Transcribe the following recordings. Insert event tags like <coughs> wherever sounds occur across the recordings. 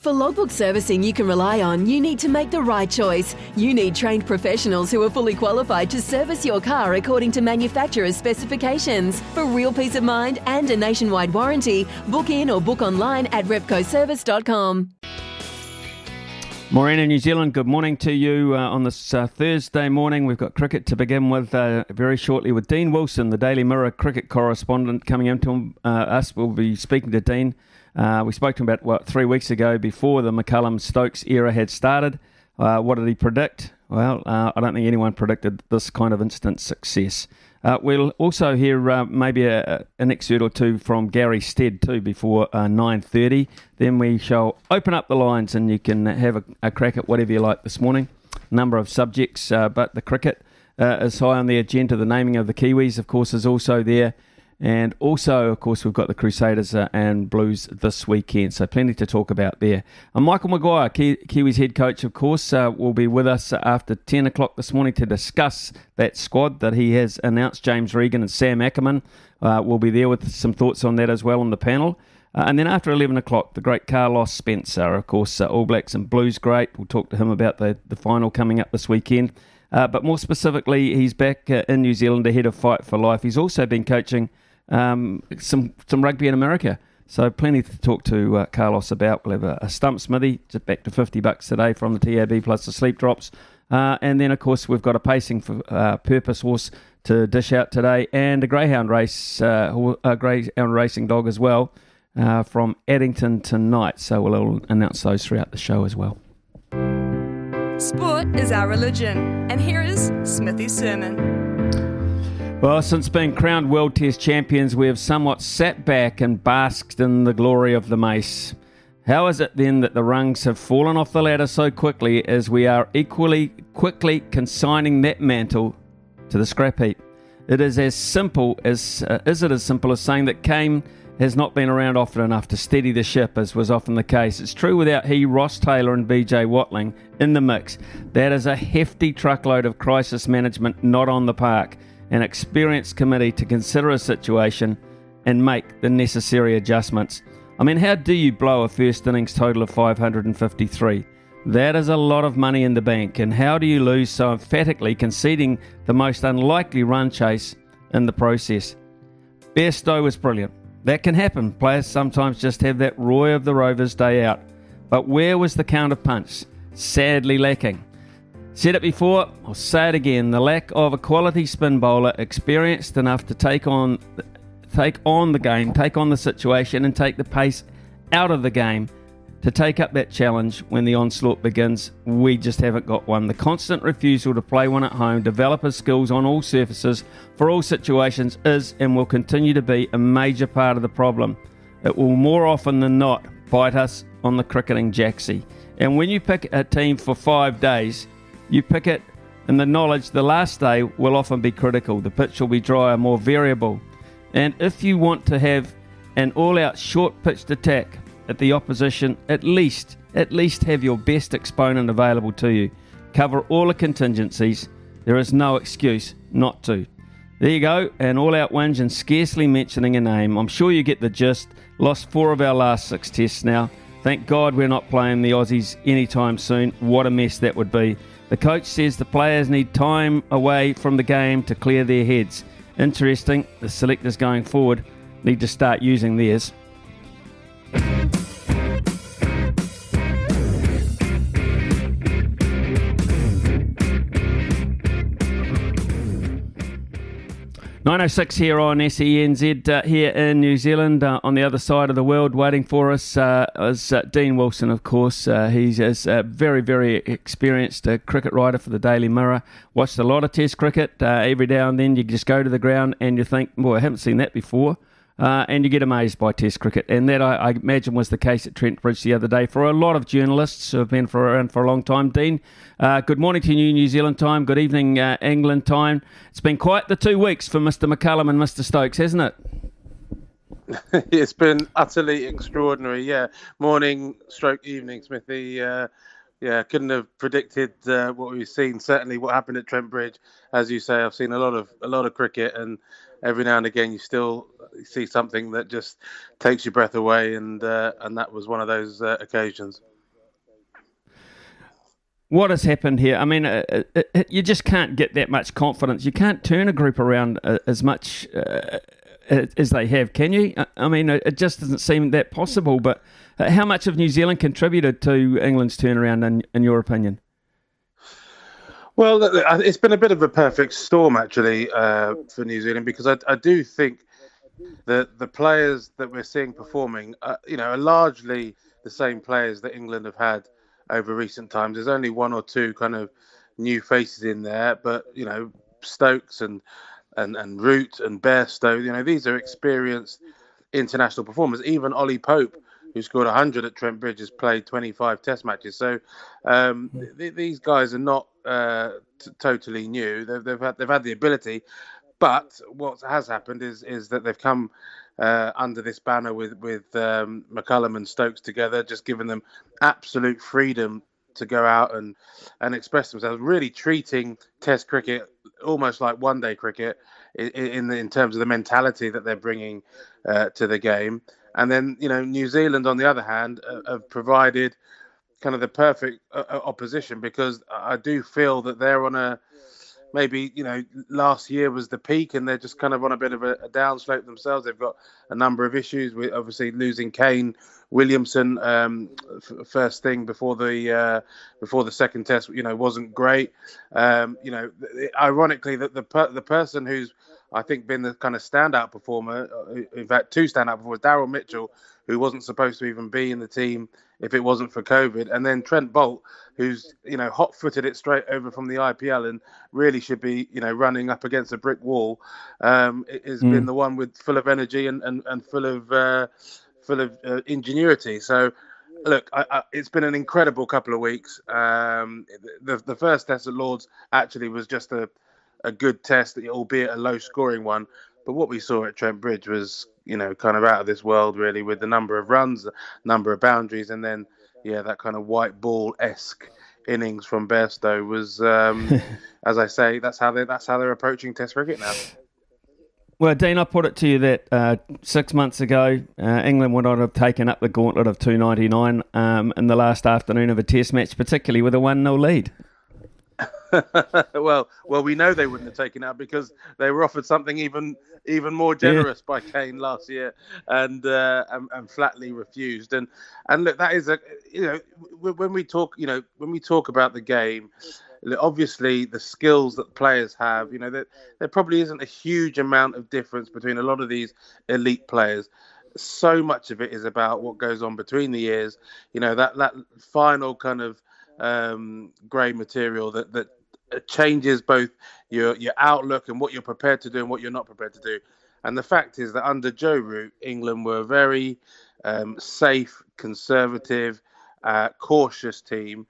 For logbook servicing you can rely on, you need to make the right choice. You need trained professionals who are fully qualified to service your car according to manufacturer's specifications. For real peace of mind and a nationwide warranty, book in or book online at repcoservice.com. Morena, New Zealand, good morning to you uh, on this uh, Thursday morning. We've got cricket to begin with uh, very shortly with Dean Wilson, the Daily Mirror cricket correspondent, coming into uh, us. We'll be speaking to Dean uh, we spoke to him about what three weeks ago before the McCullum Stokes era had started. Uh, what did he predict? Well, uh, I don't think anyone predicted this kind of instant success. Uh, we'll also hear uh, maybe a, an excerpt or two from Gary Stead too before 9:30. Then we shall open up the lines and you can have a, a crack at whatever you like this morning. Number of subjects, but the cricket is high on the agenda. The naming of the Kiwis, of course, is also there. And also, of course, we've got the Crusaders uh, and Blues this weekend, so plenty to talk about there. And Michael Maguire, Ki- Kiwis head coach, of course, uh, will be with us after 10 o'clock this morning to discuss that squad that he has announced. James Regan and Sam Ackerman uh, will be there with some thoughts on that as well on the panel. Uh, and then after 11 o'clock, the great Carlos Spencer, of course, uh, All Blacks and Blues great. We'll talk to him about the, the final coming up this weekend. Uh, but more specifically, he's back in New Zealand ahead of Fight for Life. He's also been coaching um, some some rugby in America. So plenty to talk to uh, Carlos about. We'll have a, a stump smithy, just back to 50 bucks today from the TAB plus the sleep drops. Uh, and then, of course, we've got a pacing for uh, purpose horse to dish out today and a greyhound race, uh, a greyhound racing dog as well uh, from Addington tonight. So we'll announce those throughout the show as well. Sport is our religion. And here is Smithy's sermon. Well, since being crowned World Test champions, we have somewhat sat back and basked in the glory of the mace. How is it then that the rungs have fallen off the ladder so quickly as we are equally quickly consigning that mantle to the scrap heap? It is as simple as uh, is it as simple as saying that Kane has not been around often enough to steady the ship, as was often the case. It's true without he, Ross Taylor, and BJ Watling in the mix. That is a hefty truckload of crisis management not on the park an experienced committee to consider a situation and make the necessary adjustments. I mean, how do you blow a first innings total of 553? That is a lot of money in the bank, and how do you lose so emphatically, conceding the most unlikely run chase in the process? Bairstow was brilliant. That can happen. Players sometimes just have that Roy of the Rovers day out. But where was the counter punch? Sadly lacking. Said it before, I'll say it again. The lack of a quality spin bowler experienced enough to take on take on the game, take on the situation and take the pace out of the game to take up that challenge when the onslaught begins. We just haven't got one. The constant refusal to play one at home, develop his skills on all surfaces for all situations is and will continue to be a major part of the problem. It will more often than not bite us on the cricketing jacksie. And when you pick a team for five days, you pick it in the knowledge the last day will often be critical. The pitch will be drier, more variable. And if you want to have an all out short pitched attack at the opposition, at least, at least have your best exponent available to you. Cover all the contingencies. There is no excuse not to. There you go, an all out whinge and scarcely mentioning a name. I'm sure you get the gist. Lost four of our last six tests now. Thank God we're not playing the Aussies anytime soon. What a mess that would be. The coach says the players need time away from the game to clear their heads. Interesting, the selectors going forward need to start using theirs. 906 here on SENZ uh, here in New Zealand. Uh, on the other side of the world, waiting for us uh, is uh, Dean Wilson, of course. Uh, he's a very, very experienced uh, cricket writer for the Daily Mirror. Watched a lot of Test cricket. every now and then you just go to the ground and you think, boy, I haven't seen that before. Uh, and you get amazed by Test cricket. And that, I, I, imagine, was the case at Trent Bridge the other day for a lot of journalists who have been for, around for a long time. Dean, uh, good morning to you, New Zealand time. Good evening, uh, England time. It's been quite the two weeks for Mr. McCullum and Mr. Stokes, hasn't it? <laughs> it's been utterly extraordinary. Yeah, morning, stroke, evening, Smithy. Uh, yeah, couldn't have predicted uh, what we've seen. Certainly, what happened at Trent Bridge, as you say, I've seen a lot of a lot of cricket, and every now and again you still see something that just takes your breath away, and uh, and that was one of those uh, occasions. What has happened here? I mean, uh, uh, uh, you just can't get that much confidence. You can't turn a group around as much as they have, can you? I mean, it just doesn't seem that possible. But how much of New Zealand contributed to England's turnaround, in, in your opinion? Well, it's been a bit of a perfect storm actually uh, for New Zealand because I, I, do think that the players that we're seeing performing, you know, are largely the same players that England have had over recent times. There's only one or two kind of new faces in there, but you know, Stokes and and and Root and Bairstow, you know, these are experienced international performers. Even Ollie Pope who scored 100 at Trent Bridge, has played 25 Test matches. So um, th- these guys are not uh, t- totally new. They've, they've had they've had the ability, but what has happened is is that they've come uh, under this banner with with um, McCullum and Stokes together, just giving them absolute freedom to go out and and express themselves. Really treating Test cricket almost like one day cricket in in, in terms of the mentality that they're bringing uh, to the game. And then, you know, New Zealand, on the other hand, uh, have provided kind of the perfect uh, uh, opposition because I do feel that they're on a maybe you know last year was the peak and they're just kind of on a bit of a, a downslope themselves. They've got a number of issues with obviously losing Kane Williamson um, f- first thing before the uh, before the second test. You know wasn't great. Um, you know, ironically that the per- the person who's I think, been the kind of standout performer. Uh, in fact, two standout performers: Daryl Mitchell, who wasn't supposed to even be in the team if it wasn't for COVID, and then Trent Boult, who's you know hot-footed it straight over from the IPL and really should be you know running up against a brick wall. Um, has mm. been the one with full of energy and and, and full of uh, full of uh, ingenuity. So look, I, I, it's been an incredible couple of weeks. Um, the the first test at Lords actually was just a a good test, albeit a low scoring one. But what we saw at Trent Bridge was, you know, kind of out of this world, really, with the number of runs, number of boundaries, and then, yeah, that kind of white ball esque innings from Bairstow was, um, <laughs> as I say, that's how they that's how they're approaching Test cricket now. Well, Dean, I put it to you that uh, six months ago, uh, England would not have taken up the gauntlet of 299 um, in the last afternoon of a Test match, particularly with a 1 0 lead. <laughs> well, well, we know they wouldn't have taken out because they were offered something even even more generous yeah. by Kane last year, and, uh, and, and flatly refused. And and look, that is a you know when we talk you know when we talk about the game, obviously the skills that players have, you know, there, there probably isn't a huge amount of difference between a lot of these elite players so much of it is about what goes on between the ears. You know that that final kind of um, grey material that that changes both your your outlook and what you're prepared to do and what you're not prepared to do. And the fact is that under Joe Root, England were a very um, safe, conservative, uh, cautious team,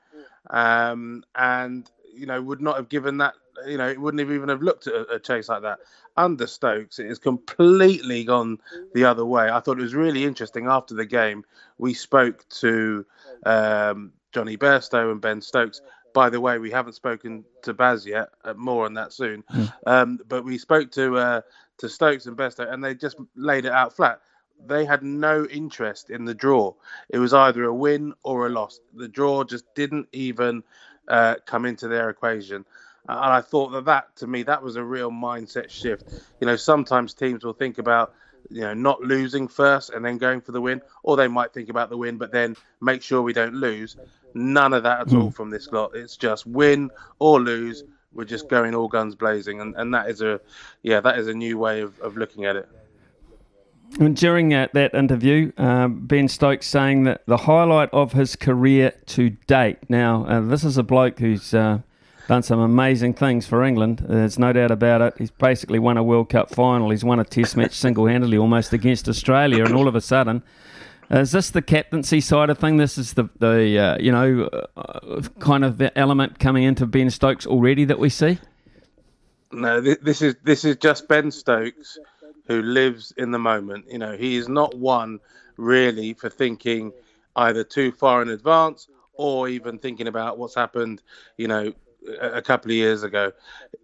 um, and you know would not have given that. You know, it wouldn't have even have looked at a, chase like that. Under Stokes, it has completely gone the other way. I thought it was really interesting. After the game, we spoke to um, Jonny Bairstow and Ben Stokes, by the way, we haven't spoken to Baz yet. Uh, more on that soon. Mm. Um, but we spoke to uh, to Stokes and Bairstow, and they just laid it out flat. They had no interest in the draw. It was either a win or a loss. The draw just didn't even uh, come into their equation. And I thought that that, to me, that was a real mindset shift. You know, sometimes teams will think about you know not losing first and then going for the win, or they might think about the win but then make sure we don't lose. None of that at all from this lot. It's just win or lose. We're just going all guns blazing, and, and that is a yeah that is a new way of, of looking at it. And during that, that interview, uh, Ben Stokes saying that the highlight of his career to date. Now, uh, this is a bloke who's uh, done some amazing things for England. There's no doubt about it. He's basically won a World Cup final. He's won a Test match single-handedly, almost against Australia, and all of a sudden. Is this the captaincy side of thing? This is the the uh, you know uh, kind of the element coming into Ben Stokes already that we see. No, this is this is just Ben Stokes who lives in the moment. You know, he is not one really for thinking either too far in advance or even thinking about what's happened, you know, a couple of years ago.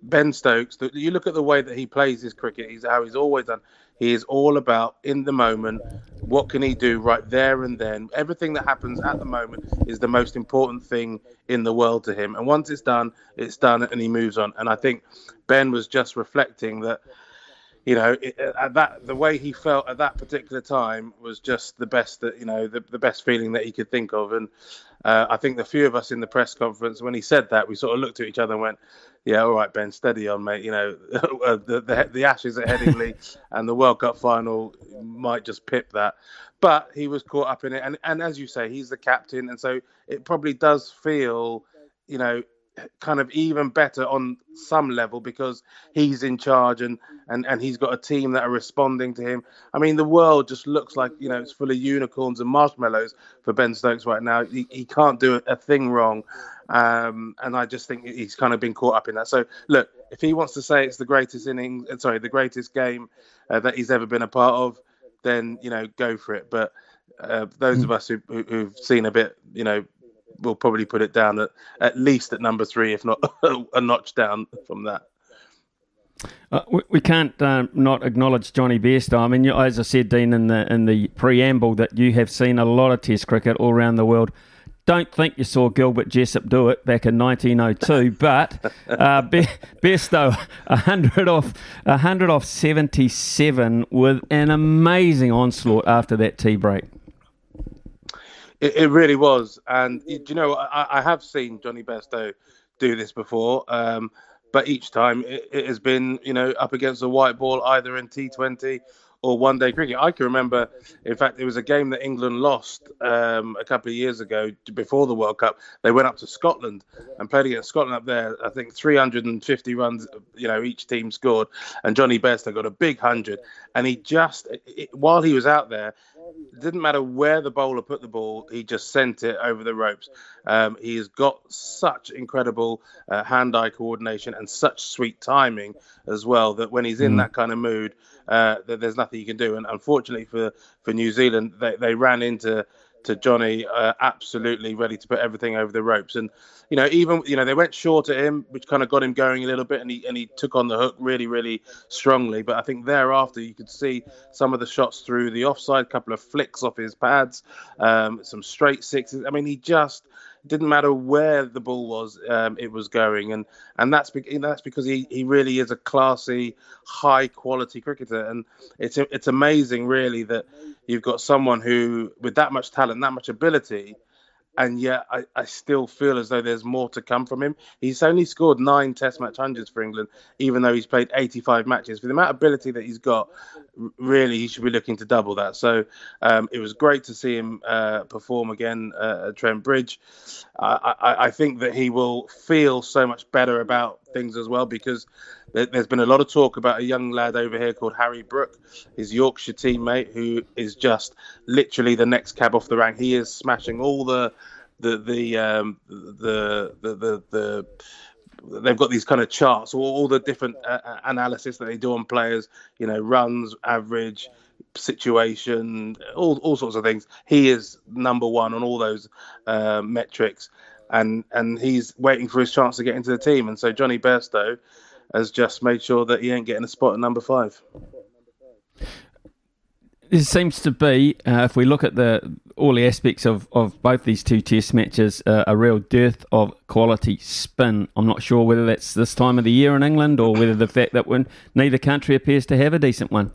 Ben Stokes, you look at the way that he plays his cricket, he's how he's always done. He is all about in the moment. What can he do right there and then? Everything that happens at the moment is the most important thing in the world to him. And once it's done, it's done, and he moves on. And I think Ben was just reflecting that you know, uh, at that the way he felt at that particular time was just the best that you know the, the best feeling that he could think of. And uh, I think the few of us in the press conference when he said that, we sort of looked at each other and went, "Yeah, all right, Ben, steady on, mate. You know, <laughs> uh, the, the, the Ashes at Headingley <laughs> and the World Cup final might just pip that." But he was caught up in it, and and as you say, he's the captain, and so it probably does feel, you know, kind of even better on some level because he's in charge and, and, and he's got a team that are responding to him. I mean, the world just looks like, you know, it's full of unicorns and marshmallows for Ben Stokes right now. He, he can't do a thing wrong. Um, and I just think he's kind of been caught up in that. So, look, if he wants to say it's the greatest inning, uh, sorry, the greatest game uh, that he's ever been a part of, then, you know, go for it. But uh, those of us who, who've seen a bit, you know, we'll probably put it down at at least at number three, if not <laughs> a notch down from that. Uh, we, we, can't uh, not acknowledge Jonny Bairstow. I mean, you, as I said, Dean, in the in the preamble, that you have seen a lot of Test cricket all around the world. Don't think you saw Gilbert Jessop do it back in 1902, <laughs> but uh, Bairstow, 100 off, 100 off 77 with an amazing onslaught after that tea break. It, it really was, and do you know I, I have seen Jonny Bairstow do this before, um, but each time it, it, has been you know up against a white ball either in T20 or one day cricket. I can remember, in fact, it was a game that England lost um, a couple of years ago before the World Cup. They went up to Scotland and played against Scotland up there. I think 350 runs, you know, each team scored, and Jonny Bairstow got a big hundred. And he just, it, while he was out there, it didn't matter where the bowler put the ball, he just sent it over the ropes. Um, he has got such incredible uh, hand-eye coordination and such sweet timing as well that when he's in mm. that kind of mood, uh, there's nothing you can do. And unfortunately for for New Zealand, they, they ran into to Jonny uh, absolutely ready to put everything over the ropes. And you know, even you know they went short at him, which kind of got him going a little bit, and he and he took on the hook really, really strongly. But I think thereafter you could see some of the shots through the offside, couple of flicks off his pads, um, some straight sixes. I mean, he just didn't matter where the ball was, um, it was going, and and that's be- that's because he, he really is a classy, high quality cricketer, and it's it's amazing really that you've got someone who with that much talent, that much ability, and yet I, I still feel as though there's more to come from him. He's only scored nine Test match hundreds for England, even though he's played 85 matches. For the amount of ability that he's got, really he should be looking to double that. So um, it was great to see him uh, perform again uh, at Trent Bridge. I, I, I think that he will feel so much better about things as well because there's been a lot of talk about a young lad over here called Harry Brook, his Yorkshire teammate, who is just literally the next cab off the rank. He is smashing all the the the um, the, the the the they've got these kind of charts, all, all the different uh, uh analysis that they do on players, you know, runs, average, situation, all, all sorts of things. He is number one on all those uh, metrics, and and he's waiting for his chance to get into the team. And so Jonny Bairstow has just made sure that he ain't getting a spot at number five. It seems to be, uh, if we look at the all the aspects of, of both these two Test matches, uh, a real dearth of quality spin. I'm not sure whether that's this time of the year in England or whether the fact that when neither country appears to have a decent one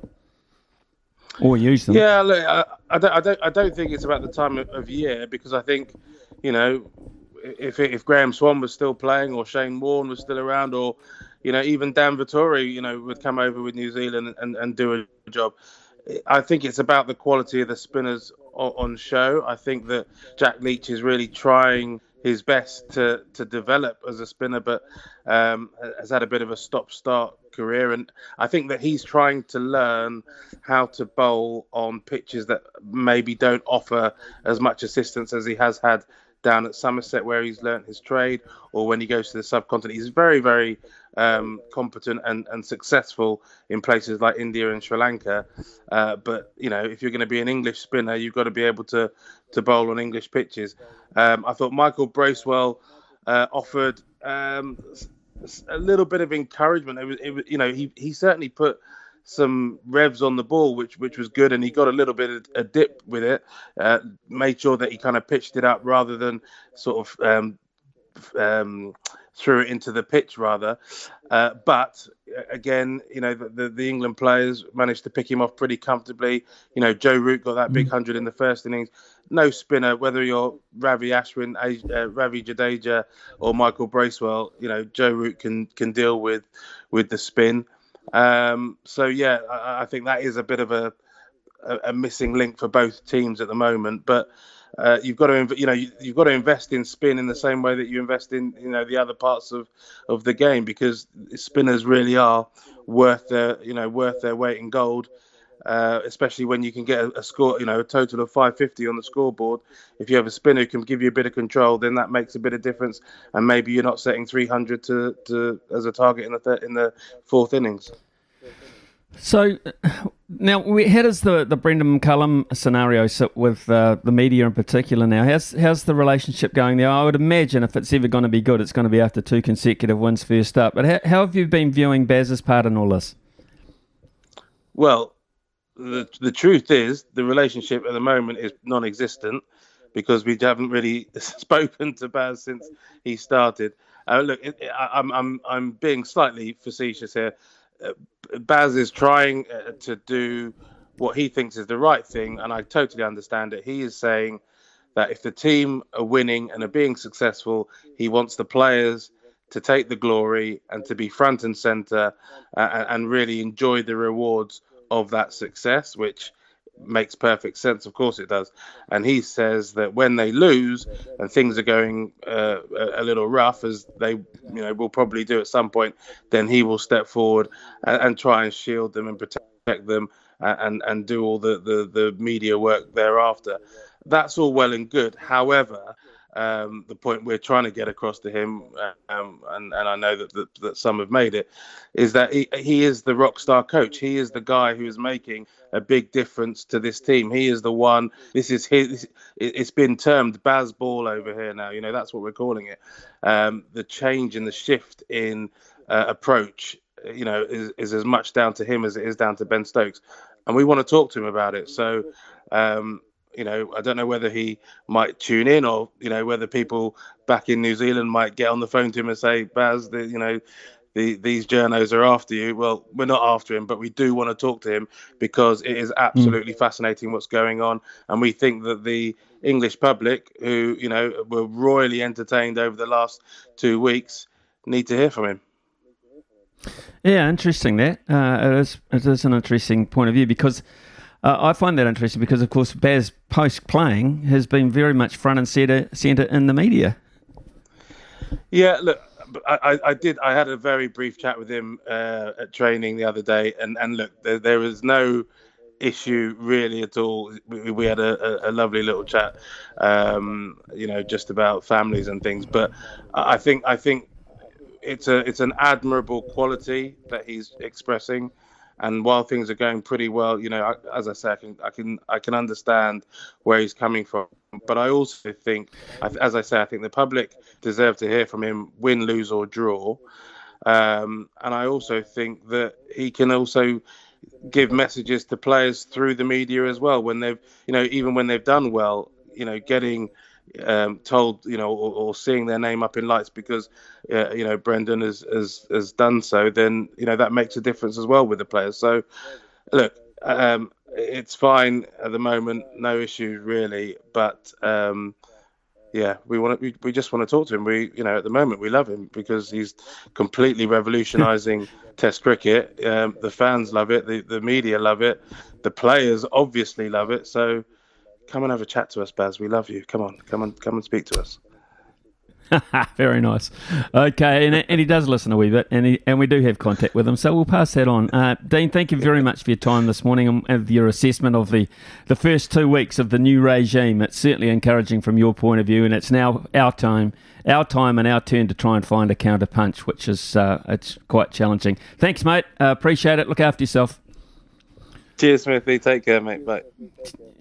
or use them. Yeah, look, I, I, don't, I don't, I don't think it's about the time of, of year because I think, you know, if if Graeme Swann was still playing or Shane Warne was still around or you know, even Dan Vettori, you know, would come over with New Zealand and, and do a job. I think it's about the quality of the spinners on show. I think that Jack Leach is really trying his best to to develop as a spinner, but um, has had a bit of a stop-start career, and I think that he's trying to learn how to bowl on pitches that maybe don't offer as much assistance as he has had down at Somerset, where he's learnt his trade, or when he goes to the subcontinent. He's very, very um, competent and, and successful in places like India and Sri Lanka. Uh, but you know, if you're going to be an English spinner, you've got to be able to to bowl on English pitches. Um, I thought Michael Bracewell uh, offered um, a little bit of encouragement. It was, it was, you know, he he certainly put some revs on the ball, which which was good, and he got a little bit of a dip with it. Uh, made sure that he kind of pitched it up rather than sort of um, um, threw it into the pitch rather. Uh, but uh, again, you know, the, the, England players managed to pick him off pretty comfortably. You know, Joe Root got that big mm. hundred in the first innings. No spinner, whether you're Ravi Ashwin, uh, Ravi Jadeja, or Michael Bracewell, you know, Joe Root can can deal with with the spin. Um, so yeah, I, I, think that is a bit of a, a, a missing link for both teams at the moment. But uh, you've got to you know you, have got to invest in spin in the same way that you invest in you know the other parts of of the game because spinners really are worth their you know worth their weight in gold uh, especially when you can get a, a, score you know a total of 550 on the scoreboard. If you have a spinner who can give you a bit of control then that makes a bit of difference and maybe you're not setting 300 to, to as a target in the th- in the fourth innings so now, how does the, the Brendon McCullum scenario sit with uh, the media in particular now? How's, how's the relationship going there? I would imagine if it's ever going to be good, it's going to be after two consecutive wins first up. But how, how have you been viewing Baz's part in all this? Well, the, the truth is, the relationship at the moment is non existent because we haven't really <laughs> spoken to Baz since he started. Uh, look, I, I'm, I'm, I'm being slightly facetious here. Baz is trying uh, to do what he thinks is the right thing, and I totally understand it. He is saying that if the team are winning and are being successful, he wants the players to take the glory and to be front and center uh, and really enjoy the rewards of that success, which makes perfect sense. Of course, it does. And he says that when they lose and things are going uh, a, little rough, as they you know will probably do at some point, then he will step forward and, and try and shield them and protect them and and do all the, the the media work thereafter. That's all well and good. However, um, the point we're trying to get across to him, um, and, and I know that, that, that some have made it, is that he, he is the rock star coach. He is the guy who is making a big difference to this team. He is the one. This is his. It's been termed Baz Ball over here now. You know that's what we're calling it. Um, the change and the shift in uh, approach, you know, is, is as much down to him as it is down to Ben Stokes, and we want to talk to him about it. So. Um, you know, I don't know whether he might tune in or, you know, whether people back in New Zealand might get on the phone to him and say, Baz, the, you know, the, these journos are after you. Well, we're not after him, but we do want to talk to him because it is absolutely mm. fascinating what's going on. And we think that the English public, who, you know, were royally entertained over the last two weeks, need to hear from him. Yeah, interesting that. Uh, it, is, it is an interesting point of view because uh, I find that interesting because, of course, Baz post playing has been very much front and center, center in the media. Yeah, look, I, I did. I had a very brief chat with him uh, at training the other day, and and look, there, there was no issue really at all. We, we had a, a, lovely little chat, um, you know, just about families and things. But I think I think it's a it's an admirable quality that he's expressing. And while things are going pretty well, you know, I, as I say, I can, I can, I can understand where he's coming from. But I also think, as I say, I think the public deserve to hear from him, win, lose, or draw. Um, and I also think that he can also give messages to players through the media as well when they've, you know, even when they've done well, you know, getting um, told, you know, or, or, seeing their name up in lights because, uh, you know, Brendon has, has has done so, then you know that makes a difference as well with the players. So, look, um, it's fine at the moment, no issues really, but. Um, yeah, we want to, we, we just want to talk to him. We, you know, at the moment we love him because he's completely revolutionising <laughs> Test cricket. Um, the fans love it, the the media love it, the players obviously love it. So, come and have a chat to us, Baz. We love you. Come on, come on, come and speak to us. <laughs> Very nice. Okay, and, and he does listen a wee bit, and he, and we do have contact with him, so we'll pass that on. Uh, Dean, thank you very much for your time this morning and your assessment of the, the first two weeks of the new regime. It's certainly encouraging from your point of view, and it's now our time, our time, and our turn to try and find a counter punch, which is uh, it's quite challenging. Thanks, mate. Uh, appreciate it. Look after yourself. Cheers, Smithy. Take care, mate. Bye.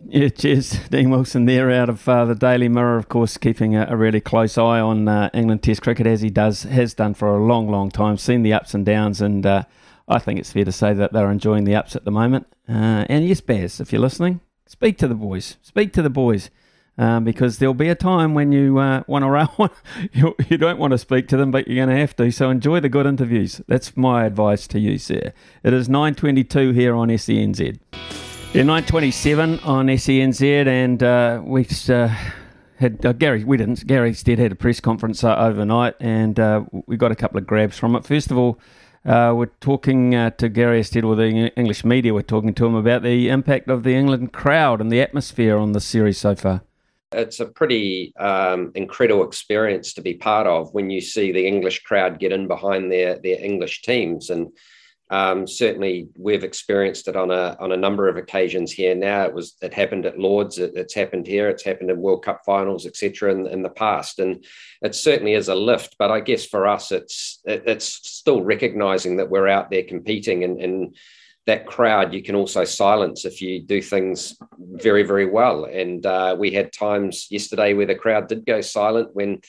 Yeah, cheers. Dean Wilson there out of uh, the Daily Mirror, of course, keeping a, a really close eye on uh, England Test cricket as he does has done for a long, long time. Seen the ups and downs, and uh, I think it's fair to say that they're enjoying the ups at the moment. Uh, and yes, Baz, if you're listening, speak to the boys. Speak to the boys. Um, because there'll be a time when you uh, want to <laughs> you, you don't want to speak to them, but you're going to have to. So enjoy the good interviews. That's my advice to you, sir. It is 9:22 here on SENZ. Yeah, 927 on SENZ, and uh, we've uh, had uh, Gary. We didn't. Gary Stead had a press conference uh, overnight, and uh, we got a couple of grabs from it. First of all, uh, we're talking to Gary Stead with the English media. We're talking to him about the impact of the England crowd and the atmosphere on the series so far. It's a pretty um, incredible experience to be part of when you see the English crowd get in behind their their English teams and um, certainly, we've experienced it on a on a number of occasions here. Now it was it happened at Lords, it, it's happened here, it's happened in World Cup finals, etc. In, in the past, and it certainly is a lift. But I guess for us, it's it, it's still recognizing that we're out there competing, and, and that crowd you can also silence if you do things very very well. And uh, we had times yesterday where the crowd did go silent when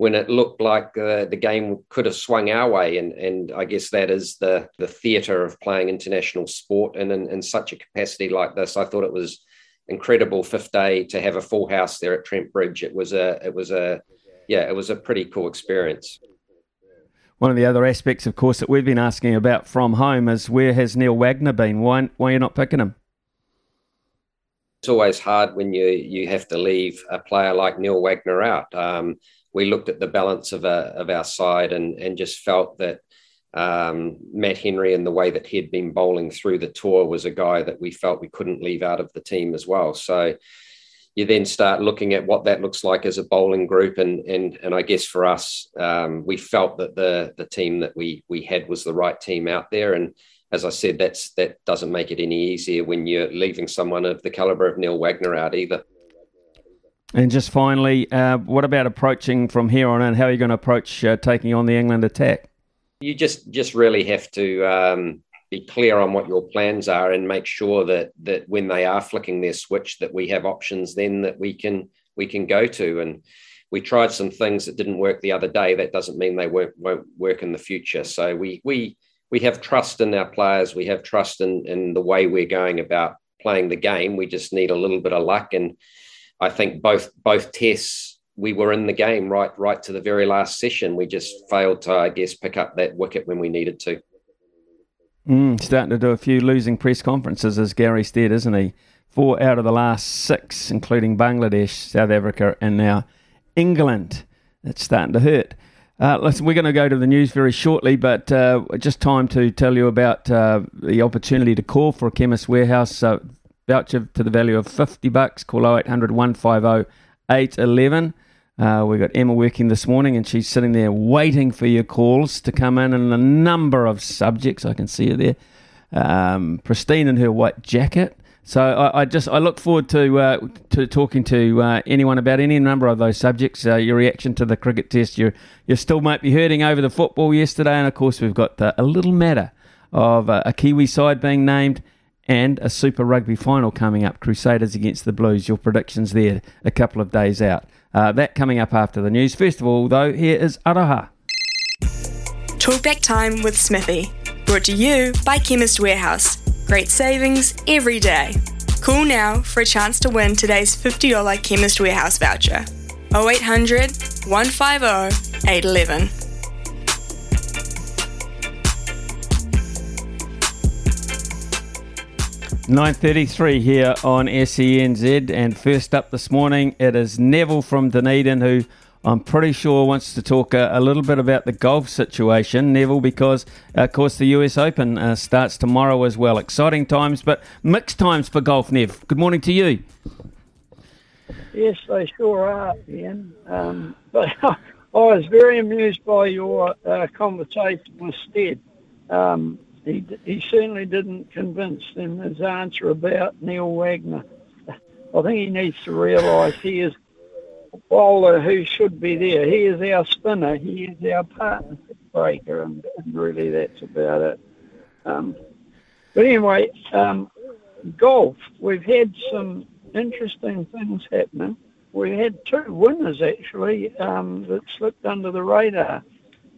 when it looked like uh, the game could have swung our way. And, and I guess that is the, the theatre of playing international sport. And in, in such a capacity like this, I thought it was incredible fifth day to have a full house there at Trent Bridge. It was a, it was a, yeah, it was a pretty cool experience. One of the other aspects, of course, that we've been asking about from home is where has Neil Wagner been? Why, why are you not picking him? It's always hard when you you have to leave a player like Neil Wagner out. Um, we looked at the balance of, a, of our side and, and just felt that um, Matt Henry and the way that he'd been bowling through the tour was a guy that we felt we couldn't leave out of the team as well. So you then start looking at what that looks like as a bowling group, and and and I guess for us, um, we felt that the the team that we we had was the right team out there, and as I said, that's that doesn't make it any easier when you're leaving someone of the caliber of Neil Wagner out either. And just finally, uh, what about approaching from here on in? How are you going to approach uh, taking on the England attack? You just just really have to um, be clear on what your plans are and make sure that that when they are flicking their switch, that we have options then that we can we can go to. And we tried some things that didn't work the other day. That doesn't mean they won't won't work in the future. So we we we have trust in our players. We have trust in in the way we're going about playing the game. We just need a little bit of luck and I think both both tests we were in the game right right to the very last session. We just failed to, I guess, pick up that wicket when we needed to. Mm, starting to do a few losing press conferences as Gary Stead, isn't he? Four out of the last six, including Bangladesh, South Africa, and now England. It's starting to hurt. Uh, listen, we're going to go to the news very shortly, but uh, just time to tell you about uh, the opportunity to call for a chemist warehouse voucher to the value of 50 bucks. Call 0800 150 811. Uh, we've got Emma working this morning and she's sitting there waiting for your calls to come in on a number of subjects. I can see her there. Um, pristine in her white jacket. So I, I, just I look forward to uh, to talking to uh, anyone about any number of those subjects. Uh, your reaction to the cricket test, you you still might be hurting over the football yesterday, and of course we've got a little matter of uh, a Kiwi side being named and a Super Rugby final coming up. Crusaders against the Blues. Your predictions there a couple of days out. Uh, that coming up after the news. First of all, though, here is Aroha. Talkback time with Smithy. Brought to you by Chemist Warehouse. Great savings every day. Call now for a chance to win today's $50 Chemist Warehouse voucher. 0800 150 811. 9.33 here on SENZ and first up this morning it is Neville from Dunedin who I'm pretty sure wants to talk a, a little bit about the golf situation, Neville, because of course the US Open uh, starts tomorrow as well. Exciting times, but mixed times for golf, Nev. Good morning to you. Yes, they sure are, Ian. Um, <laughs> but I was very amused by your uh, conversation with Stead. Um, he, he certainly didn't convince them his answer about Neil Wagner. <laughs> I think he needs to realise he is a bowler who should be there. He is our spinner. He is our partnership breaker, and, and really that's about it. Um, but anyway, um, golf. We've had some interesting things happening. We had two winners actually um, that slipped under the radar.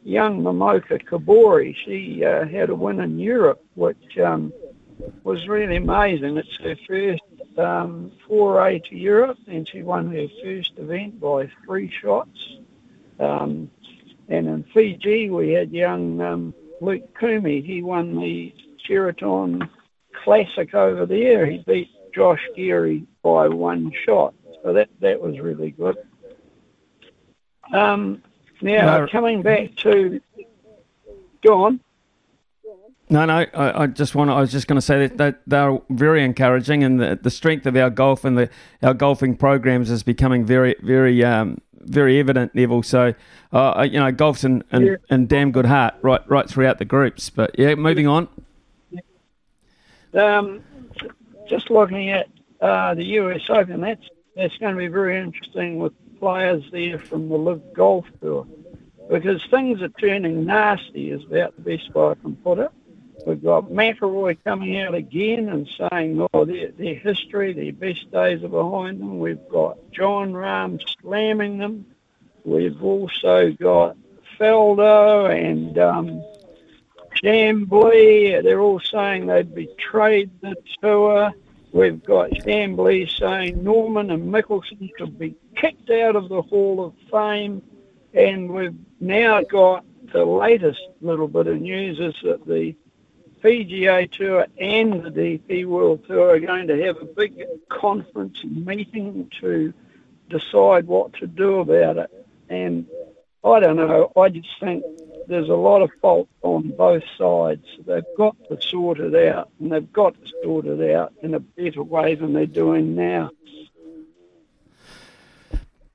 Young Momoka Kobori. she uh, had a win in Europe, which um, was really amazing. It's her first um, foray to Europe, and she won her first event by three shots. Um, and in Fiji, we had young um, Luke Kumi. He won the Sheraton Classic over there. He beat Josh Geary by one shot. So that, that was really good. Um, now, no. coming back to. Go on. No, no. I, I just want. To, I was just going to say that, that they're very encouraging, and the, the strength of our golf and the our golfing programs is becoming very, very, um, very evident. Neville. So, uh, you know, golf's in, in, yeah. in damn good heart right, right throughout the groups. But yeah, moving on. Um, just looking at uh, the US Open, that's that's going to be very interesting with players there from the LIV Golf Tour because things are turning nasty, is about the best way I can put it. We've got McIlroy coming out again and saying, oh, their, their history, their best days are behind them. We've got Jon Rahm slamming them. We've also got Faldo and um, Chamblee. They're all saying they'd betrayed the tour. We've got Chamblee saying Norman and Mickelson should be kicked out of the Hall of Fame. And we've now got the latest little bit of news is that the PGA Tour and the DP World Tour are going to have a big conference meeting to decide what to do about it. And I don't know, I just think there's a lot of fault on both sides. They've got to sort it out, and they've got to sort it out in a better way than they're doing now.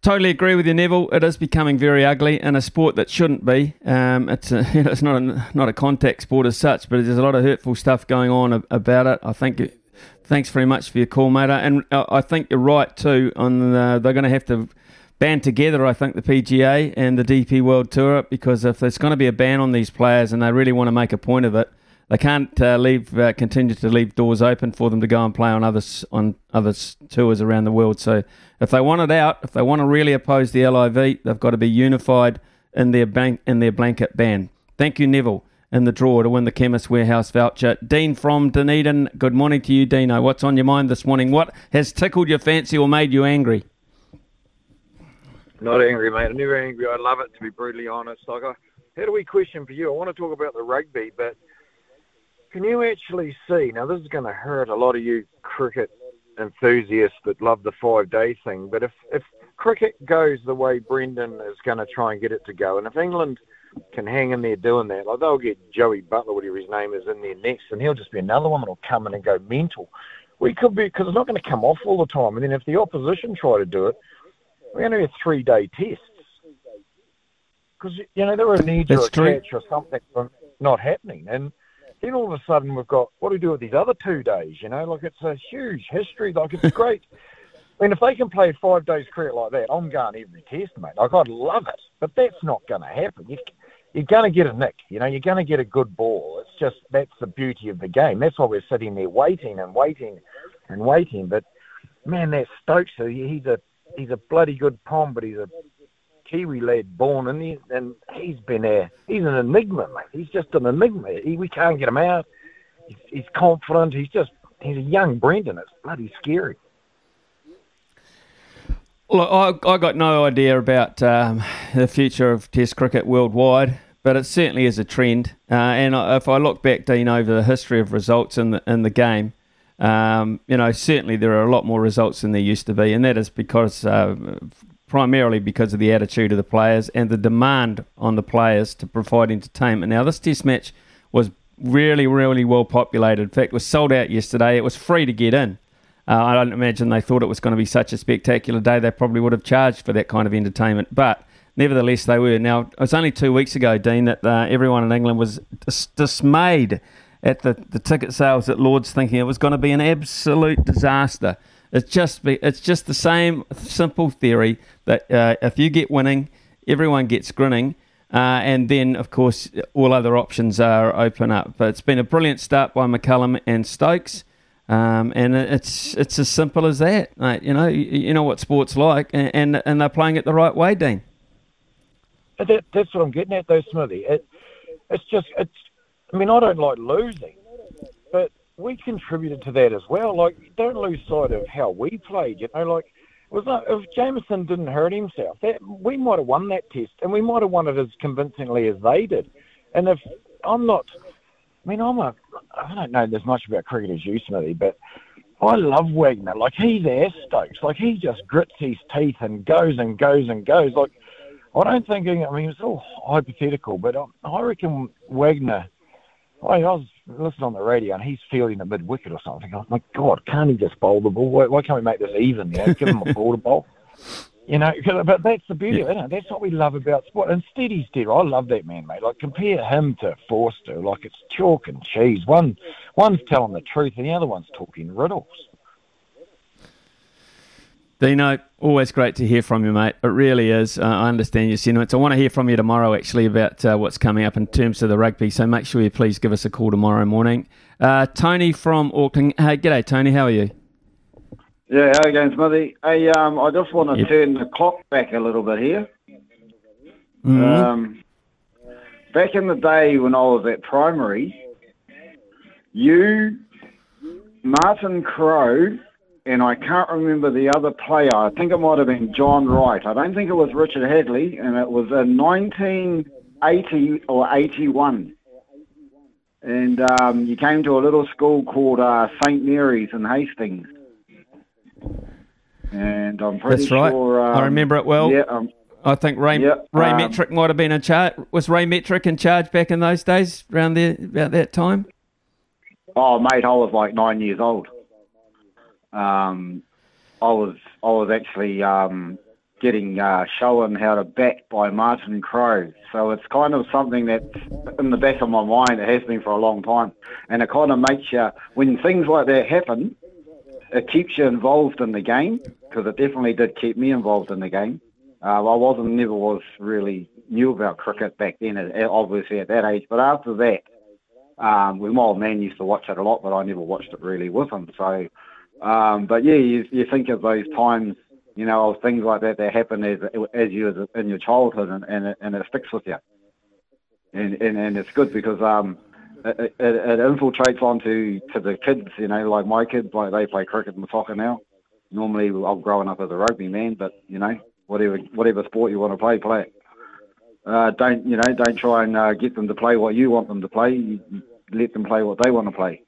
Totally agree with you, Neville. It is becoming very ugly in a sport that shouldn't be. Um, it's a, <laughs> you know, it's not a, not a contact sport as such, but there's a lot of hurtful stuff going on about it. I think. thanks very much for your call, mate. And uh, I think you're right too. On the, they're going to have to band together, I think, the PGA and the DP World Tour, because if there's going to be a ban on these players and they really want to make a point of it, they can't uh, leave uh, continue to leave doors open for them to go and play on others on other tours around the world. So if they want it out, if they want to really oppose the LIV, they've got to be unified in their bank in their blanket ban. Thank you, Neville, in the draw to win the Chemist Warehouse voucher. Dean from Dunedin. Good morning to you, Dino. What's on your mind this morning? What has tickled your fancy or made you angry? Not angry, mate. I'm never angry. I love it, to be brutally honest. Like, I had a wee question for you. I want to talk about the rugby, but can you actually see? Now, this is going to hurt a lot of you cricket enthusiasts that love the five day thing, but if, if cricket goes the way Brendon is going to try and get it to go, and if England can hang in there doing that, like they'll get Joey Butler, whatever his name is, in there next, and he'll just be another one that'll come in and go mental. We could be, because it's not going to come off all the time. And then if the opposition try to do it, we're going to have three day tests because you know there were a need to catch or something from not happening, and then all of a sudden we've got what do we do with these other two days? You know, like it's a huge history. Like it's <laughs> great. I mean, if they can play five days cricket like that, I'm going every test, mate. Like I'd love it, but that's not going to happen. You, you're going to get a nick. You know, you're going to get a good ball. It's just that's the beauty of the game. That's why we're sitting there waiting and waiting and waiting. But man, that Stokes, he's a he's a bloody good pom, but he's a Kiwi lad born in there, and he's been a he's an enigma, mate. He's just an enigma. He, we can't get him out. He's, he's confident. He's just he's a young Brendon. It's bloody scary. Look, I, I got no idea about um, the future of Test cricket worldwide, but it certainly is a trend. Uh, and if I look back, Dean, over the history of results in the in the game, um, you know, certainly there are a lot more results than there used to be, and that is because uh, primarily because of the attitude of the players and the demand on the players to provide entertainment. Now, this Test match was really, really well populated. In fact, it was sold out yesterday. It was free to get in. Uh, I don't imagine they thought it was going to be such a spectacular day. They probably would have charged for that kind of entertainment, but nevertheless, they were. Now, it was only two weeks ago, Dean, that uh, everyone in England was dis- dismayed at the, the ticket sales at Lords, thinking it was going to be an absolute disaster. It's just be, it's just the same simple theory that uh, if you get winning, everyone gets grinning. Uh, and then, of course, all other options are open up. But it's been a brilliant start by McCullum and Stokes. Um, and it's it's as simple as that. You know, you, you know what sport's like, and, and, and they're playing it the right way, Dean. That, that's what I'm getting at, though, Smithy. It, it's just it's. I mean, I don't like losing, but we contributed to that as well. Like, don't lose sight of how we played. You know, like was not, if Jamieson didn't hurt himself, that, we might have won that test, and we might have won it as convincingly as they did. And if I'm not I mean, I'm a, I don't know as much about cricket as you, Smithy, but I love Wagner. Like, he's our Stokes. Like, he just grits his teeth and goes and goes and goes. Like, I don't think, I mean, it's all hypothetical, but I, I reckon Wagner, I, I was listening on the radio and he's fielding a mid wicket or something. I'm like, God, can't he just bowl the ball? Why, why can't we make this even? You know, give him a ball to bowl. <laughs> You know, but that's the beauty of it. That's what we love about sport. And Steady's dead. I love that man, mate. Like compare him to Foster, like it's chalk and cheese. One, one's telling the truth, and the other one's talking riddles. Dino, always great to hear from you, mate. It really is. Uh, I understand your sentiments. I want to hear from you tomorrow, actually, about uh, what's coming up in terms of the rugby. So make sure you please give us a call tomorrow morning. Uh, Tony from Auckland. Hey, g'day, Tony. How are you? Yeah, how are again, Smithy? Hey, um, I just want to yep. turn the clock back a little bit here. Mm-hmm. Um, back in the day when I was at primary, you, Martin Crowe, and I can't remember the other player. I think it might have been John Wright. I don't think it was Richard Hadlee, and it was in 1980 or 81. And um, you came to a little school called uh, St Mary's in Hastings and I'm pretty That's right. sure. Um, I remember it well. Yeah, um, I think Ray yep, Ray um, Metric might have been in charge. Was Ray Metric in charge back in those days, around there about that time? Oh, mate, I was like nine years old. Um, I was I was actually um, getting uh, shown how to bat by Martin Crowe. So it's kind of something that's in the back of my mind. It has been for a long time, and it kind of makes you when things like that happen it keeps you involved in the game because it definitely did keep me involved in the game. Uh, I wasn't never was really knew about cricket back then, obviously at that age. But after that, um, my old man used to watch it a lot, but I never watched it really with him. So, um, but yeah, you, you think of those times, you know, of things like that that happen as as you as in your childhood, and and it, and it sticks with you. And and, and it's good because um, it, it, it infiltrates onto to the kids. You know, like my kids, like they play cricket and soccer now. Normally, I'm growing up as a rugby man, but you know, whatever whatever sport you want to play, play it. Uh, don't you know? Don't try and uh, get them to play what you want them to play. You, let them play what they want to play.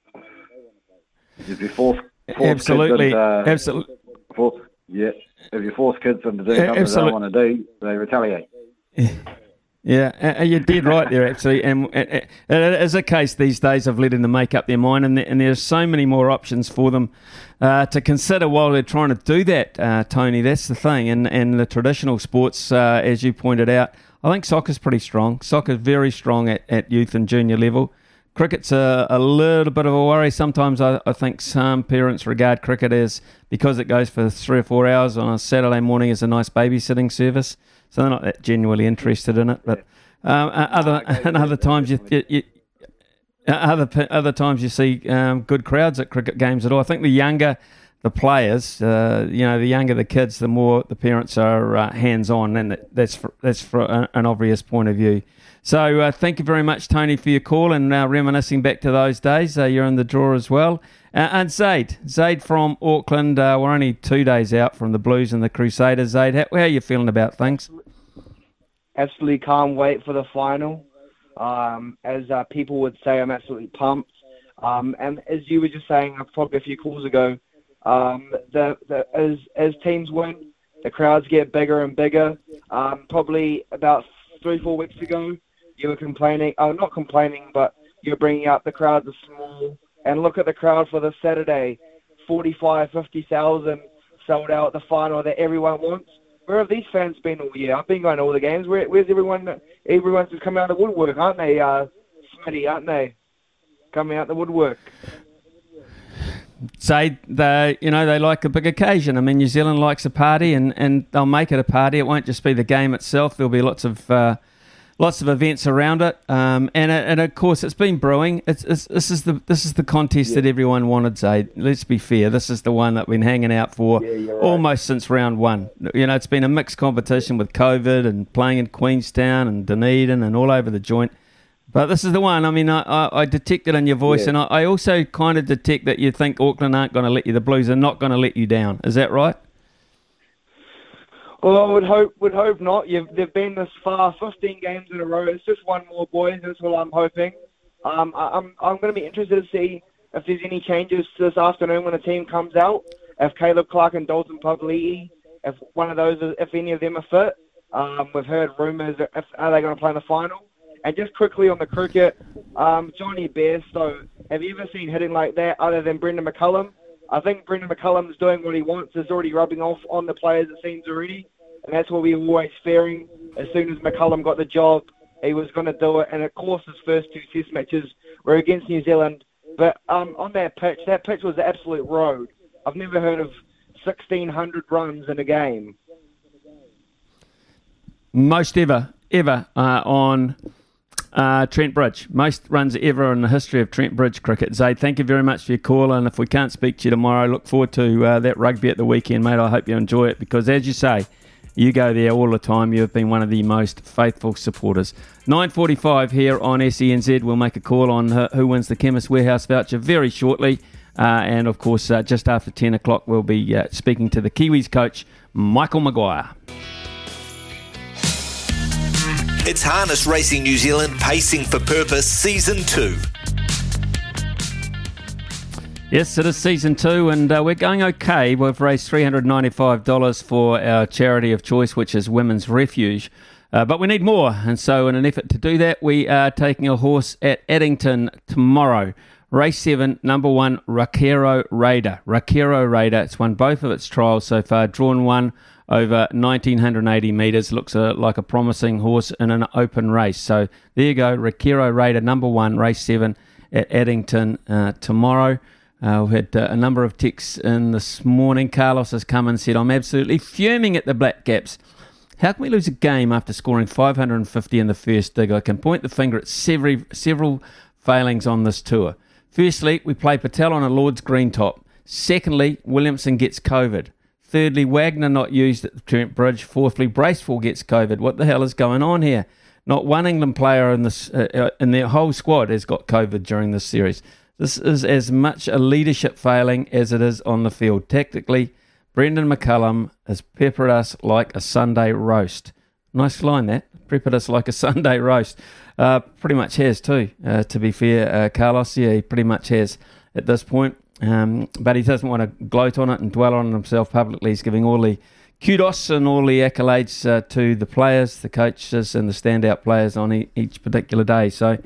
If you force, absolutely, into, uh, absolutely, force, yeah. If you force kids into doing something they don't want to do, they retaliate. Yeah, you're dead right there, actually. And it is a case these days of letting them make up their mind, and, and there's so many more options for them uh, to consider while they're trying to do that, uh, Tony. That's the thing. And, and the traditional sports, uh, as you pointed out, I think soccer's pretty strong. Soccer's very strong at, at youth and junior level. Cricket's a, a little bit of a worry. Sometimes I, I think some parents regard cricket as, because it goes for three or four hours on a Saturday morning, as a nice babysitting service so they're not that genuinely interested in it. But um, uh, other <laughs> and other times you, you, you uh, other other times you see um, good crowds at cricket games at all. I think the younger the players, uh, you know, the younger the kids, the more the parents are uh, hands on, and that's for, that's for an obvious point of view. So uh, thank you very much, Tony, for your call and uh, reminiscing back to those days. Uh, you're in the draw as well. Uh, and Zaid, Zaid from Auckland. Uh, we're only two days out from the Blues and the Crusaders. Zaid, how, how are you feeling about things? Absolutely can't wait for the final. Um, as uh, people would say, I'm absolutely pumped. Um, and as you were just saying probably a few calls ago, um, the, the, as, as teams win, the crowds get bigger and bigger. Um, probably about three, four weeks ago, you were complaining, oh, not complaining, but you're bringing up the crowds are small. And look at the crowd for this Saturday 45, 50,000 sold out the final that everyone wants. where have these fans been all year? I've been going to all the games. Where, where's everyone? Everyone's just coming out of the woodwork, aren't they, uh, Smitty? Aren't they coming out the woodwork? Say they, you know, they like a big occasion. I mean, New Zealand likes a party, and, and they'll make it a party. It won't just be the game itself. There'll be lots of uh, lots of events around it, um, and and of course it's been brewing. It's, it's this is the this is the contest yeah. that everyone wanted. Say, let's be fair, this is the one that we've been hanging out for yeah, right. almost since round one. You know, it's been a mixed competition with COVID and playing in Queenstown and Dunedin and all over the joint. But this is the one. I mean, I, I, I detected in your voice, yeah. and I, I also kind of detect that you think Auckland aren't going to let you. The Blues are not going to let you down. Is that right? Well, I would hope would hope not. You've, they've been this far, 15 games in a row. It's just one more, boys. That's what I'm hoping. Um, I, I'm I'm going to be interested to see if there's any changes this afternoon when the team comes out. If Caleb Clarke and Dalton Papali'i, if one of those, if any of them are fit. Um, we've heard rumours. Are they going to play in the final? And just quickly on the cricket, um, Jonny Bairstow. Have you ever seen hitting like that other than Brendon McCullum? I think Brendon McCullum is doing what he wants. Is already rubbing off on the players, it seems already, and that's what we were always fearing. As soon as McCullum got the job, he was going to do it. And of course, his first two Test matches were against New Zealand. But um, on that pitch, that pitch was an absolute road. I've never heard of 1,600 runs in a game. Most ever, ever uh, on uh, Trent Bridge, most runs ever in the history of Trent Bridge cricket. Zaid, thank you very much for your call. And if we can't speak to you tomorrow, look forward to uh, that rugby at the weekend, mate. I hope you enjoy it because, as you say, you go there all the time. You have been one of the most faithful supporters. 9.45 here on SENZ. We'll make a call on who wins the Chemist Warehouse voucher very shortly. Uh, and, of course, uh, just after 10 o'clock, we'll be uh, speaking to the Kiwis coach, Michael Maguire. It's Harness Racing New Zealand Pacing for Purpose Season 2. Yes, it is season two, and uh, we're going okay. We've raised $395 for our charity of choice, which is Women's Refuge. Uh, but we need more, and so in an effort to do that, we are taking a horse at Addington tomorrow. Race 7, number 1, Rakero Raider. Rakero Raider, it's won both of its trials so far, drawn one over 1980 metres. Looks a, like a promising horse in an open race. So there you go, Rakiro Raider, number one, race seven at Addington uh, tomorrow. Uh, we had uh, a number of texts in this morning. Carlos has come and said, I'm absolutely fuming at the Black Caps. How can we lose a game after scoring 550 in the first dig? I can point the finger at several, several failings on this tour. Firstly, we play Patel on a Lord's green top. Secondly, Williamson gets COVID. Thirdly, Wagner not used at the Trent Bridge. Fourthly, Bracewell gets COVID. What the hell is going on here? Not one England player in this uh, uh, in their whole squad has got COVID during this series. This is as much a leadership failing as it is on the field. Tactically, Brendon McCullum has peppered us like a Sunday roast. Nice line that. Peppered us like a <laughs> Sunday roast. Uh, pretty much has too, uh, to be fair, uh, Carlos. Yeah, he pretty much has at this point. Um, but he doesn't want to gloat on it and dwell on himself publicly. He's giving all the kudos and all the accolades uh, to the players, the coaches, and the standout players on e- each particular day. So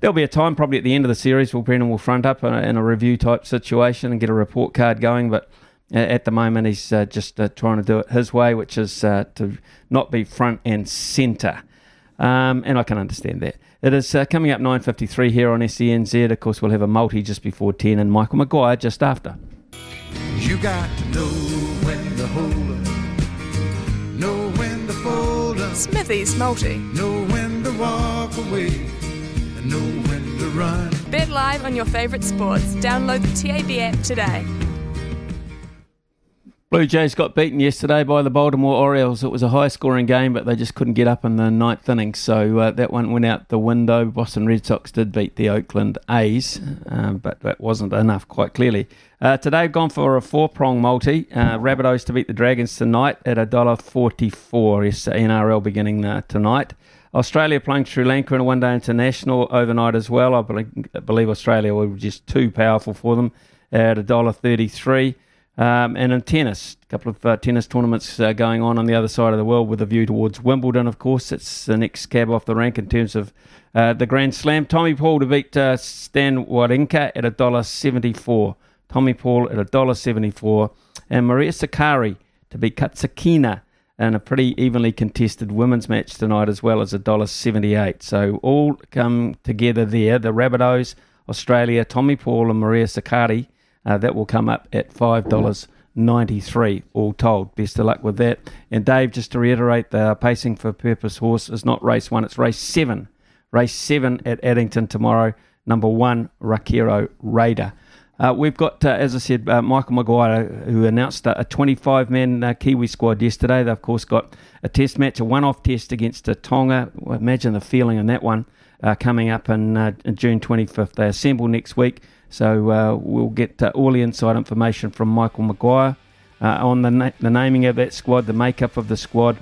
there'll be a time, probably at the end of the series, where Brendon will front up in a, in a review type situation and get a report card going. But at the moment, he's uh, just uh, trying to do it his way, which is uh, to not be front and centre. Um, and I can understand that. It is uh, coming up 9.53 here on SENZ. Of course, we'll have a multi just before 10 and Michael Maguire just after. You got to know when to hold up, know when to fold up. Smithy's multi. Know when to walk away, and know when to run. Bet live on your favourite sports. Download the TAB app today. Blue Jays got beaten yesterday by the Baltimore Orioles. It was a high scoring game, but they just couldn't get up in the ninth inning. So uh, that one went out the window. Boston Red Sox did beat the Oakland A's, um, but that wasn't enough, quite clearly. Uh, today, I've gone for a four prong multi. Uh, Rabbitohs to beat the Dragons tonight at $1.44. Yes, NRL beginning uh, tonight. Australia playing Sri Lanka in a one day international overnight as well. I believe, I believe Australia were just too powerful for them at $1.33. Um, and in tennis, a couple of uh, tennis tournaments uh, going on on the other side of the world with a view towards Wimbledon, of course. It's the next cab off the rank in terms of uh, the Grand Slam. Tommy Paul to beat uh, Stan Wawrinka at $1.74. Tommy Paul at $1.74. And Maria Sakkari to beat Kasatkina and a pretty evenly contested women's match tonight as well as $1.78. So all come together there. The Rabbitohs, Australia, Tommy Paul and Maria Sakkari, uh, that will come up at $5.93 all told. Best of luck with that. And Dave, just to reiterate, the Pacing for Purpose horse is not race one, it's race seven. Race seven at Addington tomorrow. Number one, Rakiro Raider. Uh, we've got, uh, as I said, uh, Michael Maguire, who announced a 25 man uh, Kiwi squad yesterday. They've, of course, got a test match, a one off test against Tonga. Well, imagine the feeling in that one uh, coming up in, uh, in, June 25th. They assemble next week, so we'll get all the inside information from Michael Maguire on the, na- the naming of that squad, the makeup of the squad,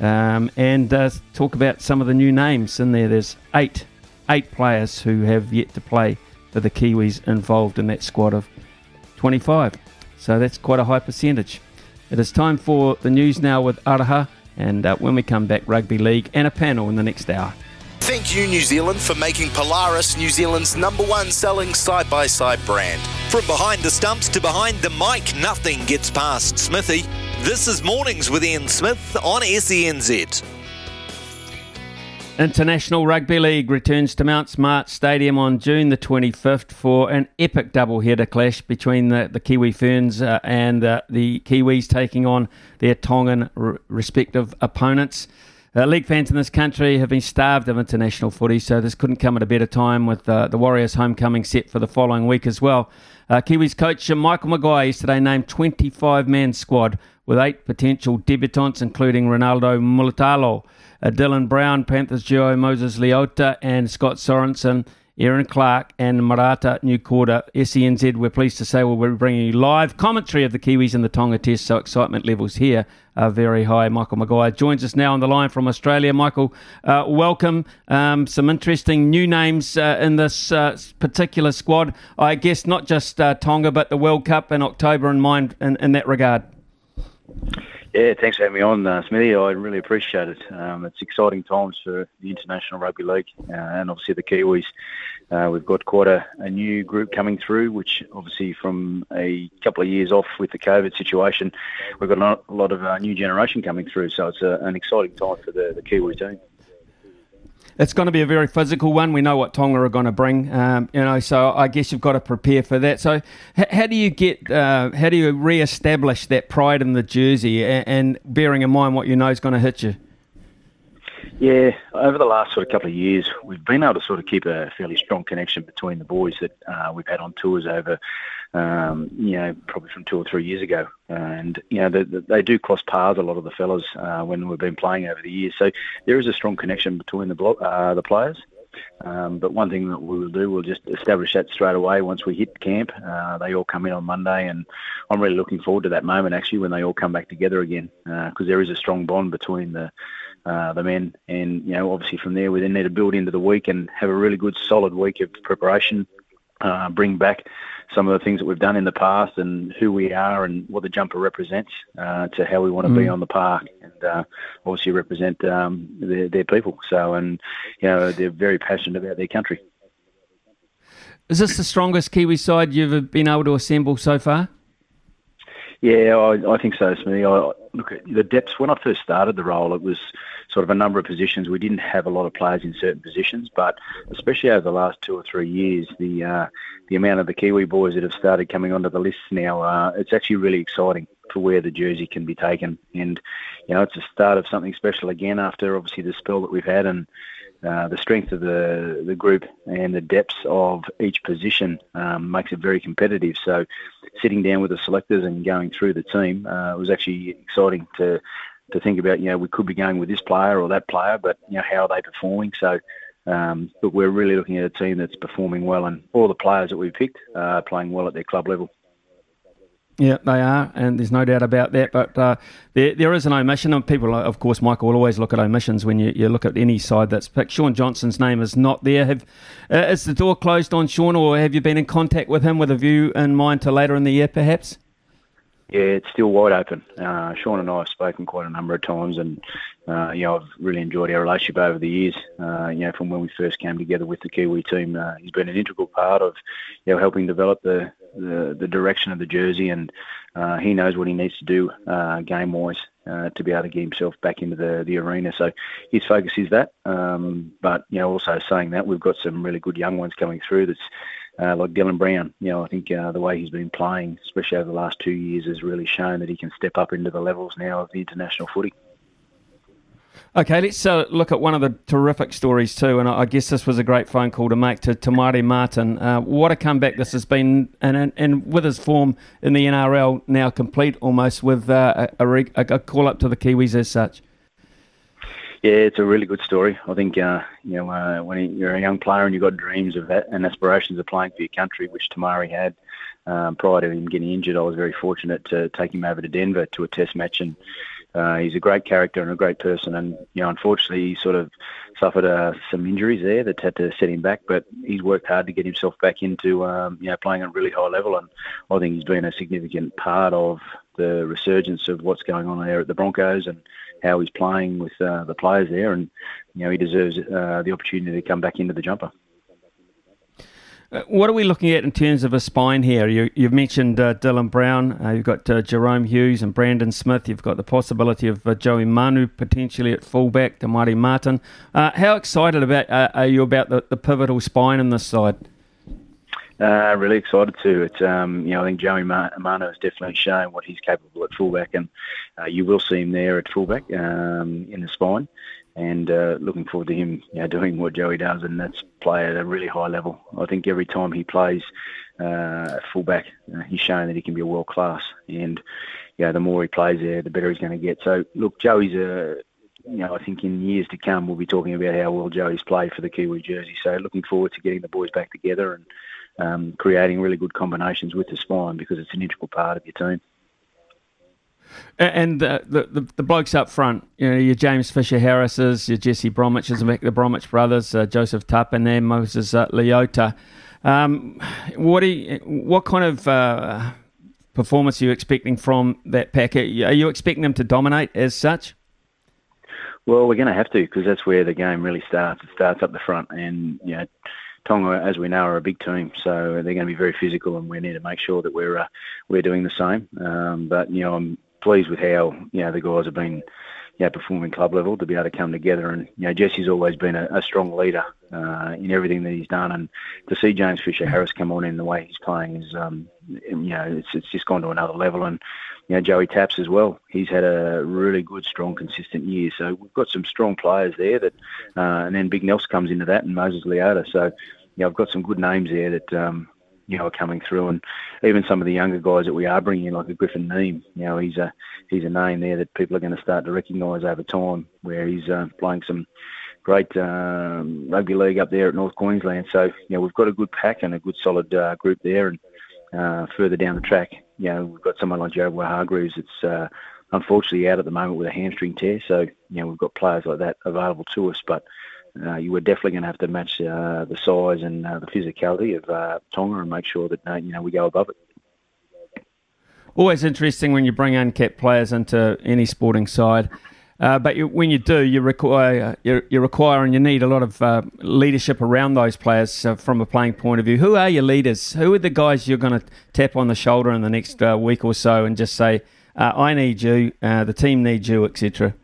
um, and talk about some of the new names in there. There's eight, eight players who have yet to play for the Kiwis involved in that squad of 25. So that's quite a high percentage. It is time for the news now with Araha, and uh, when we come back, Rugby League and a panel in the next hour. Thank you, New Zealand, for making Polaris New Zealand's number one selling side by side brand. From behind the stumps to behind the mic, nothing gets past Smithy. This is Mornings with Ian Smith on SENZ. International Rugby League returns to Mount Smart Stadium on June the 25th for an epic double-header clash between the, the Kiwi Ferns uh, and uh, the Kiwis taking on their Tongan r- respective opponents. Uh, league fans in this country have been starved of international footy, so this couldn't come at a better time with uh, the Warriors' homecoming set for the following week as well. Uh, Kiwis coach Michael Maguire yesterday named 25-man squad with eight potential debutants, including Ronaldo Mulitalo uh, Dylan Brown, Panthers duo Moses Leota and Scott Sorensen, Erin Clark and Marata Niukore. SENZ, we're pleased to say we'll be bringing you live commentary of the Kiwis and the Tonga Test, so excitement levels here are very high. Michael Maguire joins us now on the line from Australia. Michael, uh, welcome. Um, some interesting new names uh, in this uh, particular squad. I guess not just uh, Tonga, but the World Cup in October in mind in, in that regard. Yeah, thanks for having me on, uh, Smithy. I really appreciate it. Um, it's exciting times for the International Rugby League uh, and obviously the Kiwis. Uh, we've got quite a, a, new group coming through, which obviously from a couple of years off with the COVID situation, we've got a lot of uh, new generation coming through. So it's a, an exciting time for the, the Kiwi team it's going to be a very physical one. We know what Tonga are going to bring, um, you know. So I guess you've got to prepare for that. So h- how do you get, uh, how do you re-establish that pride in the jersey, and, and bearing in mind what you know is going to hit you? Yeah, over the last sort of couple of years, we've been able to sort of keep a fairly strong connection between the boys that uh, we've had on tours over, um, you know, probably from two or three years ago. And, you know, they, they, do cross paths, a lot of the fellas, uh, when we've been playing over the years. So there is a strong connection between the, blo- uh, the players. Um, but one thing that we will do, we'll just establish that straight away once we hit camp. Uh, they all come in on Monday, and I'm really looking forward to that moment actually when they all come back together again because uh, there is a strong bond between the uh, the men. And, you know, obviously from there, we then need to build into the week and have a really good, solid week of preparation, uh, bring back some of the things that we've done in the past and who we are and what the jumper represents uh, to how we want to mm. be on the park and uh, obviously represent um, their, their people. So, and, you know, they're very passionate about their country. Is this the strongest Kiwi side you've been able to assemble so far? Yeah, I, I think so, Smithy. I look at the depths. When I first started the role, it was sort of a number of positions. We didn't have a lot of players in certain positions, but especially over the last two or three years, the uh, the amount of the Kiwi boys that have started coming onto the lists now, uh, it's actually really exciting for where the jersey can be taken. And you know, it's a start of something special again after obviously the spell that we've had and. Uh, the strength of the the group and the depths of each position um, makes it very competitive. So, sitting down with the selectors and going through the team uh, was actually exciting to to think about, you know, we could be going with this player or that player, but you know, how are they performing? So, um, but we're really looking at a team that's performing well, and all the players that we've picked are playing well at their club level. Yeah, they are, and there's no doubt about that. But uh, there, there is an omission, and people, of course, Michael will always look at omissions when you, you look at any side that's picked. Shaun Johnson's name is not there. Have uh, is the door closed on Shaun, or have you been in contact with him with a view in mind to later in the year, perhaps? Yeah, it's still wide open. Uh, Shaun and I have spoken quite a number of times, and uh, you know I've really enjoyed our relationship over the years. Uh, you know, from when we first came together with the Kiwi team, uh, he's been an integral part of you know helping develop the the, the direction of the jersey, and uh, he knows what he needs to do uh, game wise to be able to get himself back into the, the arena. So his focus is that. Um, but you know, also saying that we've got some really good young ones coming through. That's uh, like Dylan Brown. You know, I think uh, the way he's been playing, especially over the last two years, has really shown that he can step up into the levels now of the international footy. Okay, let's uh, look at one of the terrific stories too, and I guess this was a great phone call to make to Te Maire Martin. Uh, what a comeback this has been, and, and, and with his form in the NRL now complete almost with uh, a, a, a, call up to the Kiwis as such. Yeah, it's a really good story. I think uh, you know uh, when you're a young player and you've got dreams of that and aspirations of playing for your country, which Te Maire had um, prior to him getting injured, I was very fortunate to take him over to Denver to a Test match and uh, he's a great character and a great person, and you know, unfortunately, he sort of suffered uh, some injuries there that had to set him back. But he's worked hard to get himself back into um, you know playing at a really high level, and I think he's been a significant part of the resurgence of what's going on there at the Broncos and how he's playing with uh, the players there, and you know, he deserves uh, the opportunity to come back into the jumper. Uh, what are we looking at in terms of a spine here? You, have mentioned uh, Dylan Brown, uh, you've got uh, Jahrome Hughes and Brandon Smith, you've got the possibility of uh, Joey Manu potentially at fullback, Maire Martin. Uh, how excited about are you about the, the, pivotal spine in this side? Really excited too. It's um, you know I think Joey Manu has definitely shown what he's capable at fullback, and you will see him there at fullback um, in the spine and uh, looking forward to him you know, doing what Joey does, and that's play at a really high level. I think every time he plays uh, fullback, uh, he's shown that he can be a world class, and you know, the more he plays there, the better he's going to get. So look, Joey's a you know, I think in years to come we'll be talking about how well Joey's played for the Kiwi jersey. So looking forward to getting the boys back together and um, creating really good combinations with the spine because it's an integral part of your team. And the, the, the blokes up front, you know, your James Fisher Harrises, your Jesse Bromwich's, the Bromwich brothers, uh, Joseph Tapine, Moses uh, Leota. Um, what you, what kind of uh, performance are you expecting from that pack? Are you expecting them to dominate as such? Well, we're going to have to because that's where the game really starts. It starts up the front, and you know, Tonga, as we know, are a big team, so they're going to be very physical, and we need to make sure that we're uh, we're doing the same. Um, but you know, I'm pleased with how you know the guys have been you know, performing club level to be able to come together. And you know, Jesse's always been a, a strong leader uh, in everything that he's done, and to see James Fisher Harris come on in the way he's playing is, um, you know, it's it's just gone to another level. And you know, Joey Taps as well. He's had a really good, strong, consistent year. So we've got some strong players there. That, uh, and then Big Nels comes into that, and Moses Leota. So, you know, I've got some good names there that. Um, you know, are coming through, and even some of the younger guys that we are bringing in, like a Griffin Neame, you know, he's a he's a name there that people are going to start to recognise over time, where he's uh, playing some great um, rugby league up there at North Queensland. So, you know, we've got a good pack and a good solid uh, group there, and uh, further down the track, you know, we've got someone like Joe Hargreaves that's uh, unfortunately out at the moment with a hamstring tear. So, you know, we've got players like that available to us, but uh, you were definitely going to have to match uh, the size and uh, the physicality of uh, Tonga and make sure that you know we go above it. Always interesting when you bring uncapped players into any sporting side. Uh, but you, when you do, you require you, you, require and you need a lot of uh, leadership around those players uh, from a playing point of view. Who are your leaders? Who are the guys you're going to tap on the shoulder in the next uh, week or so and just say, "I need you, the team needs you," etc.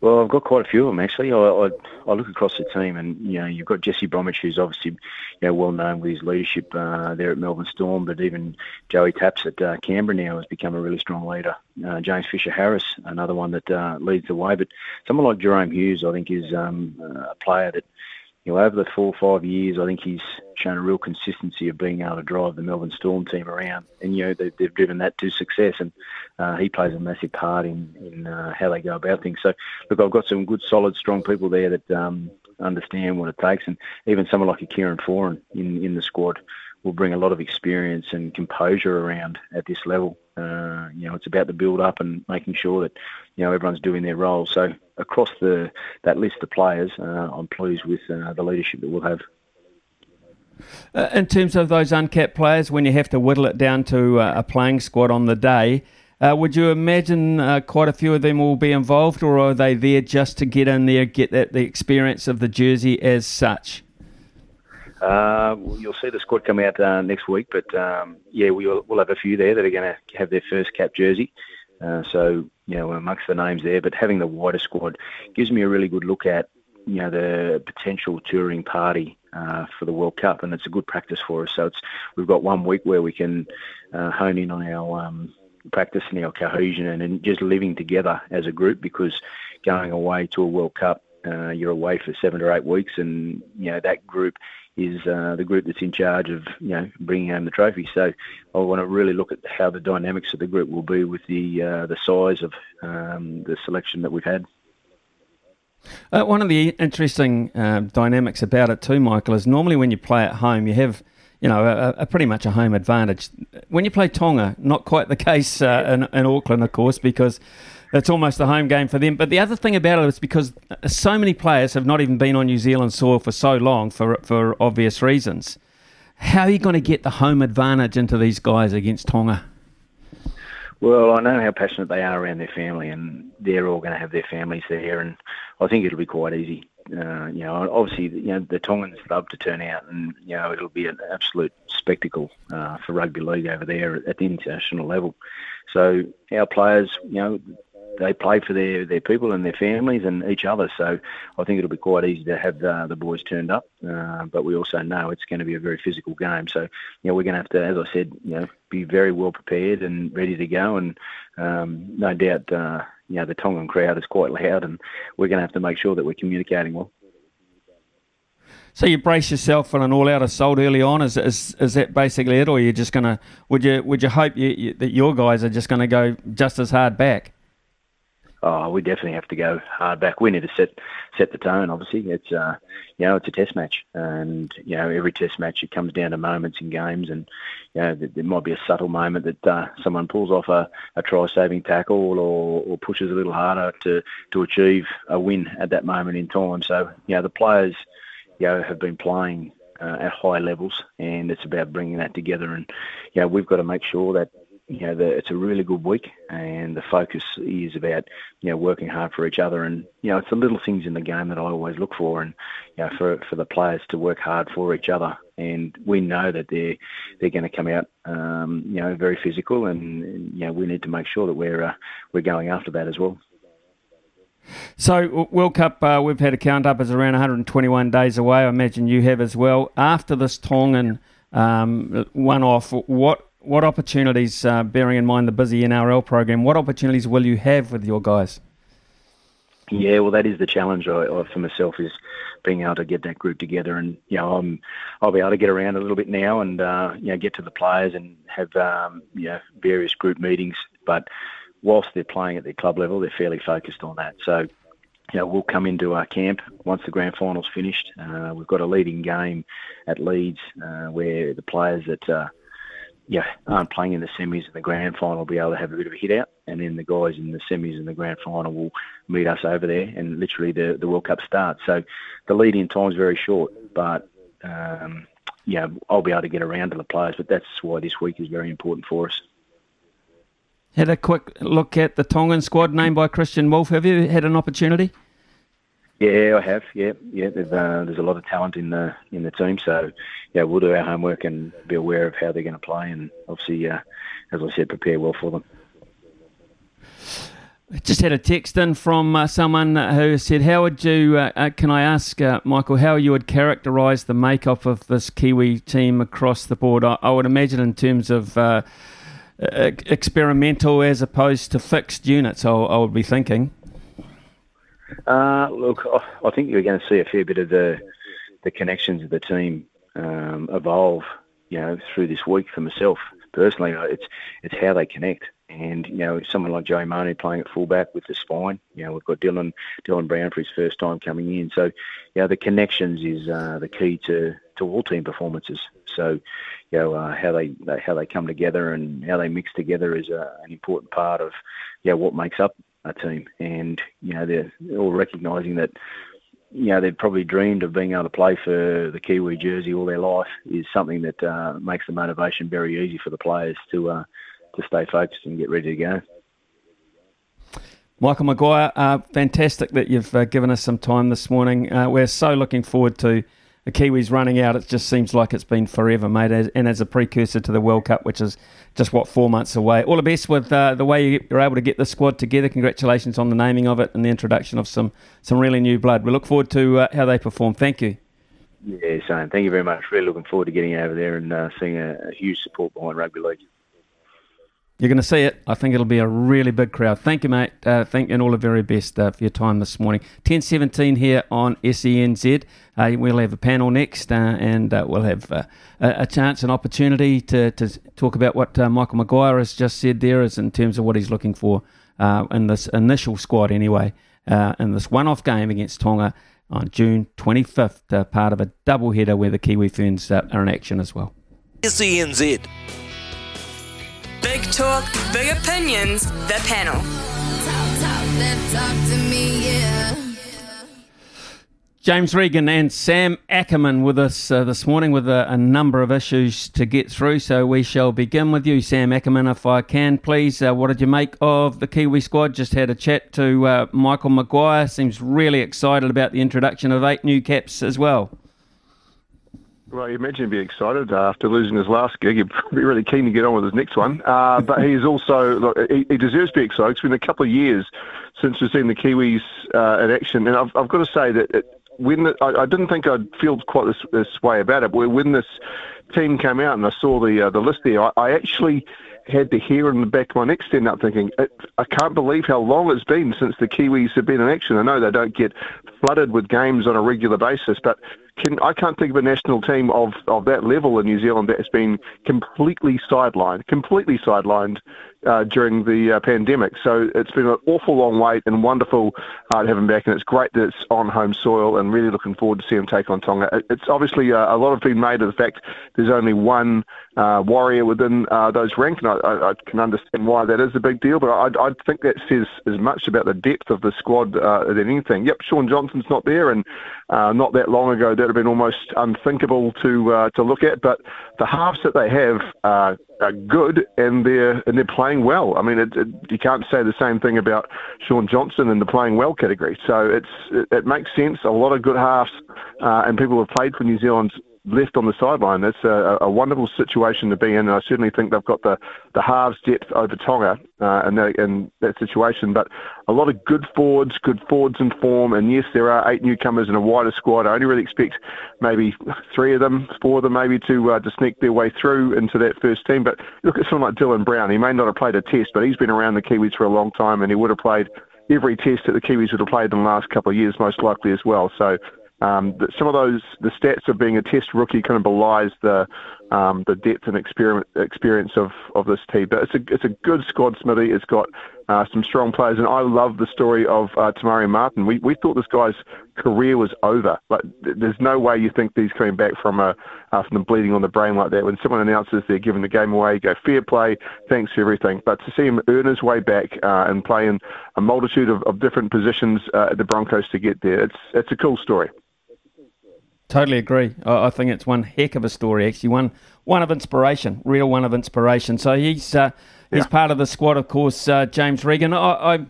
Well, I've got quite a few of them actually. I, I, I look across the team, and you know, you've got Jesse Bromwich, who's obviously you know well known with his leadership uh, there at Melbourne Storm, but even Joey Taps at uh, Canberra now has become a really strong leader. Uh, James Fisher Harris, another one that uh, leads the way, but someone like Jahrome Hughes, I think, is um, a player that you know, over the four or five years, I think he's shown a real consistency of being able to drive the Melbourne Storm team around, and you know they, have driven that to success, and uh, he plays a massive part in in uh, how they go about things. So, look, I've got some good, solid, strong people there that um, understand what it takes, and even someone like a Kieran Foran in in the squad will bring a lot of experience and composure around at this level. Uh, you know, it's about the build up and making sure that you know everyone's doing their role. So across the that list of players, uh, I'm pleased with uh, the leadership that we'll have. Uh, in terms of those uncapped players, when you have to whittle it down to uh, a playing squad on the day, uh, would you imagine uh, quite a few of them will be involved, or are they there just to get in there, get that, the experience of the jersey as such? Uh, you'll see the squad come out uh, next week, but um, yeah, we'll, we'll have a few there that are going to have their first cap jersey. Uh, so, you know, amongst the names there, but having the wider squad gives me a really good look at, you know, the potential touring party uh, for the World Cup, and it's a good practice for us. So it's we've got one week where we can uh, hone in on our um, practice and our cohesion and, and, just living together as a group because going away to a World Cup, uh, you're away for seven or eight weeks, and you know that group is uh, the group that's in charge of you know bringing home the trophy. So I want to really look at how the dynamics of the group will be with the uh, the size of um, the selection that we've had. Uh, one of the interesting uh, dynamics about it too, Michael, is normally when you play at home, you have you know a, a pretty much a home advantage. When you play Tonga, not quite the <laughs> case uh, in, in Auckland, of course, because it's almost the home game for them. But the other thing about it is because so many players have not even been on New Zealand soil for so long for for obvious reasons. How are you going to get the home advantage into these guys against Tonga? Well, I know how passionate they are around their family, and they're all going to have their families there, and I think it'll be quite easy. Uh, you know, obviously, you know the Tongans love to turn out, and you know it'll be an absolute spectacle uh, for rugby league over there at the international level. So our players, you know, they play for their, their people and their families and each other. So I think it'll be quite easy to have the, the boys turned up. Uh, but we also know it's going to be a very physical game. So, you know, we're going to have to, as I said, you know, be very well prepared and ready to go. And um, no doubt, uh, you know, the Tongan crowd is quite loud and we're going to have to make sure that we're communicating well. So you brace yourself for an all-out assault early on. Is, is is that basically it, or are you just gonna? Would you would you hope you, you, that your guys are just going to go just as hard back? Oh, we definitely have to go hard back. We need to set set the tone. Obviously, it's uh, you know it's a test match, and you know every test match it comes down to moments in games, and you know there, there might be a subtle moment that uh, someone pulls off a, a try-saving tackle or, or pushes a little harder to to achieve a win at that moment in time. So you know the players you know have been playing. Uh, at high levels, and it's about bringing that together. And you know, we've got to make sure that you know, the, it's a really good week, and the focus is about you know working hard for each other, and you know it's the little things in the game that I always look for, and you know for for the players to work hard for each other, and we know that they're they're going to come out um, you know very physical, and, you know we need to make sure that we're uh, we're going after that as well. So, World Cup, uh, we've had a count up as around 121 days away. I imagine you have as well. After this Tongan um, one off, what what opportunities, uh, bearing in mind the busy NRL program, what opportunities will you have with your guys? Yeah, well, that is the challenge I, I, for myself is being able to get that group together, and you know, I'm I'll be able to get around a little bit now, and uh, you know, get to the players and have um, you know various group meetings. But whilst they're playing at their club level, they're fairly focused on that. So, you know, we'll come into our camp once the grand final's finished. Uh, we've got a leading game at Leeds uh, where the players that uh, yeah, um, playing in the semis and the grand final will be able to have a bit of a hit out, and then the guys in the semis and the grand final will meet us over there, and literally the, the World Cup starts. So the lead in time is very short, but um, yeah, I'll be able to get around to the players, but that's why this week is very important for us. Had a quick look at the Tongan squad named by Kristian Woolf. Have you had an opportunity? Yeah, I have. Yeah, yeah. Uh, there's a lot of talent in the in the team, so yeah, we'll do our homework and be aware of how they're going to play, and obviously, uh, as I said, prepare well for them. Just had a text in from uh, someone who said, "How would you? Uh, uh, can I ask uh, Michael how you would characterise the makeup of this Kiwi team across the board? I, I would imagine in terms of experimental as opposed to fixed units. I, I would be thinking." Uh, look, I think you're going to see a fair bit of the the connections of the team um, evolve, you know, through this week. For myself personally, it's it's how they connect. And you know, someone like Joey Manu playing at fullback with the spine. You know, we've got Dylan Dylan Brown for his first time coming in. So, you know, the connections is uh, the key to to all team performances. So, you know, uh, how they, they, how they come together and how they mix together is uh, an important part of you know, what makes up team, and you know they're all recognising that you know they've probably dreamed of being able to play for the Kiwi jersey all their life is something that uh, makes the motivation very easy for the players to uh, to stay focused and get ready to go. Michael Maguire, uh, fantastic that you've uh, given us some time this morning. Uh, we're so looking forward to the Kiwis running out, it just seems like it's been forever, mate. As, and as a precursor to the World Cup, which is just what four months away. All the best with uh, the way you're able to get the squad together. Congratulations on the naming of it and the introduction of some some really new blood. We look forward to uh, how they perform. Thank you. Yeah, Shane. Thank you very much. Really looking forward to getting over there and uh, seeing a, a huge support behind rugby league. You're going to see it. I think it'll be a really big crowd. Thank you, mate. Uh, thank you and all the very best uh, for your time this morning. 10.17 here on SENZ. Uh, we'll have a panel next uh, and uh, we'll have uh, a, a chance, an opportunity to, to talk about what Michael Maguire has just said there is in terms of what he's looking for in this initial squad anyway, in this one-off game against Tonga on June 25th, part of a double header where the Kiwi Ferns are in action as well. SENZ. Talk, big opinions, the panel. James Regan and Sam Ackerman with us uh, this morning with a, a, number of issues to get through. So we shall begin with you, Sam Ackerman, if I can, please. Uh, what did you make of the Kiwi squad? Just had a chat to uh, Michael Maguire. Seems really excited about the introduction of eight new caps as well. Well, you imagine he'd be excited uh, after losing his last gig. He'd <laughs> be really keen to get on with his next one. Uh, but he's also, look, he, he, deserves to be excited. It's been a couple of years since we've seen the Kiwis uh, in action. And I've, I've got to say that it, when the, I, I, didn't think I'd feel quite this, this way about it. but When this team came out and I saw the uh, the list there, I, I actually had the hair in the back of my neck stand up thinking, uh, I can't believe how long it's been since the Kiwis have been in action. I know they don't get flooded with games on a regular basis, but can, I can't think of a national team of, of that level in New Zealand that has been completely sidelined, completely sidelined uh, during the uh, pandemic. So it's been an awful long wait and wonderful uh, to have him back. And it's great that it's on home soil and really looking forward to see him take on Tonga. It's obviously uh, a lot of been made of the fact there's only one uh, warrior within uh, those ranks, and I, I, I, can understand why that is a big deal. But I, I think that says as much about the depth of the squad than anything. Yep, Shaun Johnson's not there, and not that long ago that would have been almost unthinkable to to look at. But the halves that they have are good, and they're and they're playing well. I mean, it, it, you can't say the same thing about Shaun Johnson in the playing well category. So it's it, it makes sense. A lot of good halves, uh, and people have played for New Zealand left on the sideline. That's a, a, wonderful situation to be in, and I certainly think they've got the, the halves depth over Tonga uh, in, that, in that situation. But a lot of good forwards, good forwards in form, and yes, there are eight newcomers in a wider squad. I only really expect maybe three of them, four of them maybe to uh, to sneak their way through into that first team. But look at someone like Dylan Brown. He may not have played a test, but he's been around the Kiwis for a long time, and he would have played every test that the Kiwis would have played in the last couple of years, most likely as well. So um, some of those the stats of being a test rookie kind of belies the um, the depth and experience of, of this team. But it's a it's a good squad, Smithy. It's got uh, some strong players, and I love the story of uh, Te Maire Martin. We we thought this guy's career was over. Like there's no way you think he's coming back from a uh, from the bleeding on the brain like that. When someone announces they're giving the game away, go fair play, thanks for everything. But to see him earn his way back uh, and play in a multitude of, of different positions uh, at the Broncos to get there, it's it's a cool story. Totally agree. I, think it's one heck of a story, actually. One one of inspiration, real one of inspiration. So he's uh, he's yeah. part of the squad, of course. Uh, James Regan. I,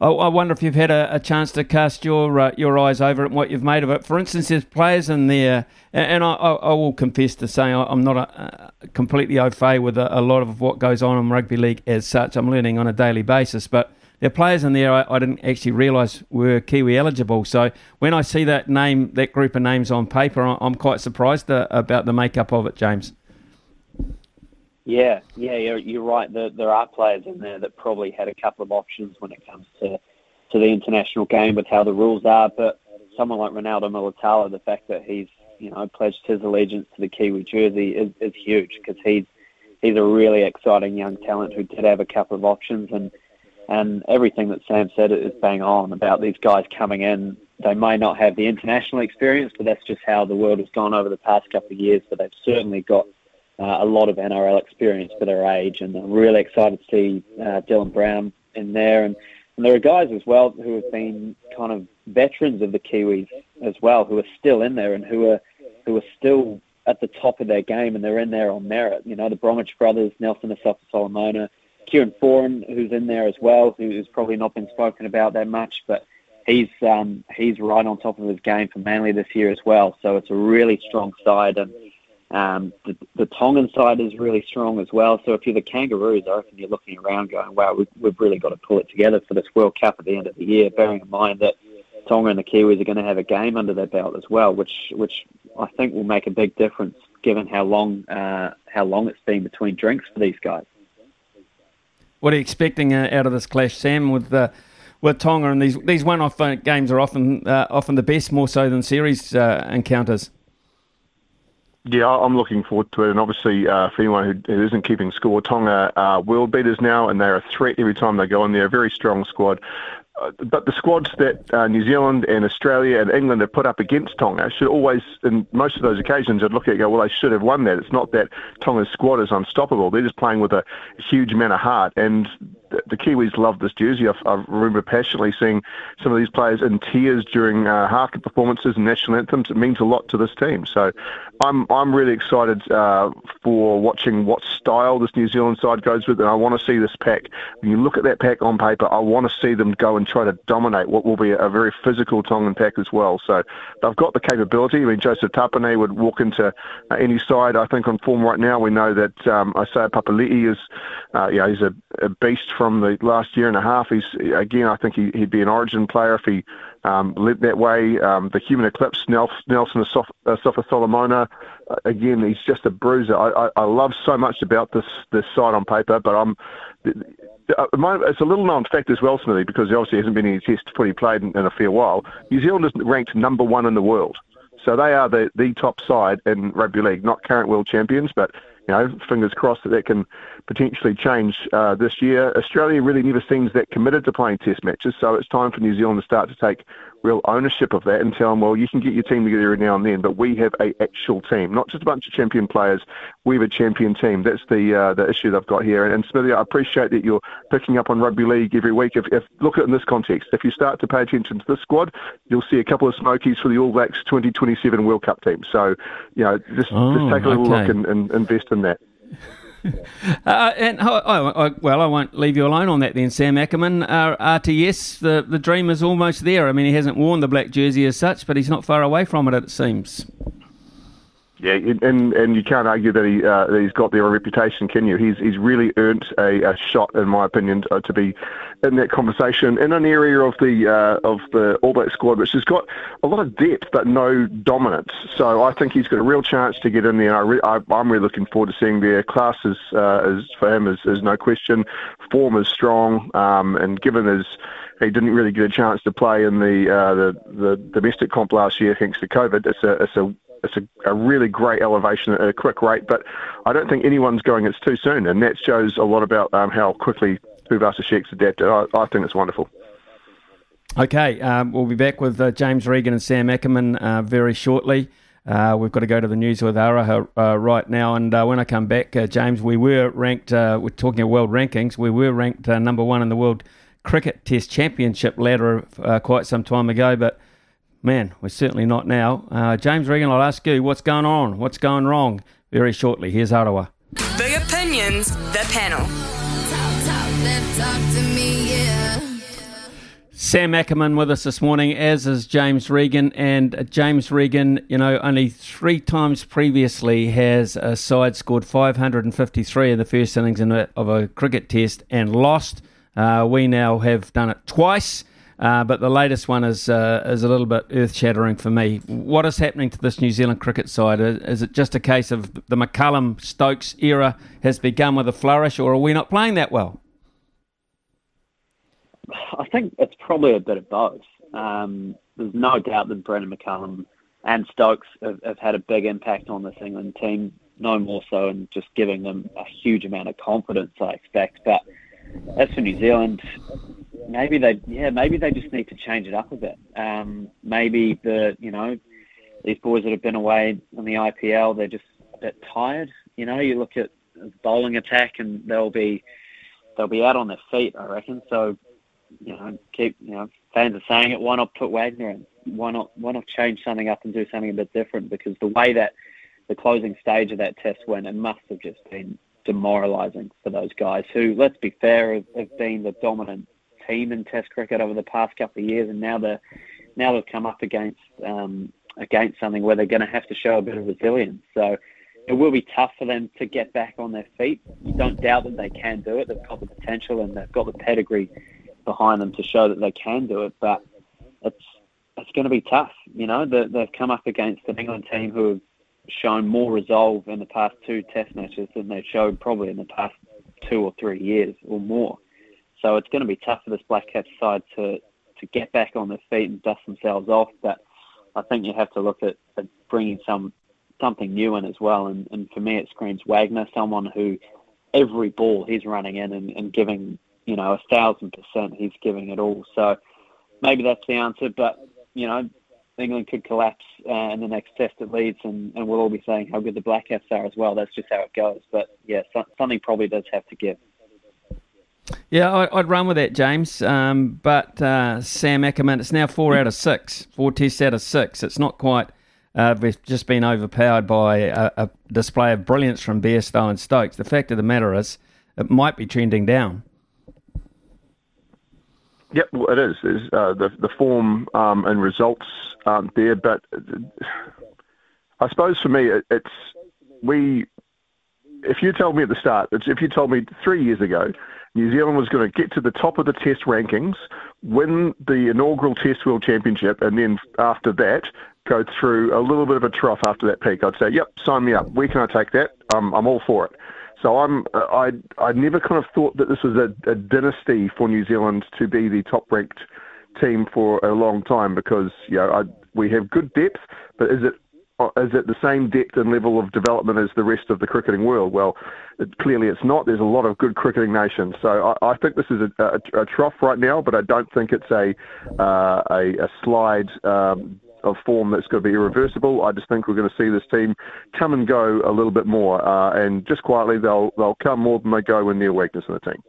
I, I wonder if you've had a, a chance to cast your uh, your eyes over it and what you've made of it. For instance, there's players in there, and I, I will confess to saying I'm not a, completely au fait with a, a lot of what goes on in rugby league as such. I'm learning on a daily basis, but there are players in there I, I didn't actually realise were Kiwi eligible. So when I see that name, that group of names on paper, I'm quite surprised uh, about the makeup of it, James. Yeah, yeah, you're, you're right. There, there are players in there that probably had a couple of options when it comes to to the international game with how the rules are. But someone like Ronaldo Mulitalo, the fact that he's you know pledged his allegiance to the Kiwi jersey is, is huge because he's he's a really exciting young talent who did have a couple of options and and everything that Sam said is bang on about these guys coming in. They may not have the international experience, but that's just how the world has gone over the past couple of years. But they've certainly got uh, a lot of NRL experience for their age, and I'm really excited to see uh, Dylan Brown in there. And, and there are guys as well who have been kind of veterans of the Kiwis as well, who are still in there and who are who are still at the top of their game, and they're in there on merit. You know, the Bromwich brothers, Nelson Asofa Solomona, Kieran Foran, who's in there as well, who's probably not been spoken about that much, but he's um, he's right on top of his game for Manly this year as well. So it's a really strong side, and um, the, the Tongan side is really strong as well. So if you're the Kangaroos, I reckon you're looking around going, "Wow, we've, we've really got to pull it together for this World Cup at the end of the year." Bearing in mind that Tonga and the Kiwis are going to have a game under their belt as well, which which I think will make a big difference given how long uh, how long it's been between drinks for these guys. What are you expecting uh, out of this clash, Sam? With uh, with Tonga and these these one-off uh, games are often uh, often the best, more so than series uh, encounters. Yeah, I'm looking forward to it. And obviously, uh, for anyone who, who isn't keeping score, Tonga are world beaters now, and they're a threat every time they go in there. A very strong squad. Uh, but the squads that uh, New Zealand and Australia and England have put up against Tonga should always, in most of those occasions, I'd look at it and go, well, they should have won that. It's not that Tonga's squad is unstoppable. They're just playing with a huge amount of heart. And the, Kiwis love this jersey. I, I, remember passionately seeing some of these players in tears during uh, haka performances and national anthems. It means a lot to this team. So I'm I'm really excited uh, for watching what style this New Zealand side goes with, and I want to see this pack. When you look at that pack on paper, I want to see them go and try to dominate what will be a, very physical Tongan pack as well. So they've got the capability. I mean, Joseph Tapine would walk into uh, any side. I think on form right now, we know that um, Isaiah Papali'i is, uh, you know, he's a, a beast from the last year and a half. He's again, I think he, would be an Origin player if he um, led that way. Um, the human eclipse, Nelson Asofa uh, Solomona, uh, again, he's just a bruiser. I, I, I love so much about this this side on paper, but I'm. Uh, it's a little known fact as well, Smithy, because there obviously hasn't been any test footy played in, in a fair while. New Zealand is ranked number one in the world. So they are the, the top side in rugby league, not current world champions, but you know, fingers crossed that that can potentially change uh, this year. Australia really never seems that committed to playing test matches, so it's time for New Zealand to start to take real ownership of that and tell them, well, you can get your team together now and then, but we have a actual team, not just a bunch of champion players. We have a champion team. That's the uh, the issue they've got here. And, and Smithy, I appreciate that you're picking up on rugby league every week. If, if look at it in this context, if you start to pay attention to this squad, you'll see a couple of smokies for the All Blacks 2027 World Cup team. So, you know, just, oh, just take a little okay. look and, and invest in that. <laughs> uh, and I, I, I, well, I won't leave you alone on that then, Sam Ackerman. Uh, RTS, the, the dream is almost there. I mean, he hasn't worn the black jersey as such, but he's not far away from it, it seems. Yeah, and and you can't argue that he uh, that he's got their reputation, can you? He's he's really earned a, a shot, in my opinion, to, to, be in that conversation in an area of the uh, of the All Black squad, which has got a lot of depth but no dominance. So I think he's got a real chance to get in there. I am really looking forward to seeing their Class is, uh, for him is, is no question. Form is strong, um, and given his he didn't really get a chance to play in the uh, the, the domestic comp last year thanks to COVID. It's a it's a it's a, a, really great elevation at a quick rate, but I don't think anyone's going it's too soon, and that shows a lot about um, how quickly Tuivasa-Sheck's adapted. I, I, think it's wonderful. Okay, um, we'll be back with uh, James Regan and Sam Ackerman uh, very shortly. Uh, we've got to go to the news with Araha uh, right now, and uh, when I come back, uh, James, we were ranked. we're talking of world rankings. We were ranked number one in the world cricket Test Championship ladder quite some time ago, but Man, we're certainly not now. Uh, James Regan, I'll ask you what's going on? What's going wrong? Very shortly. Here's Ottawa. Big opinions, the panel. Talk, talk, me, yeah. Sam Ackerman with us this morning, as is James Regan. And uh, James Regan, you know, only three times previously has a side scored 553 in the first innings of a cricket test and lost. Uh, we now have done it twice. Uh, but the latest one is uh, is a little bit earth shattering for me. What is happening to this New Zealand cricket side? Is it just a case of the McCullum Stokes era has begun with a flourish, or are we not playing that well? I think it's probably a bit of both. Um, there's no doubt that Brendon McCullum and Stokes have, have, had a big impact on this England team, no more so, and just giving them a huge amount of confidence, I expect. But as for New Zealand, maybe they yeah maybe they just need to change it up a bit. Um, maybe the you know these boys that have been away in the IPL they're just a bit tired. You know, you look at bowling attack and they'll be they'll be out on their feet. I reckon. So you know, keep you know fans are saying it. Why not put Wagner in? Why not why not change something up and do something a bit different? Because the way that the closing stage of that test went, it must have just been demoralising for those guys who, let's be fair, have, have been the dominant team in Test cricket over the past couple of years, and now they're now they've come up against um, against something where they're going to have to show a bit of resilience. So it will be tough for them to get back on their feet. You don't doubt that they can do it. They've got the potential and they've got the pedigree behind them to show that they can do it. But it's it's going to be tough. You know, they've come up against an England team who have shown more resolve in the past two Test matches than they've showed probably in the past two or three years or more. So it's going to be tough for this Black Caps side to to get back on their feet and dust themselves off. But I think you have to look at, at bringing some something new in as well. And, and for me, it screams Wagner, someone who every ball he's running in and, and giving, you know, a thousand percent, he's giving it all. So maybe that's the answer. But you know, England could collapse uh, in the next test at Leeds, and, and we'll all be saying how good the Black are as well. That's just how it goes. But yeah, so, something probably does have to give. Yeah, I, would run with that, James. Um, but uh, Sam Ackerman, it's now four out of six, four tests out of six. It's not quite. Uh, we've just been overpowered by a, a display of brilliance from Bairstow and Stokes. The fact of the matter is, it might be trending down. Yep, well, it is. Uh, the the form um, and results aren't there, but I suppose for me it, it's we. If you told me at the start, if you told me three years ago, New Zealand was going to get to the top of the Test rankings, win the inaugural Test World Championship, and then after that go through a little bit of a trough after that peak, I'd say, "Yep, sign me up. Where can I take that? I'm I'm all for it." So I'm I I never kind of thought that this was a, a dynasty for New Zealand to be the top ranked team for a long time because you know I, we have good depth, but is it is it the same depth and level of development as the rest of the cricketing world? Well, it, clearly it's not. There's a lot of good cricketing nations, so I, I think this is a, a, a, trough right now, but I don't think it's a uh, a, a, slide um, of form that's going to be irreversible. I just think we're going to see this team come and go a little bit more, uh, and just quietly they'll they'll come more than they go when Neil weakness in the team.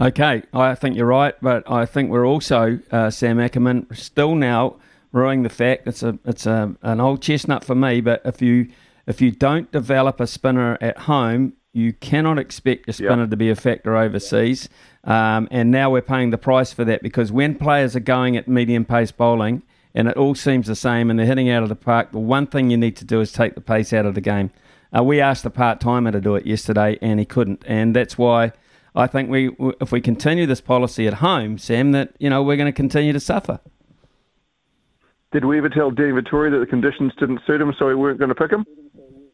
Okay, I think you're right, but I think we're also uh, Sam Ackerman still now ruining the fact it's a it's a an old chestnut for me. But if you if you don't develop a spinner at home, you cannot expect your spinner yep. to be a factor overseas. Um, and now we're paying the price for that because when players are going at medium pace bowling and it all seems the same and they're hitting out of the park, the one thing you need to do is take the pace out of the game. Uh, we asked the part timer to do it yesterday and he couldn't. And that's why I think we, if we continue this policy at home, Sam, that you know we're going to continue to suffer. Did we ever tell Dean Vettori that the conditions didn't suit him, so we weren't going to pick him?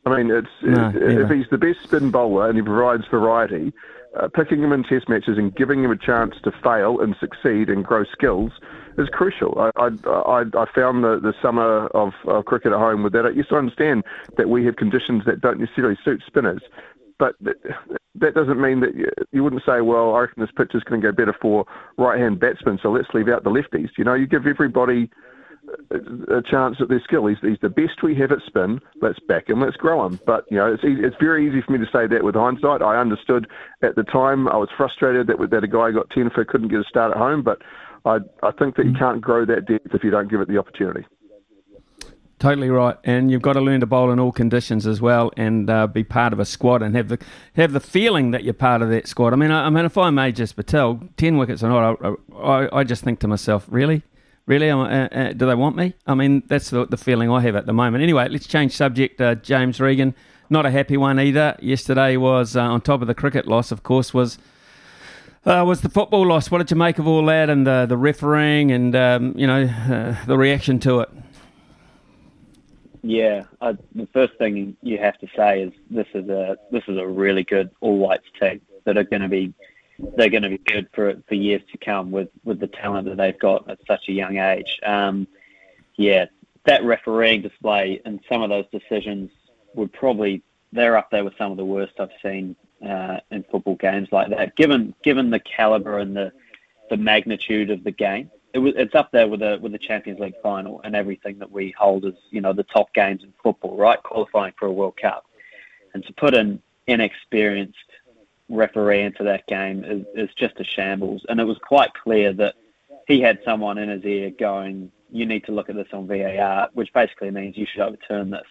I mean, it's no, if he's the best spin bowler and he provides variety, uh, picking him in test matches and giving him a chance to fail and succeed and grow skills is crucial. I, I, I, found the, the summer of, of cricket at home with that. I understand that we have conditions that don't necessarily suit spinners, but that doesn't mean that you, you wouldn't say, well, I reckon this pitch is going to go better for right-hand batsmen, so let's leave out the lefties. You know, you give everybody a chance at their skill. He's, he's the best we have at spin. Let's back him. Let's grow him. But you know, it's easy, it's very easy for me to say that with hindsight. I understood at the time. I was frustrated that that a guy got ten for couldn't get a start at home. But I I think that you can't grow that depth if you don't give it the opportunity. Totally right, and you've got to learn to bowl in all conditions as well, and uh, be part of a squad, and have the have the feeling that you're part of that squad. I mean, I, I mean, if I may just Patel, ten wickets or not, I, I, I just think to myself, really, Really? Uh, uh, do they want me? I mean, that's the, the, feeling I have at the moment. Anyway, let's change subject. Uh, James Regan, not a happy one either. Yesterday was uh, on top of the cricket loss, of course, was uh, was the football loss. What did you make of all that and the the refereeing and um, you know uh, the reaction to it? Yeah, the first thing you have to say is this is a this is a really good All Whites team that are going to be they're going to be good for for years to come with with the talent that they've got at such a young age. Um, yeah, that refereeing display and some of those decisions would probably they're up there with some of the worst I've seen uh, in football games like that. Given given the caliber and the the magnitude of the game, it was, it's up there with the with the Champions League final and everything that we hold as you know the top games in football, right? Qualifying for a World Cup, and to put an inexperienced referee into that game is, is just a shambles. And it was quite clear that he had someone in his ear going, "You need to look at this on VAR," which basically means you should overturn this.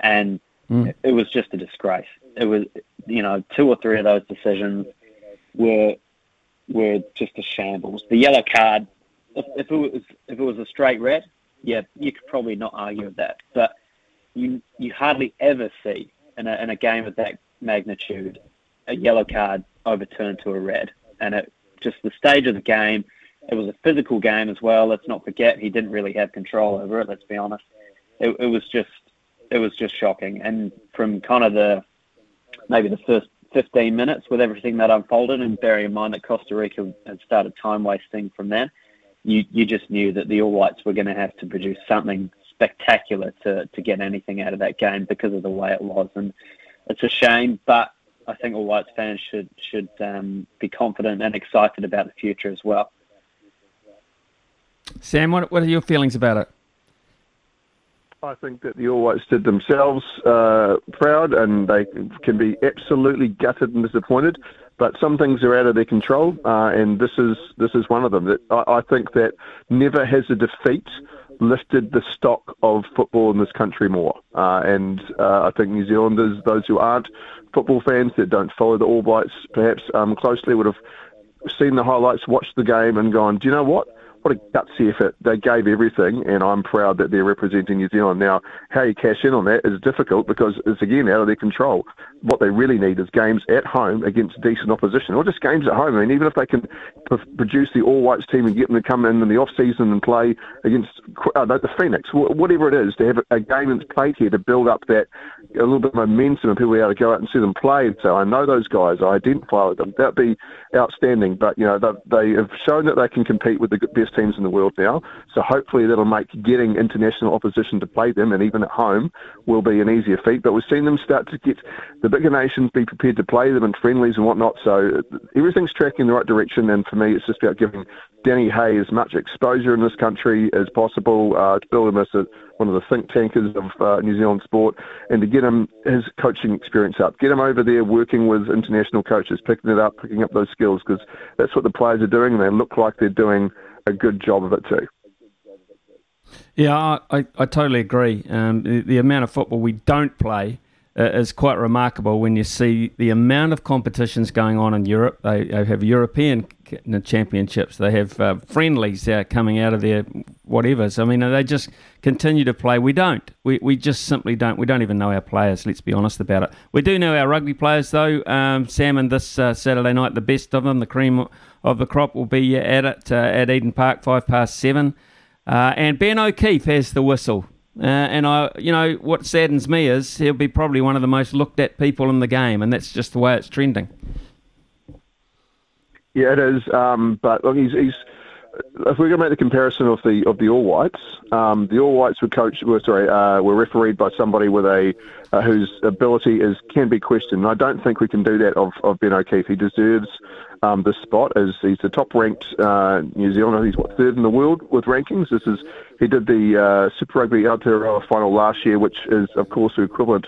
And mm. it, was just a disgrace. It was, you know, two or three of those decisions were were just a shambles. The yellow card, if, if it was if it was a straight red, yeah, you could probably not argue with that. But you you hardly ever see in a in a game of that magnitude a yellow card overturned to a red, and it just the stage of the game. It was a physical game as well. Let's not forget he didn't really have control over it. Let's be honest. It, it was just it was just shocking. And from kind of the maybe the first 15 minutes with everything that unfolded, and bearing in mind that Costa Rica had started time wasting from then, you you just knew that the All Whites were going to have to produce something spectacular to to get anything out of that game because of the way it was, and it's a shame, but I think All Whites fans should should um, be confident and excited about the future as well. Sam, what what are your feelings about it? I think that the All Whites did themselves uh, proud, and they can be absolutely gutted and disappointed. But some things are out of their control, uh, and this is this is one of them. I, I think that never has a defeat lifted the stock of football in this country more. Uh, and uh, I think New Zealanders, those who aren't football fans that don't follow the All Whites perhaps um, closely, would have seen the highlights, watched the game, and gone, do you know what? What a gutsy effort. They gave everything, and I'm proud that they're representing New Zealand. Now, how you cash in on that is difficult because it's again out of their control. What they really need is games at home against decent opposition, or just games at home. I mean, even if they can p- produce the All Whites team and get them to come in in the off season and play against uh, the Phoenix, whatever it is, to have a game that's played here to build up that a little bit of momentum and people be able to go out and see them play. So I know those guys, I identify with them. That'd be outstanding. But you know, they, they have shown that they can compete with the best teams in the world now. So hopefully that'll make getting international opposition to play them and even at home will be an easier feat. But we've seen them start to get the bigger nations be prepared to play them in friendlies and whatnot. So everything's tracking in the right direction. And for me, it's just about giving Danny Hay as much exposure in this country as possible uh, to build him as a, one of the think tankers of uh, New Zealand sport and to get him his coaching experience up. Get him over there working with international coaches, picking it up, picking up those skills because that's what the players are doing and they look like they're doing a good job of it too. Yeah, I, I, totally agree. Um, the, the, amount of football we don't play uh, is quite remarkable when you see the amount of competitions going on in Europe. They, they have European championships, they have uh, friendlies uh, coming out of their whatever. So, I mean, they just continue to play. We don't. We, we just simply don't. We don't even know our players, let's be honest about it. We do know our rugby players, though. Um, Sam, and this uh, Saturday night, the best of them, the cream of the crop will be at it uh, at Eden Park, five past seven. Uh, and Ben O'Keeffe has the whistle. Uh, and I, you know, what saddens me is he'll be probably one of the most looked at people in the game, and that's just the way it's trending. Yeah, it is. Um, but look, he's, he's if we're going to make the comparison of the of the All Whites, um, the All Whites were coached, were sorry, uh, were refereed by somebody with a uh, whose ability is can be questioned. And I don't think we can do that of, of Ben O'Keeffe. He deserves um, this spot as he's the top ranked uh, New Zealander. He's what third in the world with rankings. This is he did the uh, Super Rugby Aotearoa final last year, which is of course the equivalent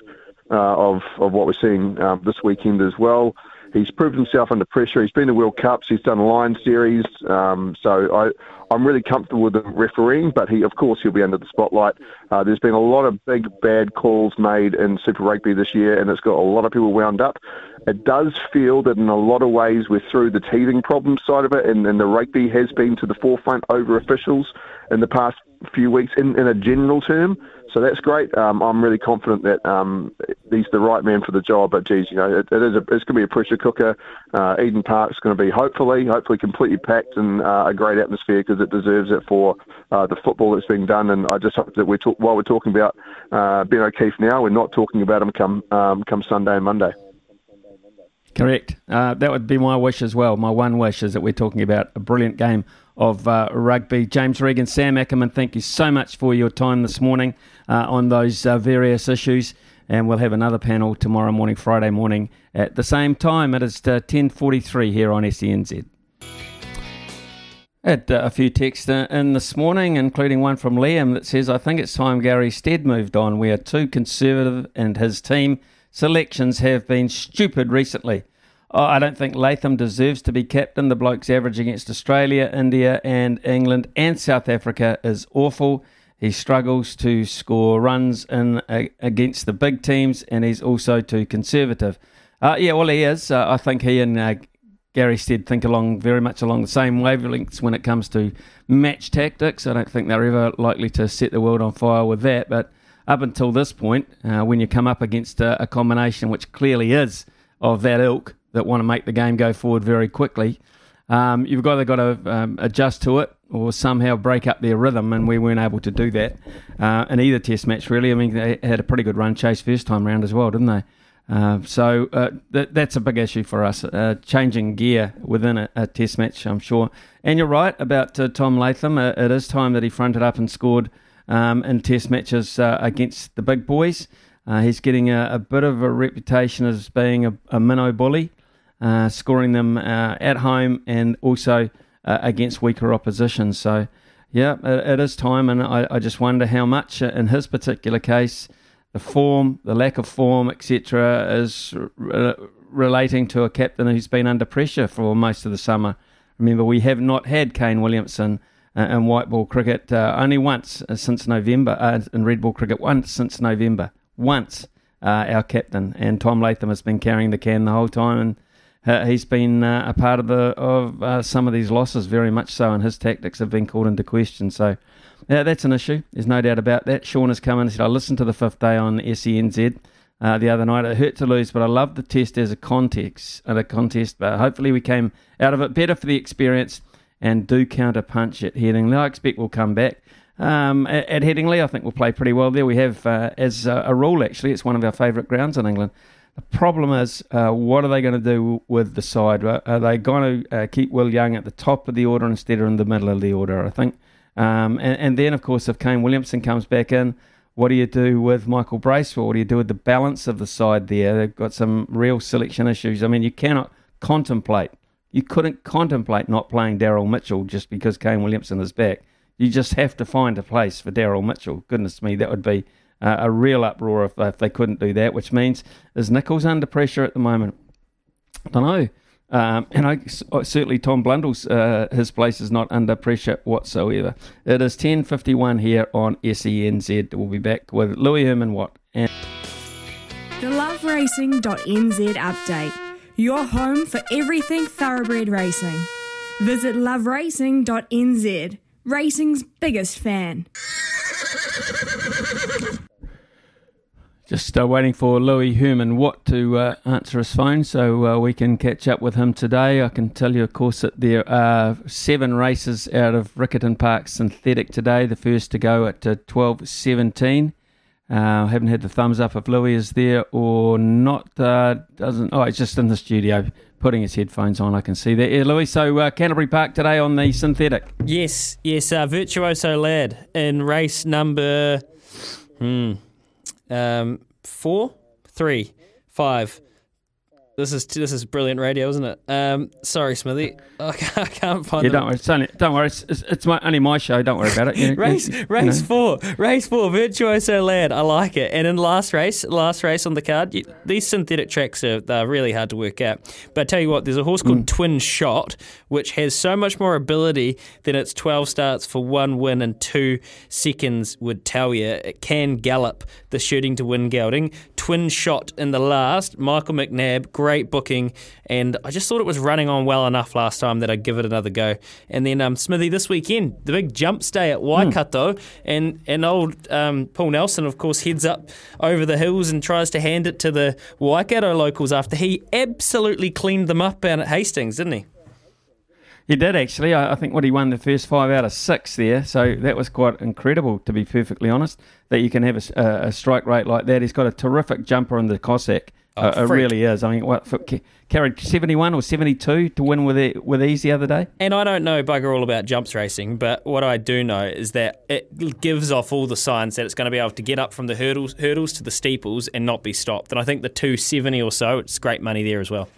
uh, of of what we're seeing um, this weekend as well. He's proved himself under pressure. He's been to World Cups. He's done Lion Series. Um, so I, I'm really comfortable with him refereeing, but he, of course, he'll be under the spotlight. Uh, there's been a lot of big bad calls made in Super Rugby this year, and it's got a lot of people wound up. It does feel that in a lot of ways we're through the teething problem side of it, and, and the rugby has been to the forefront over officials in the past few weeks in, in a general term. So that's great. Um, I'm really confident that um, he's the right man for the job. But geez, you know, it, it is a, it's going to be a pressure cooker. Uh, Eden Park's going to be hopefully, hopefully completely packed and uh, a great atmosphere because it deserves it for uh, the football that's been done. And I just hope that we talk, while we're talking about uh, Ben O'Keeffe now, we're not talking about him come um, come Sunday and Monday. Correct. Uh, that would be my wish as well. My one wish is that we're talking about a brilliant game of uh, rugby. James Regan, Sam Ackerman, thank you so much for your time this morning uh, on those uh, various issues. And we'll have another panel tomorrow morning, Friday morning, at the same time. It is 10.43 uh, here on SENZ. Had uh, a few texts in this morning, including one from Liam that says, I think it's time Gary Stead moved on. We are too conservative and his team selections have been stupid recently. Oh, I don't think Latham deserves to be captain. The bloke's average against Australia, India, and England and South Africa is awful. He struggles to score runs in uh, against the big teams, and he's also too conservative. Uh, yeah, well, he is. Uh, I think he and uh, Gary Stead think along very much along the same wavelengths when it comes to match tactics. I don't think they're ever likely to set the world on fire with that. But up until this point, uh, when you come up against a, a, combination which clearly is of that ilk that want to make the game go forward very quickly, um, you've either got to um, adjust to it or somehow break up their rhythm, and we weren't able to do that uh, in either test match, really. I mean, they had a pretty good run chase first time round as well, didn't they? Uh, so uh, th- that's a big issue for us, uh, changing gear within a, a, test match, I'm sure. And you're right about uh, Tom Latham. Uh, it is time that he fronted up and scored um, in test matches uh, against the big boys. Uh, he's getting a, a, bit of a reputation as being a, a minnow bully, uh, scoring them at home and also against weaker opposition. So, yeah, it, it is time, and I, I just wonder how much in his particular case the form, the lack of form, etc., is re- relating to a captain who's been under pressure for most of the summer. Remember, we have not had Kane Williamson uh, in white ball cricket uh, only once uh, since November, uh, in red ball cricket once since November. Once, uh, our captain and Tom Latham has been carrying the can the whole time, and uh, he's been a part of the of some of these losses very much so, and his tactics have been called into question. So. That's an issue. There's no doubt about that. Sean has come in and said, I listened to the fifth day on SENZ uh, the other night. It hurt to lose, but I love the test as a context and a contest. But hopefully we came out of it better for the experience and do counter punch at Headingley. I expect we'll come back. Um, at, Headingley, I think we'll play pretty well there. We have, uh, as a, a, rule, actually, it's one of our favourite grounds in England. The problem is, uh, what are they going to do with the side? Are they going to uh, keep Will Young at the top of the order instead of in the middle of the order? I think um, and, and, then, of course, if Kane Williamson comes back in, what do you do with Michael Bracewell? What do you do with the balance of the side there? They've got some real selection issues. I mean, you cannot contemplate, you couldn't contemplate not playing Daryl Mitchell just because Kane Williamson is back. You just have to find a place for Daryl Mitchell. Goodness me, that would be uh, a real uproar if, if they couldn't do that, which means is Nicholls under pressure at the moment? I don't know. Um, and I uh, certainly Tom Blundell's uh, his place is not under pressure whatsoever. It is ten fifty one here on SENZ. We'll be back with Louis Herman Watt and the loveracing.nz update. Your home for everything thoroughbred racing. Visit loveracing.nz, racing's biggest fan. Just uh, waiting for Louis Herman Watt to uh, answer his phone so uh, we can catch up with him today. I can tell you, of course, that there are seven races out of Riccarton Park Synthetic today. The first to go at uh, 12.17. Uh, I haven't had the thumbs up if Louis is there or not. Uh, doesn't. Oh, it's just in the studio putting his headphones on. I can see that. Yeah, Louis. So uh, Canterbury Park today on the synthetic. Yes, yes. Uh, Virtuoso lad in race number. Hmm. Um, four, three, five. This is this is brilliant radio, isn't it? Um, sorry, Smithy, <laughs> I can't, I can't find. Yeah, don't worry. It's only, don't worry. It's, it's, it's my, only my show. Don't worry about it. You, <laughs> race you, race know. four, race four, virtuoso lad. I like it. And in last race, last race on the card, you, these synthetic tracks are they're really hard to work out. But I tell you what, there's a horse called mm. Twin Shot, which has so much more ability than its 12 starts for one win and two seconds would tell you. It can gallop the shooting to win gelding. Twin Shot in the last. Michael McNabb, great booking, and I just thought it was running on well enough last time that I'd give it another go. And then um, Smithy this weekend, the big jumps day at Waikato, mm. and and old um, Paul Nelson, of course, heads up over the hills and tries to hand it to the Waikato locals after he absolutely cleaned them up down at Hastings, didn't he? He did actually. I, I, think what he won the first five out of six there, so that was quite incredible to be perfectly honest. That you can have a, a, a strike rate like that. He's got a terrific jumper in the Cossack. Oh, uh, it really is. I mean, what for, carried seventy one or seventy two to win with it, with ease the other day. And I don't know bugger all about jumps racing, but what I do know is that it gives off all the signs that it's going to be able to get up from the hurdles hurdles to the steeples and not be stopped. And I think the two seventy or so, it's great money there as well.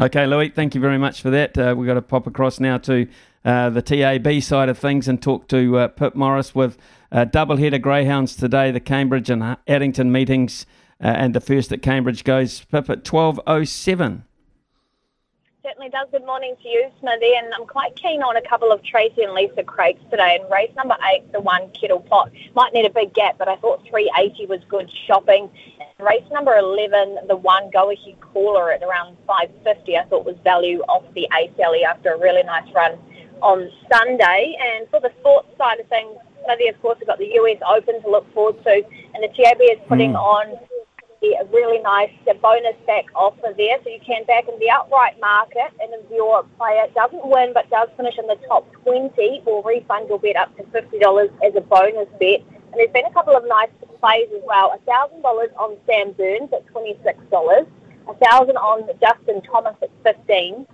Okay, Louis, thank you very much for that. Uh, we've got to pop across now to uh, the TAB side of things and talk to uh, Pip Morris with uh, double header greyhounds today, the Cambridge and Addington meetings, uh, and the first at Cambridge goes Pip at 12.07. Certainly does. Good morning to you, Smithy. And I'm quite keen on a couple of Tracy and Lisa Craigs today. And race number eight, the one Kettle Pot, might need a big gap, but I thought 380 was good shopping Race number 11, the one go ahead caller at around 550, I thought was value off the Ace Alley after a really nice run on Sunday. And for the sports side of things, Smithy, of course, we've got the US Open to look forward to, and the TAB is putting mm. on a really nice bonus back offer there. So you can back in the outright market, and if your player doesn't win but does finish in the top 20, we'll refund your bet up to $50 as a bonus bet. And there's been a couple of nice plays as well. $1,000 on Sam Burns at $26, 1000 on Justin Thomas at 15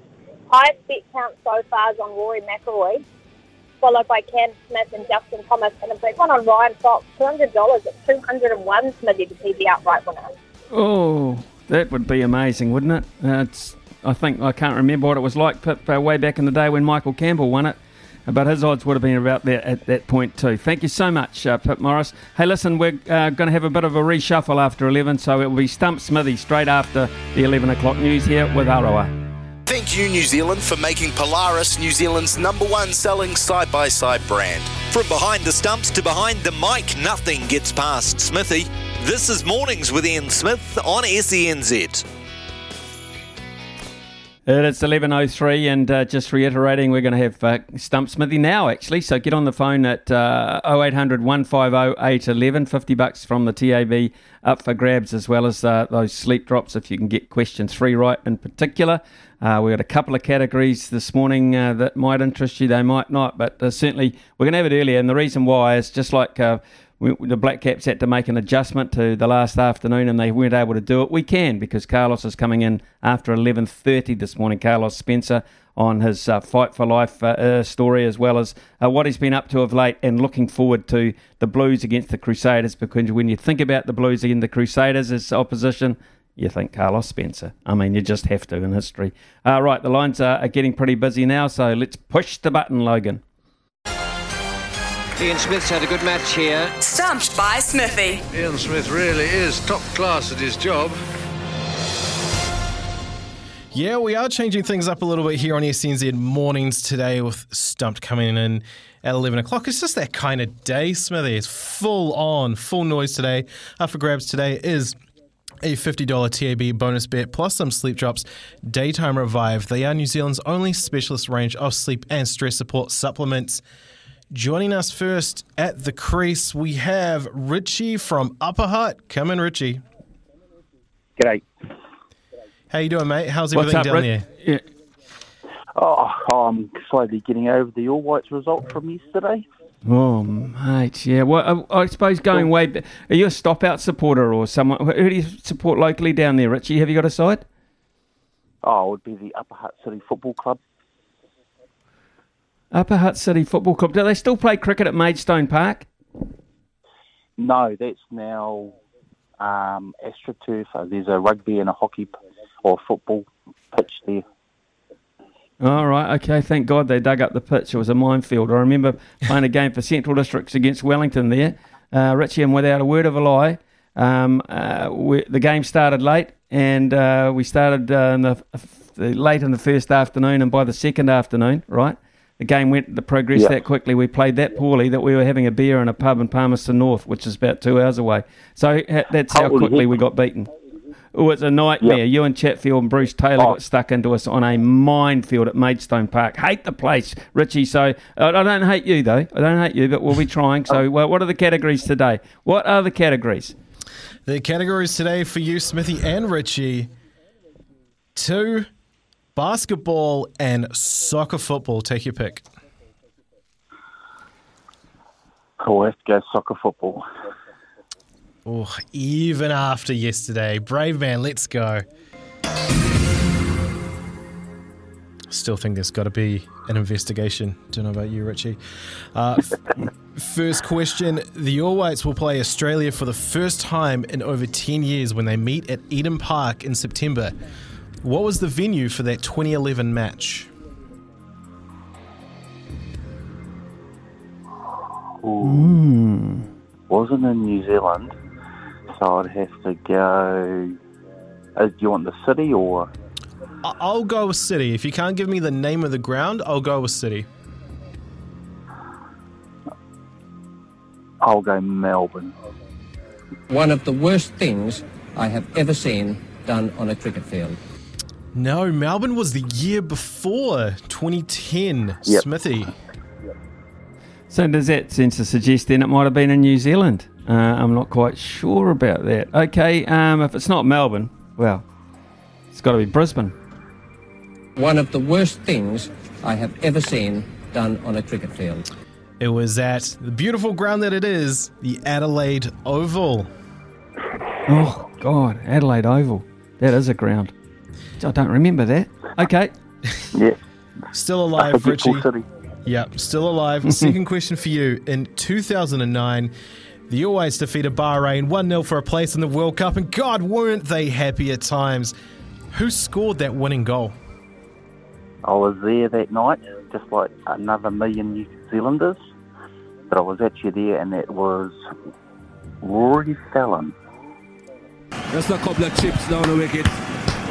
Highest bet count so far is on Rory McIlroy, followed by Cam Smith and Justin Thomas, and a big one on Ryan Fox, $200 at 201 Smithy to be the outright winner. Oh, that would be amazing, wouldn't it? It's, I think I can't remember what it was like Pip, uh, way back in the day when Michael Campbell won it. But his odds would have been about there at that point too. Thank you so much, uh, Pip Morris. Hey, listen, we're uh, going to have a bit of a reshuffle after 11, so it will be Stump Smithy straight after the 11 o'clock news here with Aroa. Thank you, New Zealand, for making Polaris New Zealand's number one selling side by side brand. From behind the stumps to behind the mic, nothing gets past Smithy. This is Mornings with Ian Smith on SENZ. It's 11.03 and uh, just reiterating, we're going to have uh, Stump Smithy now actually. So get on the phone at uh, 0800 150 811, 50 bucks from the TAB up for grabs as well as uh, those sleep drops if you can get question three right in particular. Uh, we've got a couple of categories this morning uh, that might interest you, they might not, but uh, certainly we're going to have it earlier. And the reason why is just like uh, we, the Black Caps had to make an adjustment to the last afternoon and they weren't able to do it. We can because Carlos is coming in after 11.30 this morning, Carlos Spencer, on his uh, Fight for Life uh, uh, story as well as uh, what he's been up to of late and looking forward to the Blues against the Crusaders because when you think about the Blues against the Crusaders as opposition, you think Carlos Spencer. I mean, you just have to in history. Uh, right, the lines are, are getting pretty busy now, so let's push the button, Logan. Ian Smith's had a good match here. Stumped by Smithy. Ian Smith really is top class at his job. Yeah, we are changing things up a little bit here on SENZ mornings today with Stumped coming in at 11 o'clock. It's just that kind of day, Smithy. It's full on, full noise today. Up for grabs today is a $50 TAB bonus bet plus some sleep drops. Daytime Revive. They are New Zealand's only specialist range of sleep and stress support supplements. Joining us first at the crease, we have Richie from Upper Hutt. Come in, Richie. G'day. How you doing, mate? How's everything up, down Rick? there? Oh, I'm slowly getting over the All Whites result from yesterday. Oh, mate, yeah. Well, I, I suppose going way back, are you a stop out supporter or someone? Who do you support locally down there, Richie? Have you got a side? Oh, it would be the Upper Hutt City Football Club. Upper Hutt City Football Club. Do they still play cricket at Maidstone Park? No, that's now um, AstroTurf. Uh, there's a rugby and a hockey or football pitch there. All right, okay. Thank God they dug up the pitch. It was a minefield. I remember playing a game for Central Districts against Wellington there, uh, Richie, and without a word of a lie, um, uh, we, the game started late, and uh, we started uh, in the, the, late in the first afternoon, and by the second afternoon, right, the game went the progress Yeah. that quickly. We played that poorly that we were having a beer in a pub in Palmerston North, which is about two hours away. So that's how Holy quickly we got beaten. Oh, it's a nightmare. You and Chatfield and Bruce Taylor got stuck into us on a minefield at Maidstone Park. Hate the place, Richie. So I I don't hate you though. I don't hate you, but we'll be trying. So, well, what are the categories today? What are the categories? The categories today for you, Smithy and Richie two, basketball and soccer football. Take your pick. Cool, I have to go soccer football. Oh, even after yesterday. Brave man, let's go. Still think there's got to be an investigation. Don't know about you, Richie. Uh, <laughs> first question The All Whites will play Australia for the first time in over 10 years when they meet at Eden Park in September. What was the venue for that 2011 match? Ooh. Wasn't in New Zealand, so I'd have to go. Uh, do you want the city or? I- I'll go with City. If you can't give me the name of the ground, I'll go with City. I'll go Melbourne. One of the worst things I have ever seen done on a cricket field. No, Melbourne was the year before 2010. Yep. Smithy. So does that sense to suggest then it might have been in New Zealand? Uh, I'm not quite sure about that. Okay, um, if it's not Melbourne, well, it's got to be Brisbane. One of the worst things I have ever seen done on a cricket field. It was at the beautiful ground that it is, the Adelaide Oval. Oh God, Adelaide Oval. That is a ground. I don't remember that. Okay. Yeah. Still alive, Richie. City. Yep, still alive. <laughs> Second question for you. In 2009, the All Whites defeated Bahrain 1 0 for a place in the World Cup, and God, weren't they happy at times? Who scored that winning goal? I was there that night, just like another million New Zealanders. But I was actually there, and it was Rory Fallon. Just a couple of chips down the wicket,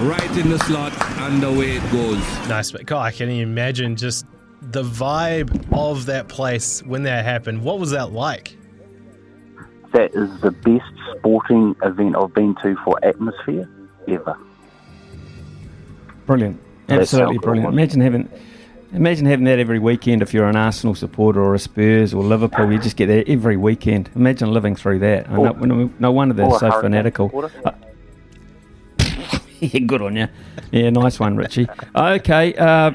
right in the slot, and away it goes. Nice, but God, I can you imagine just the vibe of that place when that happened. What was that like? That is the best sporting event I've been to for atmosphere ever. Brilliant. Absolutely how good brilliant. was. Imagine having imagine having that every weekend if you're an Arsenal supporter or a Spurs or Liverpool. You just get that every weekend. Imagine living through that. I Or- no, no, no wonder they're so fanatical. Uh, <laughs> yeah, good on you. Yeah, nice one, Richie. Okay, uh,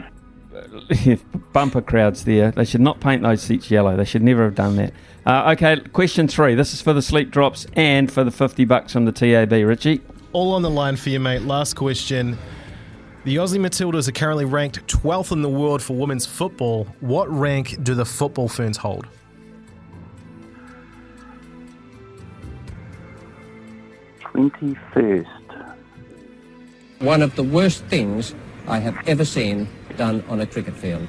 <laughs> bumper crowds there. They should not paint those seats yellow. They should never have done that. Uh, okay, question three. This is for the sleep drops and for the 50 bucks from the TAB, Richie. All on the line for you, mate. Last question. The Aussie Matildas are currently ranked 12th in the world for women's football. What rank do the football ferns hold? Twenty first. One of the worst things I have ever seen done on a cricket field.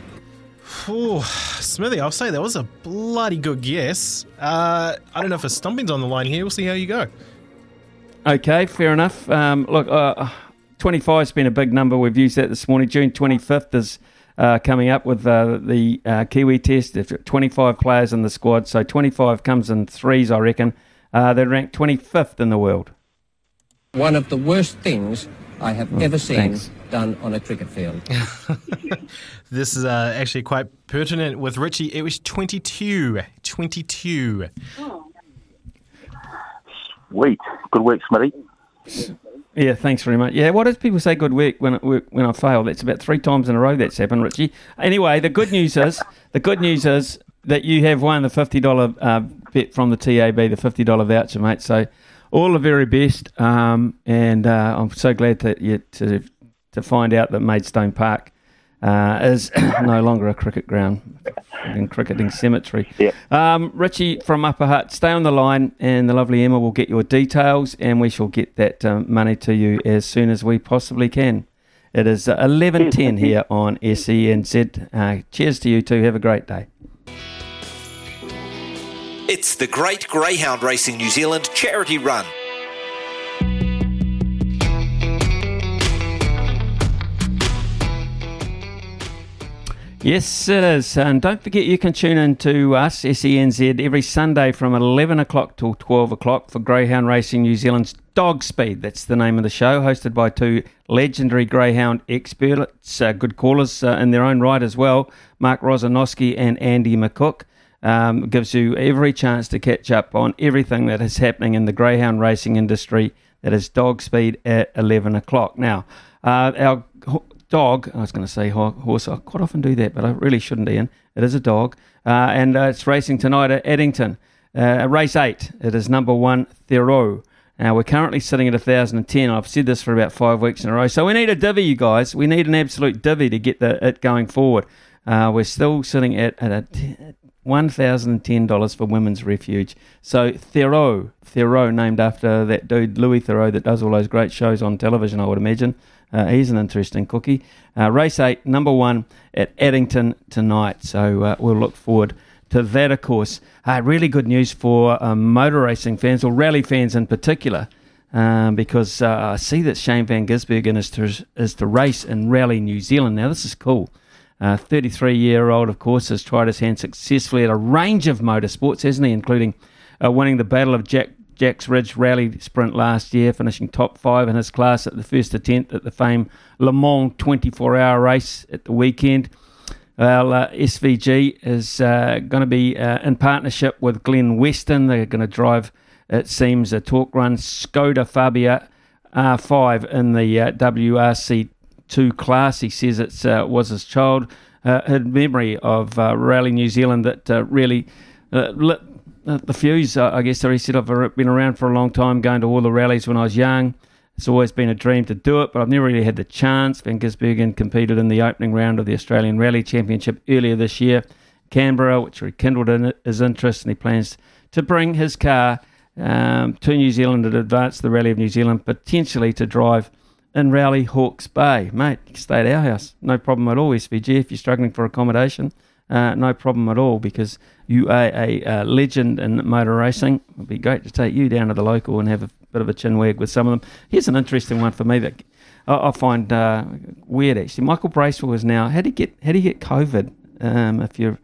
Whew, Smithy, I'll say that was a bloody good guess. Uh, I don't know if a stumping's on the line here. We'll see how you go. Okay, fair enough. Um, look, uh, 25's been a big number. We've used that this morning. June 25th is uh, coming up with uh, the uh, Kiwi test. There's 25 players in the squad, so 25 comes in threes, I reckon. Uh, they're ranked 25th in the world. One of the worst things I have Oh, ever seen thanks. done on a cricket field. <laughs> This is uh, actually quite pertinent with Richie. It was 22. 22. Sweet. Good work, Smithy. Yeah, thanks very much. Yeah, what does people say good work when it, when I fail? That's about three times in a row that's happened, Richie. Anyway, the good news is the good news is that you have won the fifty dollar uh, bet from the TAB, the fifty dollar voucher, mate. So all the very best, um, and uh, I'm so glad that you to to find out that Maidstone Park uh, is <coughs> no longer a cricket ground, in cricketing cemetery. Um, Richie from Upper Hutt, stay on the line, and the lovely Emma will get your details, and we shall get that um, money to you as soon as we possibly can. It is uh, eleven ten <laughs> here on SENZ. Uh, cheers to you too. Have a great day. It's the Great Greyhound Racing New Zealand charity run. Yes, it is. And don't forget you can tune in to us, SENZ, every Sunday from 11 o'clock till 12 o'clock for Greyhound Racing New Zealand's Dog Speed. That's the name of the show, hosted by two legendary Greyhound experts, uh, good callers uh, in their own right as well, Mark Rosanowski and Andy McCook. Um, gives you every chance to catch up on everything that is happening in the Greyhound racing industry. That is Dog Speed at 11 o'clock. Now, uh, our dog, I was going to say horse, I quite often do that, but I really shouldn't, Ian. It is a dog. Uh, and uh, it's racing tonight at Addington. Uh, race 8, it is number one, Thoreau. Now, we're currently sitting at 1,010. I've said this for about five weeks in a row. So we need a divvy, you guys. We need an absolute divvy to get the, it going forward. Uh, we're still sitting at, at a t- $1,010 for Women's Refuge. So Thoreau, Thoreau, named after that dude Louis Theroux that does all those great shows on television, I would imagine. Uh, he's an interesting cookie. Uh, race 8, number 1 at Addington tonight. So uh, we'll look forward to that, of course. Uh, really good news for um, motor racing fans, or rally fans in particular, um, because uh, I see that Shane Van Gisbergen is to, is to race in Rally New Zealand. Now, this is cool. 33 year old, of course, has tried his hand successfully at a range of motorsports, hasn't he? Including uh, winning the Battle of Jack Jacks Ridge Rally Sprint last year, finishing top five in his class at the first attempt at the famed Le Mans 24 hour race at the weekend. Well, uh, SVG is uh, going to be uh, in partnership with Glenn Weston. They're going to drive, it seems, a talk run Skoda Fabia R5 in the uh, WRC2 class. He says it uh, was his child, uh, in memory of Rally New Zealand that really lit the fuse. I guess he said I've been around for a long time, going to all the rallies when I was young. It's always been a dream to do it, but I've never really had the chance. Van Gisbergen competed in the opening round of the Australian Rally Championship earlier this year, Canberra, which rekindled in his interest, and he plans to bring his car um, to New Zealand and advance the Rally of New Zealand, potentially to drive in Rally Hawke's Bay. Mate, you can stay at our house. No problem at all, SVG, if you're struggling for accommodation. Uh, no problem at all because you are a uh, legend in motor racing. It'd be great to take you down to the local and have a bit of a chin wag with some of them. Here's an interesting one for me that I, I find uh, weird actually. Michael Bracewell is now. How did he get? How did he get COVID? Um, if you're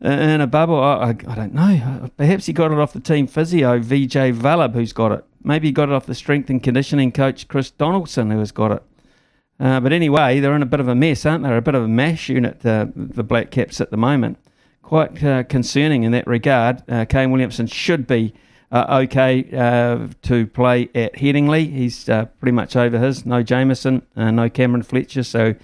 in a bubble, I, I, I, don't know. Perhaps he got it off the team physio Vijay Vallabh, who's got it. Maybe he got it off the strength and conditioning coach Chris Donaldson, who has got it. Uh, but anyway, they're in a bit of a mess, aren't they? A bit of a mash unit, uh, the Black Caps at the moment. Quite uh, concerning in that regard. Uh, Kane Williamson should be uh, okay uh, to play at Headingley. He's uh, pretty much over his. No Jamieson, no Cameron Fletcher. So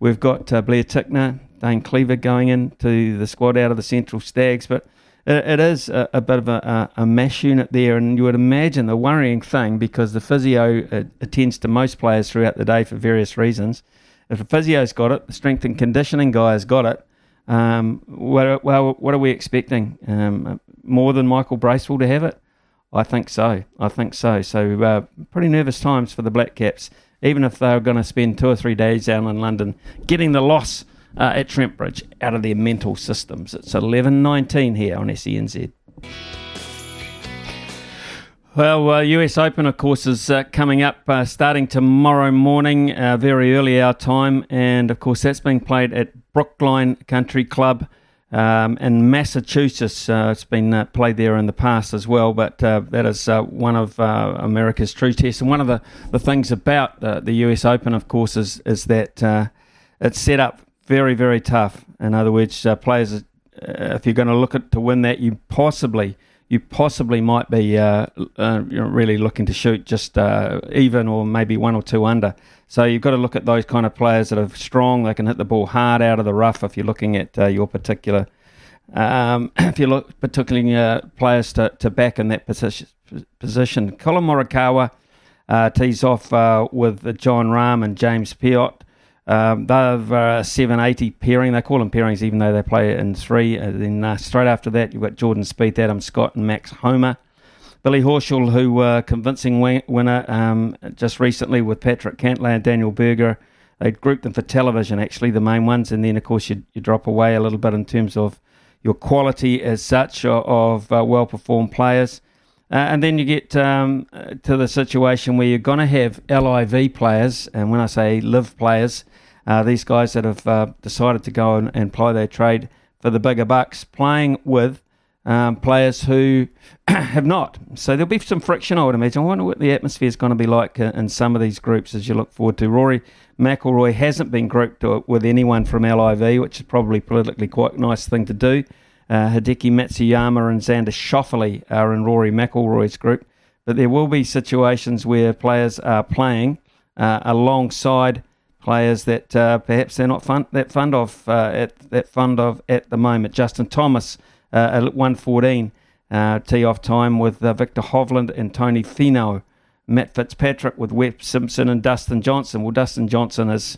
we've got Blair Tickner, Dane Cleaver going into the squad out of the Central Stags. But it, it is a, a, bit of a, a, mash unit there. And you would imagine the worrying thing, because the physio uh, attends to most players throughout the day for various reasons. If the physio's got it, the strength and conditioning guy has got it. Um, what, well, what are we expecting? Um, more than Michael Bracewell to have it? I think so. I think so. So uh, pretty nervous times for the Black Caps, even if they're going to spend two or three days down in London getting the loss uh, at Trent Bridge out of their mental systems. It's 11.19 here on SENZ. Well, uh, US Open, of course, is uh, coming up uh, starting tomorrow morning, uh, very early our time. And, of course, that's being played at Brookline Country Club um, in Massachusetts. Uh, it's been uh, played there in the past as well, but that is one of America's true tests. And one of the, the things about the US Open, of course, is, is that it's set up very, very tough. In other words, players, if you're going to look at to win that, you possibly you possibly might be uh, uh, really looking to shoot just uh, even or maybe one or two under. So you've got to look at those kind of players that are strong. They can hit the ball hard out of the rough. If you're looking at uh, your particular, um, <clears throat> if you look particularly uh, players to, to back in that position. position. Collin Morikawa uh, tees off with Jon Rahm and James Piot. Um, they've uh, 780 pairing. They call them pairings even though they play in three. And then uh, straight after that, you've got Jordan Spieth, Adam Scott, and Max Homa. Billy Horschel, who were convincing winner um, just recently with Patrick Cantlay and Daniel Berger. They grouped them for television, actually, the main ones. And then, of course, you, you drop away a little bit in terms of your quality as such of uh, well performed players. Uh, and then you get um, to the situation where you're going to have LIV players, and when I say live players, uh, these guys that have uh, decided to go and, and ply their trade for the bigger bucks, playing with um, players who <clears throat> have not. So there'll be some friction, I would imagine. I wonder what the atmosphere is going to be like uh, in some of these groups as you look forward to. Rory McIlroy hasn't been grouped with anyone from LIV, which is probably politically quite a nice thing to do. Uh, Hideki Matsuyama and Xander Schauffele are in Rory McIlroy's group, but there will be situations where players are playing uh, alongside players that uh, perhaps they're not that fond of uh, at that fund of at the moment. Justin Thomas uh, at 114 uh, tee off time with Viktor Hovland and Tony Finau. Matt Fitzpatrick with Webb Simpson and Dustin Johnson. Well, Dustin Johnson is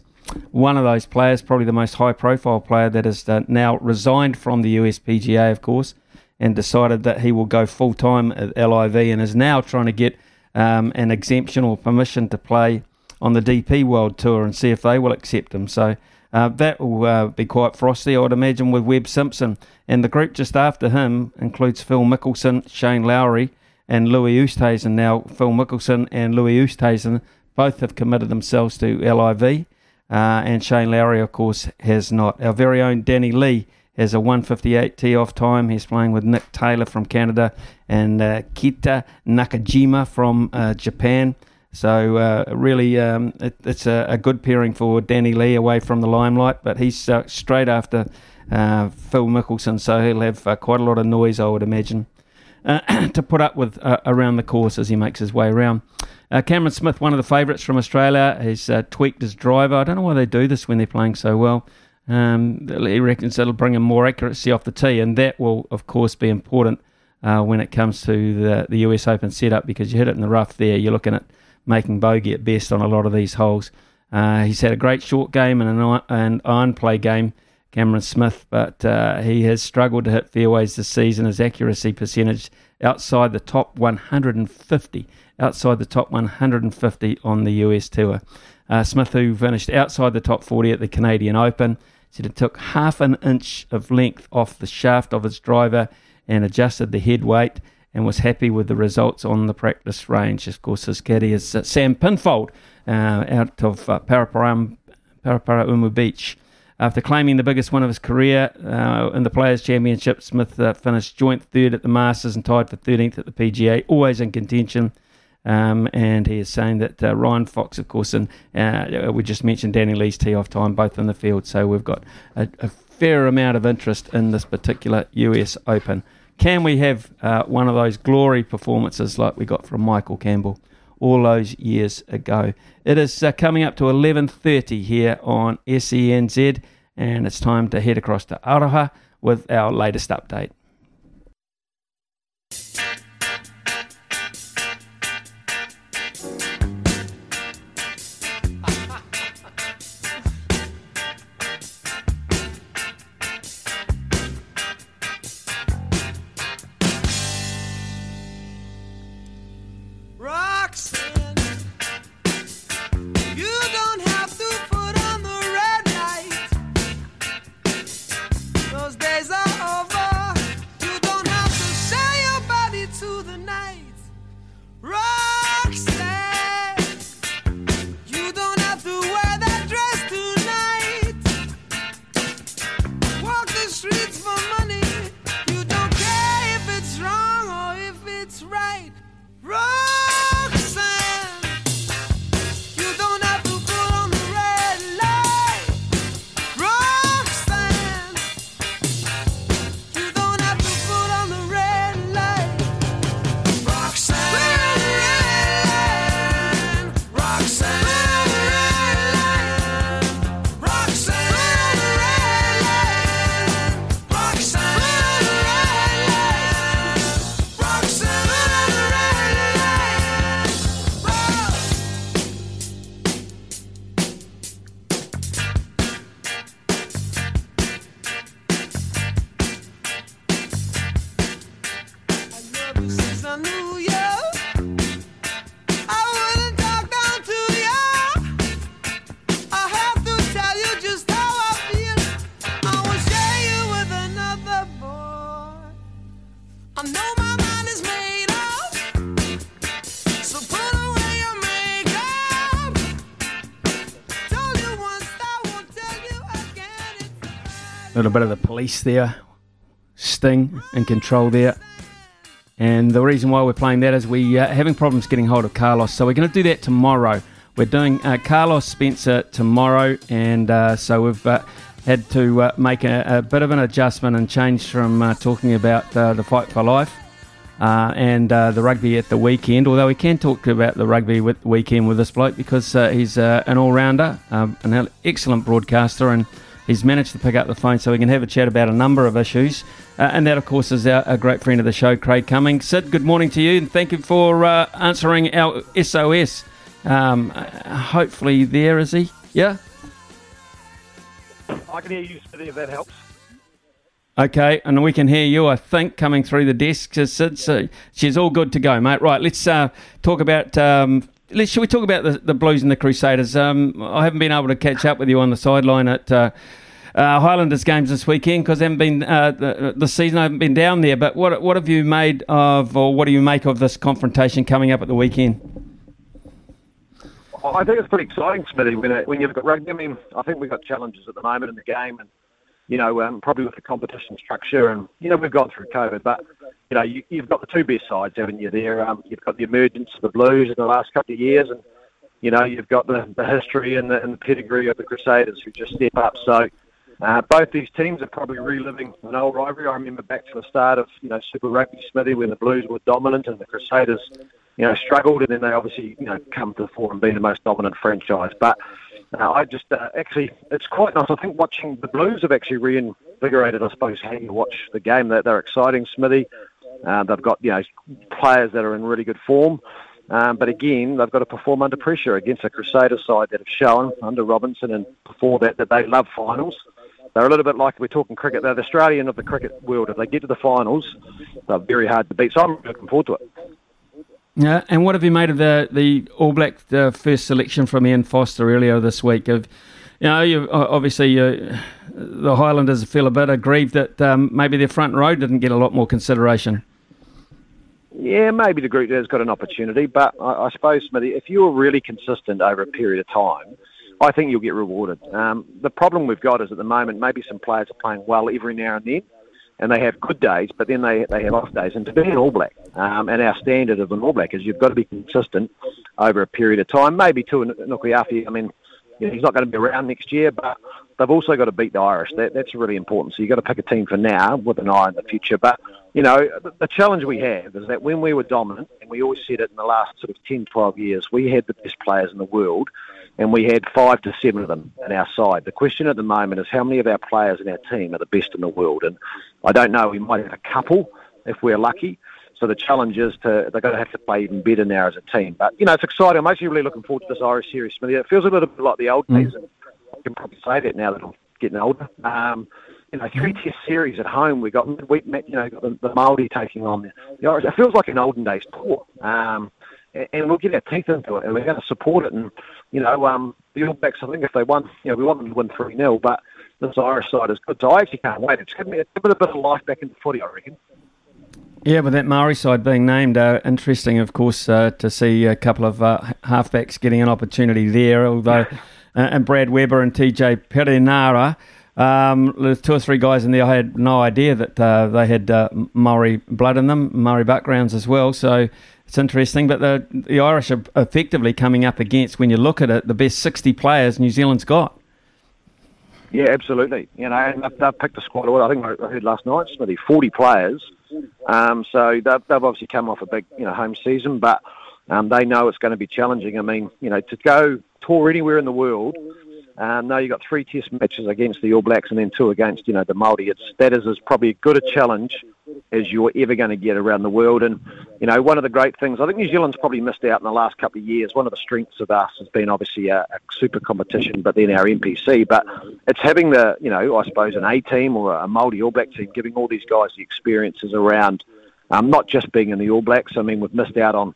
one of those players, probably the most high profile player that has uh, now resigned from the USPGA, of course, and decided that he will go full time at LIV and is now trying to get um, an exemption or permission to play on the DP World Tour and see if they will accept him. So uh, that will uh, be quite frosty, I would imagine, with Webb Simpson. And the group just after him includes Phil Mickelson, Shane Lowry, and Louis Oosthuizen. Now, Phil Mickelson and Louis Oosthuizen both have committed themselves to LIV, uh, and Shane Lowry, of course, has not. Our very own Danny Lee has a 158 tee off time. He's playing with Nick Taylor from Canada and uh, Keita Nakajima from uh, Japan. So uh, really, um, it, it's a, a, good pairing for Danny Lee away from the limelight, but he's uh, straight after uh, Phil Mickelson, so he'll have uh, quite a lot of noise, I would imagine, uh, <clears throat> to put up with uh, around the course as he makes his way around. Cameron Smith, one of the favourites from Australia, has tweaked his driver. I don't know why they do this when they're playing so well. Um, he reckons it'll bring him more accuracy off the tee, and that will, of course, be important when it comes to the, the US Open setup because you hit it in the rough there, you're looking at making bogey at best on a lot of these holes. Uh, he's had a great short game and an, an iron play game, Cameron Smith, but uh, he has struggled to hit fairways this season. His accuracy percentage outside the top 150, outside the top 150 on the US Tour. Uh, Smith, who finished outside the top 40 at the Canadian Open, said it took half an inch of length off the shaft of his driver and adjusted the head weight and was happy with the results on the practice range. Of course, his caddy is uh, Sam Pinfold uh, out of uh, Paraparaumu Beach. After claiming the biggest win of his career uh, in the Players' Championship, Smith uh, finished joint third at the Masters and tied for 13th at the PGA, always in contention. Um, and he is saying that uh, Ryan Fox, of course, and uh, we just mentioned Danny Lee's tee off time, both in the field. So we've got a, a fair amount of interest in this particular US Open. Can we have uh, one of those glory performances like we got from Michael Campbell all those years ago? It is uh, coming up to 11.30 here on SENZ and it's time to head across to Aroha with our latest update. There, Sting and control there. And the reason why we're playing that is we uh, having problems getting hold of Carlos. So we're going to do that tomorrow. We're doing uh, Carlos Spencer tomorrow, and uh, so we've uh, had to uh, make a, a, bit of an adjustment and change from uh, talking about the fight for life and the rugby at the weekend. Although we can talk about the rugby with weekend with this bloke because he's an all-rounder, um, an excellent broadcaster, and He's managed to pick up the phone so we can have a chat about a number of issues. Uh, and that, of course, is our, a great friend of the show, Craig Cummings. Sid, good morning to you, and thank you for uh, answering our SOS. Um, uh, hopefully, there is he. Yeah? I can hear you, Smithy, if that helps. Okay, and we can hear you, I think, coming through the desk. Sid, so she's all good to go, mate. Right, let's uh, talk about um, let's shall we talk about the, the Blues and the Crusaders? Um, I haven't been able to catch up with you on the sideline at uh, uh, Highlanders games this weekend because I haven't been uh, the, the, season. I haven't been down there. But what what have you made of, or what do you make of this confrontation coming up at the weekend? I think it's pretty exciting, Smithy. When, it, when you've got rugby, I mean, I think we've got challenges at the moment in the game, and you know, um, probably with the competition structure, and you know, we've gone through COVID, but you know, you, you've got the two best sides, haven't you? There, um, you've got the emergence of the Blues in the last couple of years, and you know, you've got the, the history and the, and the pedigree of the Crusaders who just step up. So. Uh, both these teams are probably reliving an old rivalry. I remember back to the start of you know Super Rugby Smithy when the Blues were dominant and the Crusaders, you know, struggled, and then they obviously you know come to the fore and be the most dominant franchise. But uh, I just uh, actually, it's quite nice. I think watching the Blues have actually reinvigorated, I suppose, how you watch the game. They're, they're exciting, Smithy. Uh, they've got you know players that are in really good form. Um, but again, they've got to perform under pressure against a Crusader side that have shown under Robertson and before that that they love finals. They're a little bit like we're talking cricket. They're the Australian of the cricket world. If they get to the finals, they're very hard to beat. So I'm looking forward to it. Yeah, and what have you made of the the All Black the first selection from Ian Foster earlier this week? Of you know, you obviously you, the Highlanders feel a bit aggrieved that um, maybe their front row didn't get a lot more consideration. Yeah, maybe the group has got an opportunity, but I, I suppose, Smithy, if you're really consistent over a period of time, I think you'll get rewarded. Um, the problem we've got is at the moment, maybe some players are playing well every now and then, and they have good days, but then they, they have off days. And to be an All Black, um, and our standard of an All Black is you've got to be consistent over a period of time. Maybe to Nukuyafi, I mean, you know, he's not going to be around next year, but they've also got to beat the Irish. That, that's really important. So you've got to pick a team for now with an eye on the future. But, you know, the, the challenge we have is that when we were dominant, and we always said it in the last sort of 10, 12 years, we had the best players in the world and we had five to seven of them on our side. The question at the moment is how many of our players in our team are the best in the world? And I don't know, we might have a couple if we're lucky. So the challenge is to they're going to have to play even better now as a team. But you know, it's exciting. I'm actually really looking forward to this Irish series, Smithy. It feels a little bit like the old days, and I can probably say that now that I'm getting older. Um, you know, three test series at home. We got midweek, you know, got the, the Maori taking on the, the Irish. It feels like an olden days tour. Um, and we'll get our teeth into it, and we're going to support it. And you know, um, the All Blacks, I think if they won, you know, we want them to win three 0 but this Irish side is good. So I actually can't wait. It's given me a, a bit of life back into footy, I reckon. Yeah, with that Maori side being named, uh, interesting, of course, uh, to see a couple of uh, halfbacks getting an opportunity there. Although, <laughs> uh, and Brad Weber and TJ Perenara, um, there's two or three guys in there. I had no idea that uh, they had uh, Maori blood in them, Maori backgrounds as well. So it's interesting. But the the Irish are effectively coming up against, when you look at it, the best 60 players New Zealand's got. Yeah, absolutely. You know, and they've picked a squad. I think I heard last night, Smithy, 40 players. Um, so they've, they've obviously come off a big, you know, home season, but um, they know it's going to be challenging. I mean, you know, to go tour anywhere in the world um, no, you've got three test matches against the All Blacks and then two against, you know, the Māori. It's, that is as probably as good a challenge as you're ever going to get around the world. And, you know, one of the great things, I think New Zealand's probably missed out in the last couple of years. One of the strengths of us has been obviously a, a super competition, but then our NPC. But it's having the, you know, I suppose an A team or a Māori All Black team, giving all these guys the experiences around um, not just being in the All Blacks. I mean, we've missed out on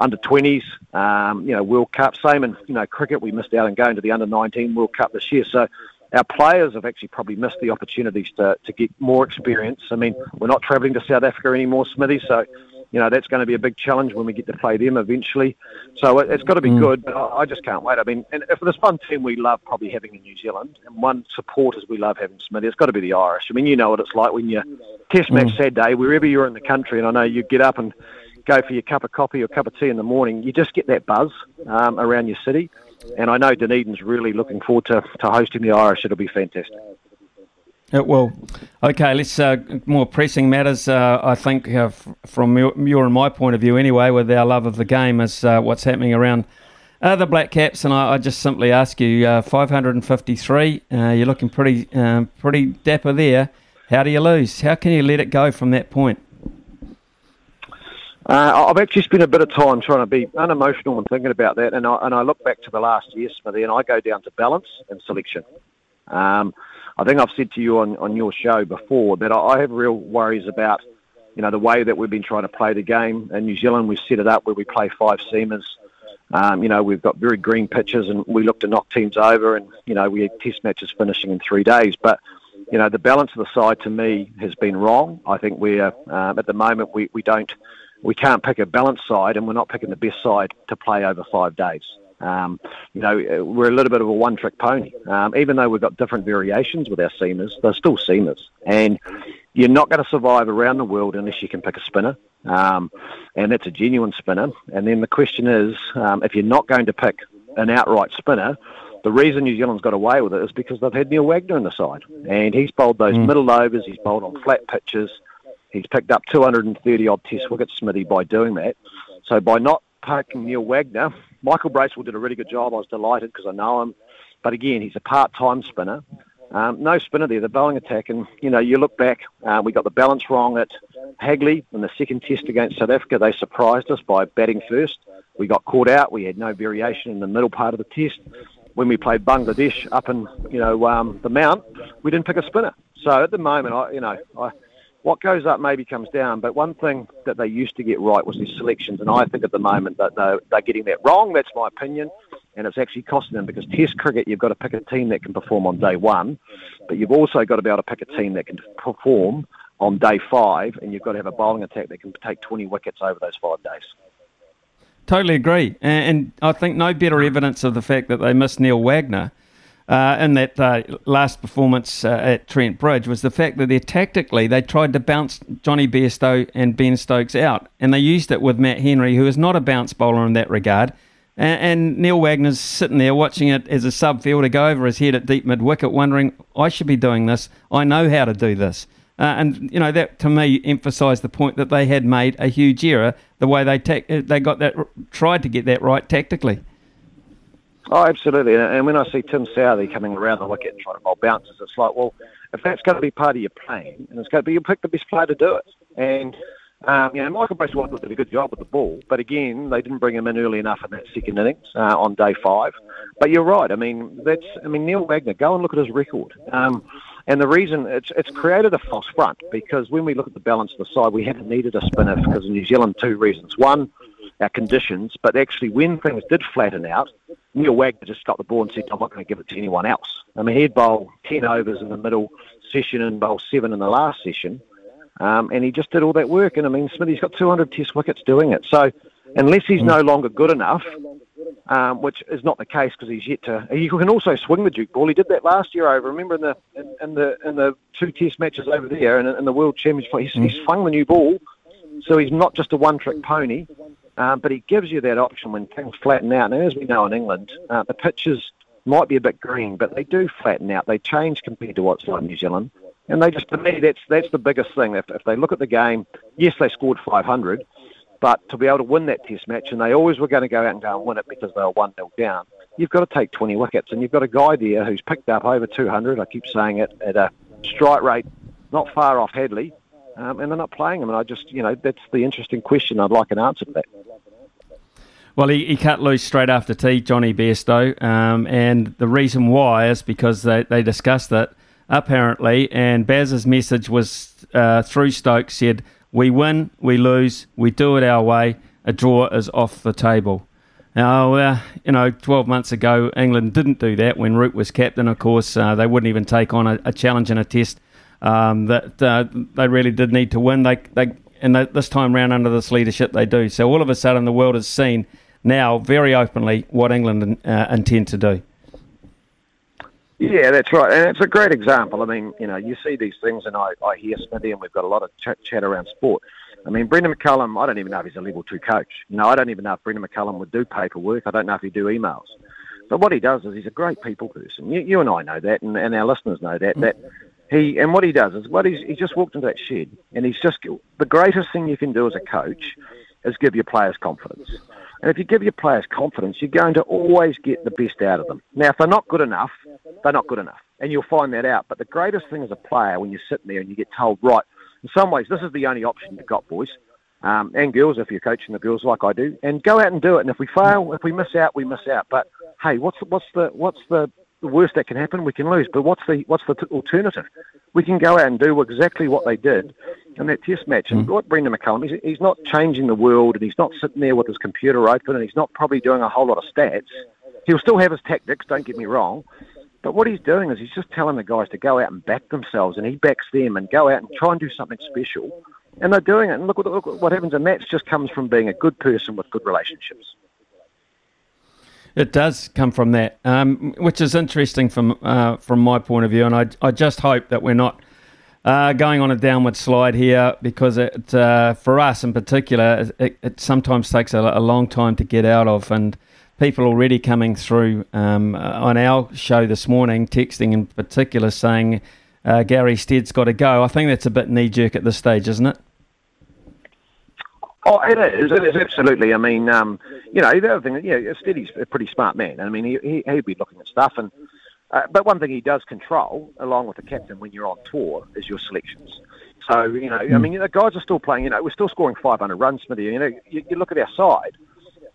under 20s, um, you know, World Cup. Same in, you know, cricket. We missed out on going to the under 19 World Cup this year. So our players have actually probably missed the opportunities to, to get more experience. I mean, we're not travelling to South Africa anymore, Smithy. So, you know, that's going to be a big challenge when we get to play them eventually. So it, has got to be mm. good, but I, I, just can't wait. I mean, and if there's one team we love probably having in New Zealand and one supporters we love having, Smithy, it's got to be the Irish. I mean, you know what it's like when you test match mm. Saturday, wherever you're in the country, and I know you get up and go for your cup of coffee or cup of tea in the morning, you just get that buzz um, around your city. And I know Dunedin's really looking forward to, to hosting the Irish. It'll be fantastic. Uh, well, okay, let's uh, more pressing matters. Uh, I think uh, f- from your, your, and my point of view, anyway, with our love of the game, is uh, what's happening around uh, the Black Caps. And I, I just simply ask you, 553, you're looking pretty pretty dapper there. How do you lose? How can you let it go from that point? Uh, I've actually spent a bit of time trying to be unemotional and thinking about that, and I, and I look back to the last year, Smithy, and I go down to balance and selection. Um, I think I've said to you on, on your show before that I have real worries about, you know, the way that we've been trying to play the game. In New Zealand, we've set it up where we play five seamers. Um, you know, we've got very green pitches, and we look to knock teams over, and you know, we had test matches finishing in three days, but you know, the balance of the side to me has been wrong. I think we're um, at the moment we, we don't we can't pick a balanced side, and we're not picking the best side to play over five days. Um, you know, we're a little bit of a one-trick pony. Um, even though we've got different variations with our seamers, they're still seamers, and you're not going to survive around the world unless you can pick a spinner, um, and that's a genuine spinner. And then the question is, um, if you're not going to pick an outright spinner, the reason New Zealand's got away with it is because they've had Neil Wagner in the side, and he's bowled those Mm. middle overs, he's bowled on flat pitches, he's picked up 230 odd Test wickets, Smithy, by doing that. So by not picking Neil Wagner, Michael Bracewell did a really good job. I was delighted because I know him, but again, he's a part-time spinner. Um, no spinner there, the bowling attack, and you know you look back, uh, we got the balance wrong at Hagley in the second Test against South Africa. They surprised us by batting first. We got caught out. We had no variation in the middle part of the Test. When we played Bangladesh up in you know um, the Mount, we didn't pick a spinner. So at the moment, I you know I, what goes up maybe comes down. But one thing that they used to get right was their selections, and I think at the moment that they're, getting that wrong. That's my opinion, and it's actually costing them because Test cricket you've got to pick a team that can perform on day one, but you've also got to be able to pick a team that can perform on day five, and you've got to have a bowling attack that can take 20 wickets over those five days. Totally agree. And I think no better evidence of the fact that they missed Neil Wagner uh, in that uh, last performance uh, at Trent Bridge was the fact that they tactically they tried to bounce Jonny Bairstow and Ben Stokes out, and they used it with Matt Henry, who is not a bounce bowler in that regard. And, and Neil Wagner's sitting there watching it as a sub fielder go over his head at deep mid wicket, wondering, I should be doing this. I know how to do this. Uh, and you know that to me emphasised the point that they had made a huge error the way they ta- they got that tried to get that right tactically. Oh, absolutely. And when I see Tim Southee coming around the wicket and trying to bowl bounces, it's like, well, if that's going to be part of your plan, and it's going to be, you pick the best player to do it. And um, you know, Michael Bracewell did a good job with the ball, but again, they didn't bring him in early enough in that second innings uh, on day five. But you're right. I mean, that's. I mean, Neil Wagner. Go and look at his record. Um, and the reason it's it's created a false front because when we look at the balance of the side, we haven't needed a spinner because of New Zealand. Two reasons. One, our conditions, but actually when things did flatten out, Neil Wagner just got the ball and said, I'm not going to give it to anyone else. I mean, he'd bowl 10 overs in the middle session and bowl seven in the last session. Um, and he just did all that work. And I mean, Smithy's got 200 test wickets doing it. So unless he's no longer good enough, um, which is not the case because he's yet to. He can also swing the Duke ball. He did that last year over. Remember in the in, in the in the two Test matches over there and in, in the World Championship, he's, he's swung the new ball. So he's not just a one-trick pony, um, but he gives you that option when things flatten out. And as we know in England, uh, the pitches might be a bit green, but they do flatten out. They change compared to what's like New Zealand. And they just, to me, that's that's the biggest thing. If, if they look at the game, yes, they scored 500, but to be able to win that Test match, and they always were going to go out and go and win it because they were one 0 down. You've got to take 20 wickets, and you've got a guy there who's picked up over 200. I keep saying it at a strike rate not far off Hadlee, um, and they're not playing him. And I just, you know, that's the interesting question. I'd like an answer to that. Well, he, he cut loose straight after tea, Jonny Bairstow, um, and the reason why is because they, they discussed it apparently, and Baz's message was uh, through Stokes said, "We win, we lose, we do it our way. A draw is off the table." Now, uh, you know, 12 months ago, England didn't do that when Root was captain. Of course, uh, they wouldn't even take on a, a challenge in a test um, that uh, they really did need to win. They, they and they, this time round under this leadership, they do. So all of a sudden, the world has seen now very openly what England uh, intend to do. Yeah, that's right, and it's a great example. I mean, you know, you see these things, and I, I hear Smithy, and we've got a lot of chat, chat around sport. I mean, Brendon McCullum, I don't even know if he's a level two coach. You know, I don't even know if Brendon McCullum would do paperwork. I don't know if he'd do emails. But what he does is he's a great people person. You, you and I know that, and, and our listeners know that. That he and what he does is what he's he just walked into that shed, and he's just the greatest thing you can do as a coach is give your players confidence. And if you give your players confidence, you're going to always get the best out of them. Now, if they're not good enough, they're not good enough. And you'll find that out. But the greatest thing as a player, when you're sitting there and you get told, right, in some ways, this is the only option you've got, boys. Um, and girls, if you're coaching the girls like I do, and go out and do it. And if we fail, if we miss out, we miss out. But hey, what's what's the what's the, the worst that can happen? We can lose. But what's the what's the t- alternative? We can go out and do exactly what they did in that test match. And hmm. what Brendon McCullum, he's, he's not changing the world, and he's not sitting there with his computer open, and he's not probably doing a whole lot of stats. He'll still have his tactics. Don't get me wrong. But what he's doing is he's just telling the guys to go out and back themselves, and he backs them and go out and try and do something special. And they're doing it. And look, look what happens. And that just comes from being a good person with good relationships. It does come from that, um, which is interesting from uh, from my point of view, and I, I just hope that we're not uh, going on a downward slide here because it uh, for us in particular, it, it sometimes takes a, a, long time to get out of, and people already coming through um, on our show this morning, texting in particular saying uh, Gary Stead's got to go. I think that's a bit knee jerk at this stage, isn't it? Oh, it is. It is absolutely. I mean, um, you know, the other thing, yeah, Steady's a pretty smart man. I mean, he, he he'd be looking at stuff, and uh, but one thing he does control, along with the captain, when you're on tour, is your selections. So you know, I mean, the guys are still playing. You know, we're still scoring 500 runs, Smithy. You know, you, you look at our side.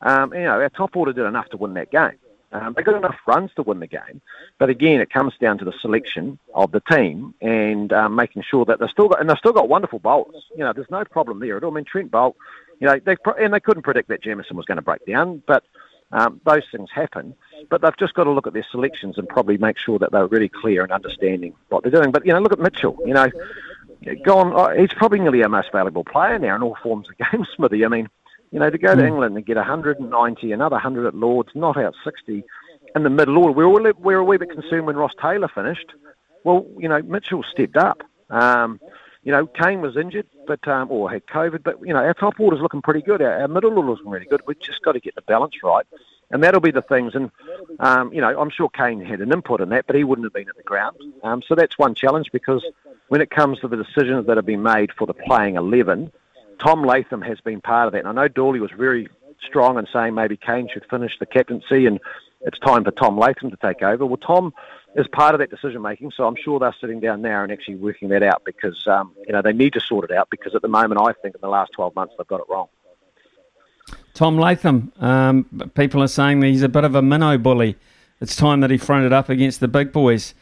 Um, you know, our top order did enough to win that game. Um, they got enough runs to win the game, but again, it comes down to the selection of the team and um, making sure that they've still got and they've still got wonderful bowlers. You know, there's no problem there at all. I mean, Trent Boult, you know, they and they couldn't predict that Jamieson was going to break down, but um, those things happen. But they've just got to look at their selections and probably make sure that they're really clear and understanding what they're doing. But you know, look at Mitchell. You know, gone. Oh, he's probably nearly our most valuable player now in all forms of <laughs> game, Smithy. I mean, you know, to go to mm. England and get 190, another 100 at Lords, not out 60 in the middle order. We were, we were a wee bit concerned when Ross Taylor finished. Well, you know, Mitchell stepped up. Um, you know, Kane was injured, but um, or had COVID, but you know, our top order's looking pretty good. Our, our middle order's looking really good. We've just got to get the balance right, and that'll be the things. And um, you know, I'm sure Kane had an input in that, but he wouldn't have been at the ground. Um, so that's one challenge because when it comes to the decisions that have been made for the playing 11, Tom Latham has been part of that. And I know Dawley was very strong in saying maybe Kane should finish the captaincy and it's time for Tom Latham to take over. Well, Tom is part of that decision making, so I'm sure they're sitting down now and actually working that out because um, you know they need to sort it out because at the moment I think in the last 12 months they've got it wrong. Tom Latham, um, people are saying that he's a bit of a minnow bully. It's time that he fronted up against the big boys.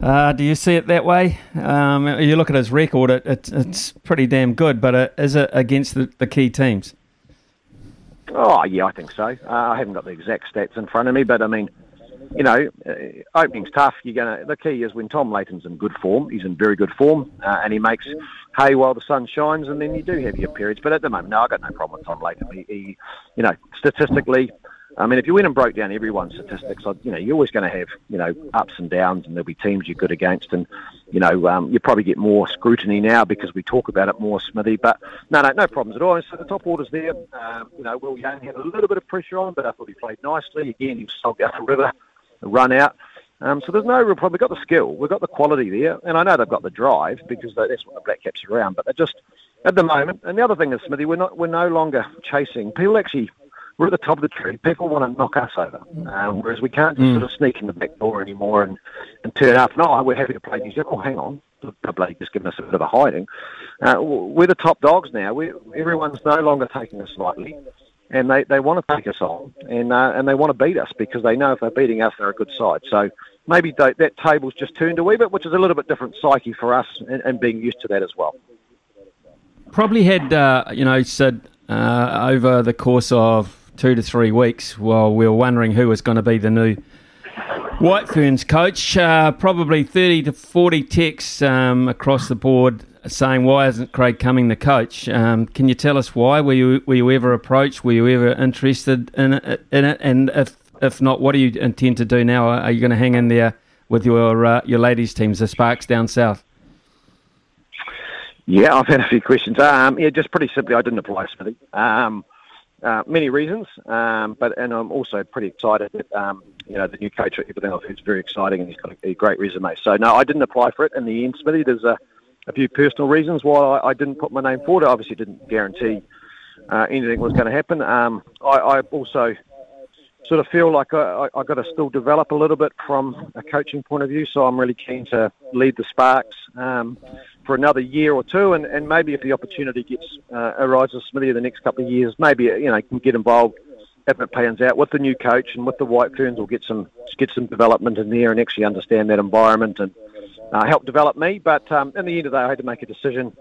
Uh, do you see it that way? Um, you look at his record; it, it, it's pretty damn good. But uh, is it against the, the key teams? Oh, yeah, I think so. Uh, I haven't got the exact stats in front of me, but I mean, you know, uh, opening's tough. You're gonna. The key is when Tom Latham's in good form. He's in very good form, uh, and he makes hay while the sun shines. And then you do have your periods. But at the moment, no, I got no problem with Tom Latham. He, he you know, statistically, I mean, if you went and broke down everyone's statistics, you know, you're always going to have, you know, ups and downs, and there'll be teams you're good against, and you know, um, you probably get more scrutiny now because we talk about it more, Smithy. But no, no, no problems at all. so the top order's there. Um, you know, Will Young had a little bit of pressure on, but I thought he played nicely. Again, he was sold down the river, run out. Um, so there's no real problem. We've got the skill, we've got the quality there, and I know they've got the drive because that's what the Black Caps are around. But they're just at the moment. And the other thing is, Smithy, we're not we're no longer chasing. People actually we're at the top of the tree. People want to knock us over, um, whereas we can't just mm. sort of sneak in the back door anymore and, and turn up. No, we're happy to play New Zealand. Oh, hang on, the bloody just giving us a bit of a hiding. Uh, we're the top dogs now. We, everyone's no longer taking us lightly, and they, they want to take us on, and uh, and they want to beat us because they know if they're beating us, they're a good side. So maybe they, that table's just turned a wee bit, which is a little bit different psyche for us, and, and being used to that as well. Probably had uh, you know said uh, over the course of two to three weeks while we were wondering who was going to be the new White Ferns coach. Uh, probably 30 to 40 texts um, across the board saying, why isn't Craig coming the coach? Um, can you tell us why? Were you, were you ever approached? Were you ever interested in it? In it? And if, if not, what do you intend to do now? Are you going to hang in there with your, uh, your ladies' teams, the Sparks down south? Yeah, I've had a few questions. Um, yeah, just pretty simply, I didn't apply, Smithy. Um, uh, many reasons, um, but and I'm also pretty excited that um, you know the new coach. Everything I've is very exciting, and he's got a, a, great resume. So no, I didn't apply for it in the end, Smithy. There's a, a few personal reasons why I, I, didn't put my name forward. I obviously didn't guarantee uh, anything was going to happen. Um, I, I, also sort of feel like I, I, got to still develop a little bit from a coaching point of view. So I'm really keen to lead the Sparks. For another year or two, and, and maybe if the opportunity gets uh, arises, Smithy, in the next couple of years, maybe you know can get involved if it pans out with the new coach and with the White Ferns, we'll get some get some development in there and actually understand that environment and uh, help develop me. But um, in the end of the day, I had to make a decision.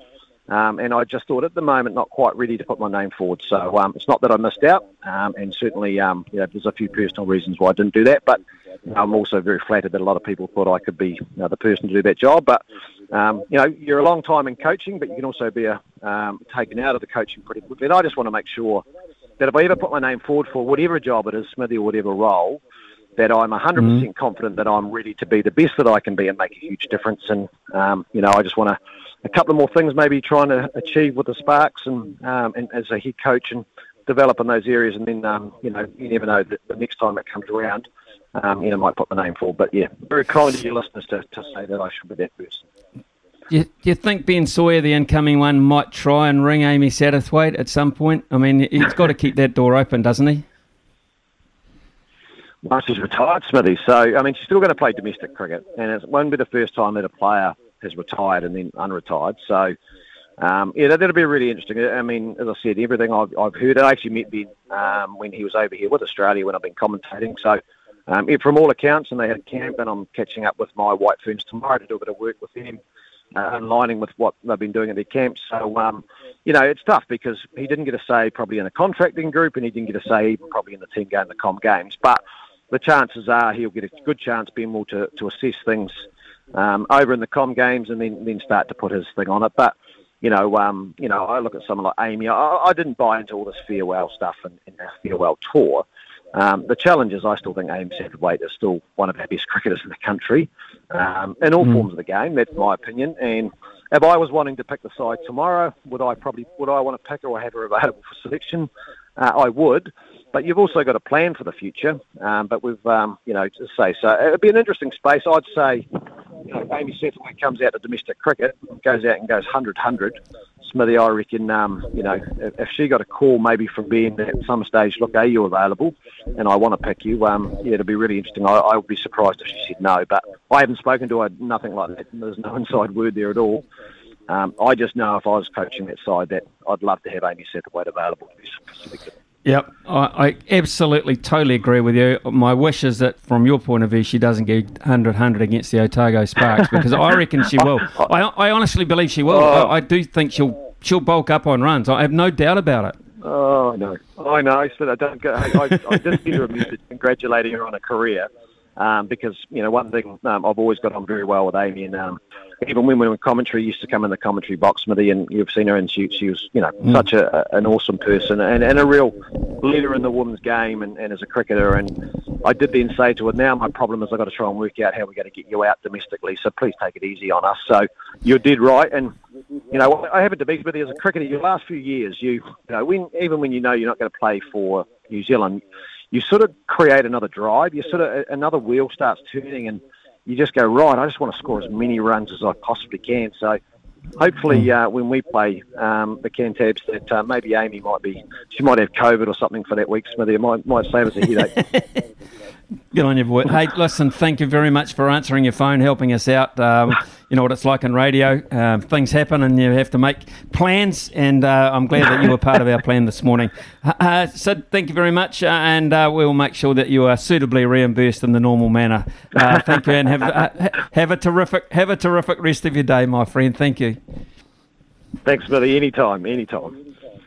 Um, and I just thought at the moment not quite ready to put my name forward. So um, it's not that I missed out, um, and certainly um, you know, there's a few personal reasons why I didn't do that. But I'm also very flattered that a lot of people thought I could be you know, the person to do that job. But um, you know, you're a long time in coaching, but you can also be a, um, taken out of the coaching pretty quickly. And I just want to make sure that if I ever put my name forward for whatever job it is, Smithy or whatever role, that I'm 100% Mm-hmm. confident that I'm ready to be the best that I can be and make a huge difference. And um, you know, I just want to a couple of more things maybe trying to achieve with the Sparks and um, and as a head coach and develop in those areas. And then um, you know, you never know that the next time it comes around, um, you know, might put my name forward. But yeah, very kind of your listeners to, to say that I should be that person. Do you, you think Ben Sawyer, the incoming one, might try and ring Amy Satterthwaite at some point? I mean, he's got to keep that door open, doesn't he? Well, she's retired, Smithy. So, I mean, she's still going to play domestic cricket, and it won't be the first time that a player has retired and then unretired. So, um, yeah, that, that'll be really interesting. I mean, as I said, everything I've, I've heard, I actually met Ben um, when he was over here with Australia when I've been commentating. So, um, from all accounts, and they had camp, and I'm catching up with my White Ferns tomorrow to do a bit of work with them, uh, aligning with what they've been doing at their camps. So, um, you know, it's tough because he didn't get a say probably in the contracting group, and he didn't get a say even probably in the team game, the com games. But the chances are he'll get a good chance able to, to assess things um, over in the com games and then then start to put his thing on it. But you know, um, you know, I look at someone like Amy. I, I didn't buy into all this farewell stuff and, and farewell tour. Um, the challenge is, I still think Amy Satterthwaite is still one of our best cricketers in the country um, in all Mm. forms of the game. That's my opinion. And if I was wanting to pick the side tomorrow, would I probably would I want to pick her or have her available for selection? Uh, I would. But you've also got a plan for the future. Um, but we've, um, you know, to say so. It'd be an interesting space. I'd say, you know, Amy Satterthwaite comes out to domestic cricket, goes out and goes 100 100. Smithy, I reckon, um, you know, if, she got a call maybe from Ben at some stage, look, are you available? And I want to pick you. Um, yeah, it'd be really interesting. I, I would be surprised if she said no, but I haven't spoken to her, nothing like that. There's no <laughs> inside word there at all. Um, I just know if I was coaching that side that I'd love to have Amy Satterthwaite available to be selected. Yep, I, I absolutely, totally agree with you. My wish is that, from your point of view, she doesn't get 100 100 against the Otago Sparks because I reckon she will. <laughs> I, I honestly believe she will. Oh. I, I do think she'll she'll bulk up on runs. I have no doubt about it. Oh, I know. I know. So I don't go, I, I, I just get remiss at congratulating her on a career um, because, you know, one thing um, I've always got on very well with Amy and um, even when we were in commentary, used to come in the commentary box, Smithy, and you've seen her and she, she was, you know, Mm. such a, an awesome person and, and a real leader in the women's game and, and as a cricketer. And I did then say to her, now my problem is I've got to try and work out how we're going to get you out domestically, so please take it easy on us. So you did right. And, you know, I have a debate with you as a cricketer. Your last few years, you, you know, when, even when you know you're not going to play for New Zealand, you sort of create another drive. You sort of, another wheel starts turning and you just go, right, I just want to score as many runs as I possibly can. So hopefully uh, when we play um, the Cantabs that uh, maybe Amy might be, she might have COVID or something for that week, Smithy. It might, might save us a headache. <laughs> Good on you, boy. Hey, listen, thank you very much for answering your phone, helping us out. Um, you know what it's like in radio. Um, things happen and you have to make plans, and uh, I'm glad that you were part of our plan this morning. Uh, Uh, Sid, thank you very much, uh, and uh, we'll make sure that you are suitably reimbursed in the normal manner. Uh, thank you, and have, have a terrific have a terrific rest of your day, my friend. Thank you. Thanks, Smithy. Anytime, anytime.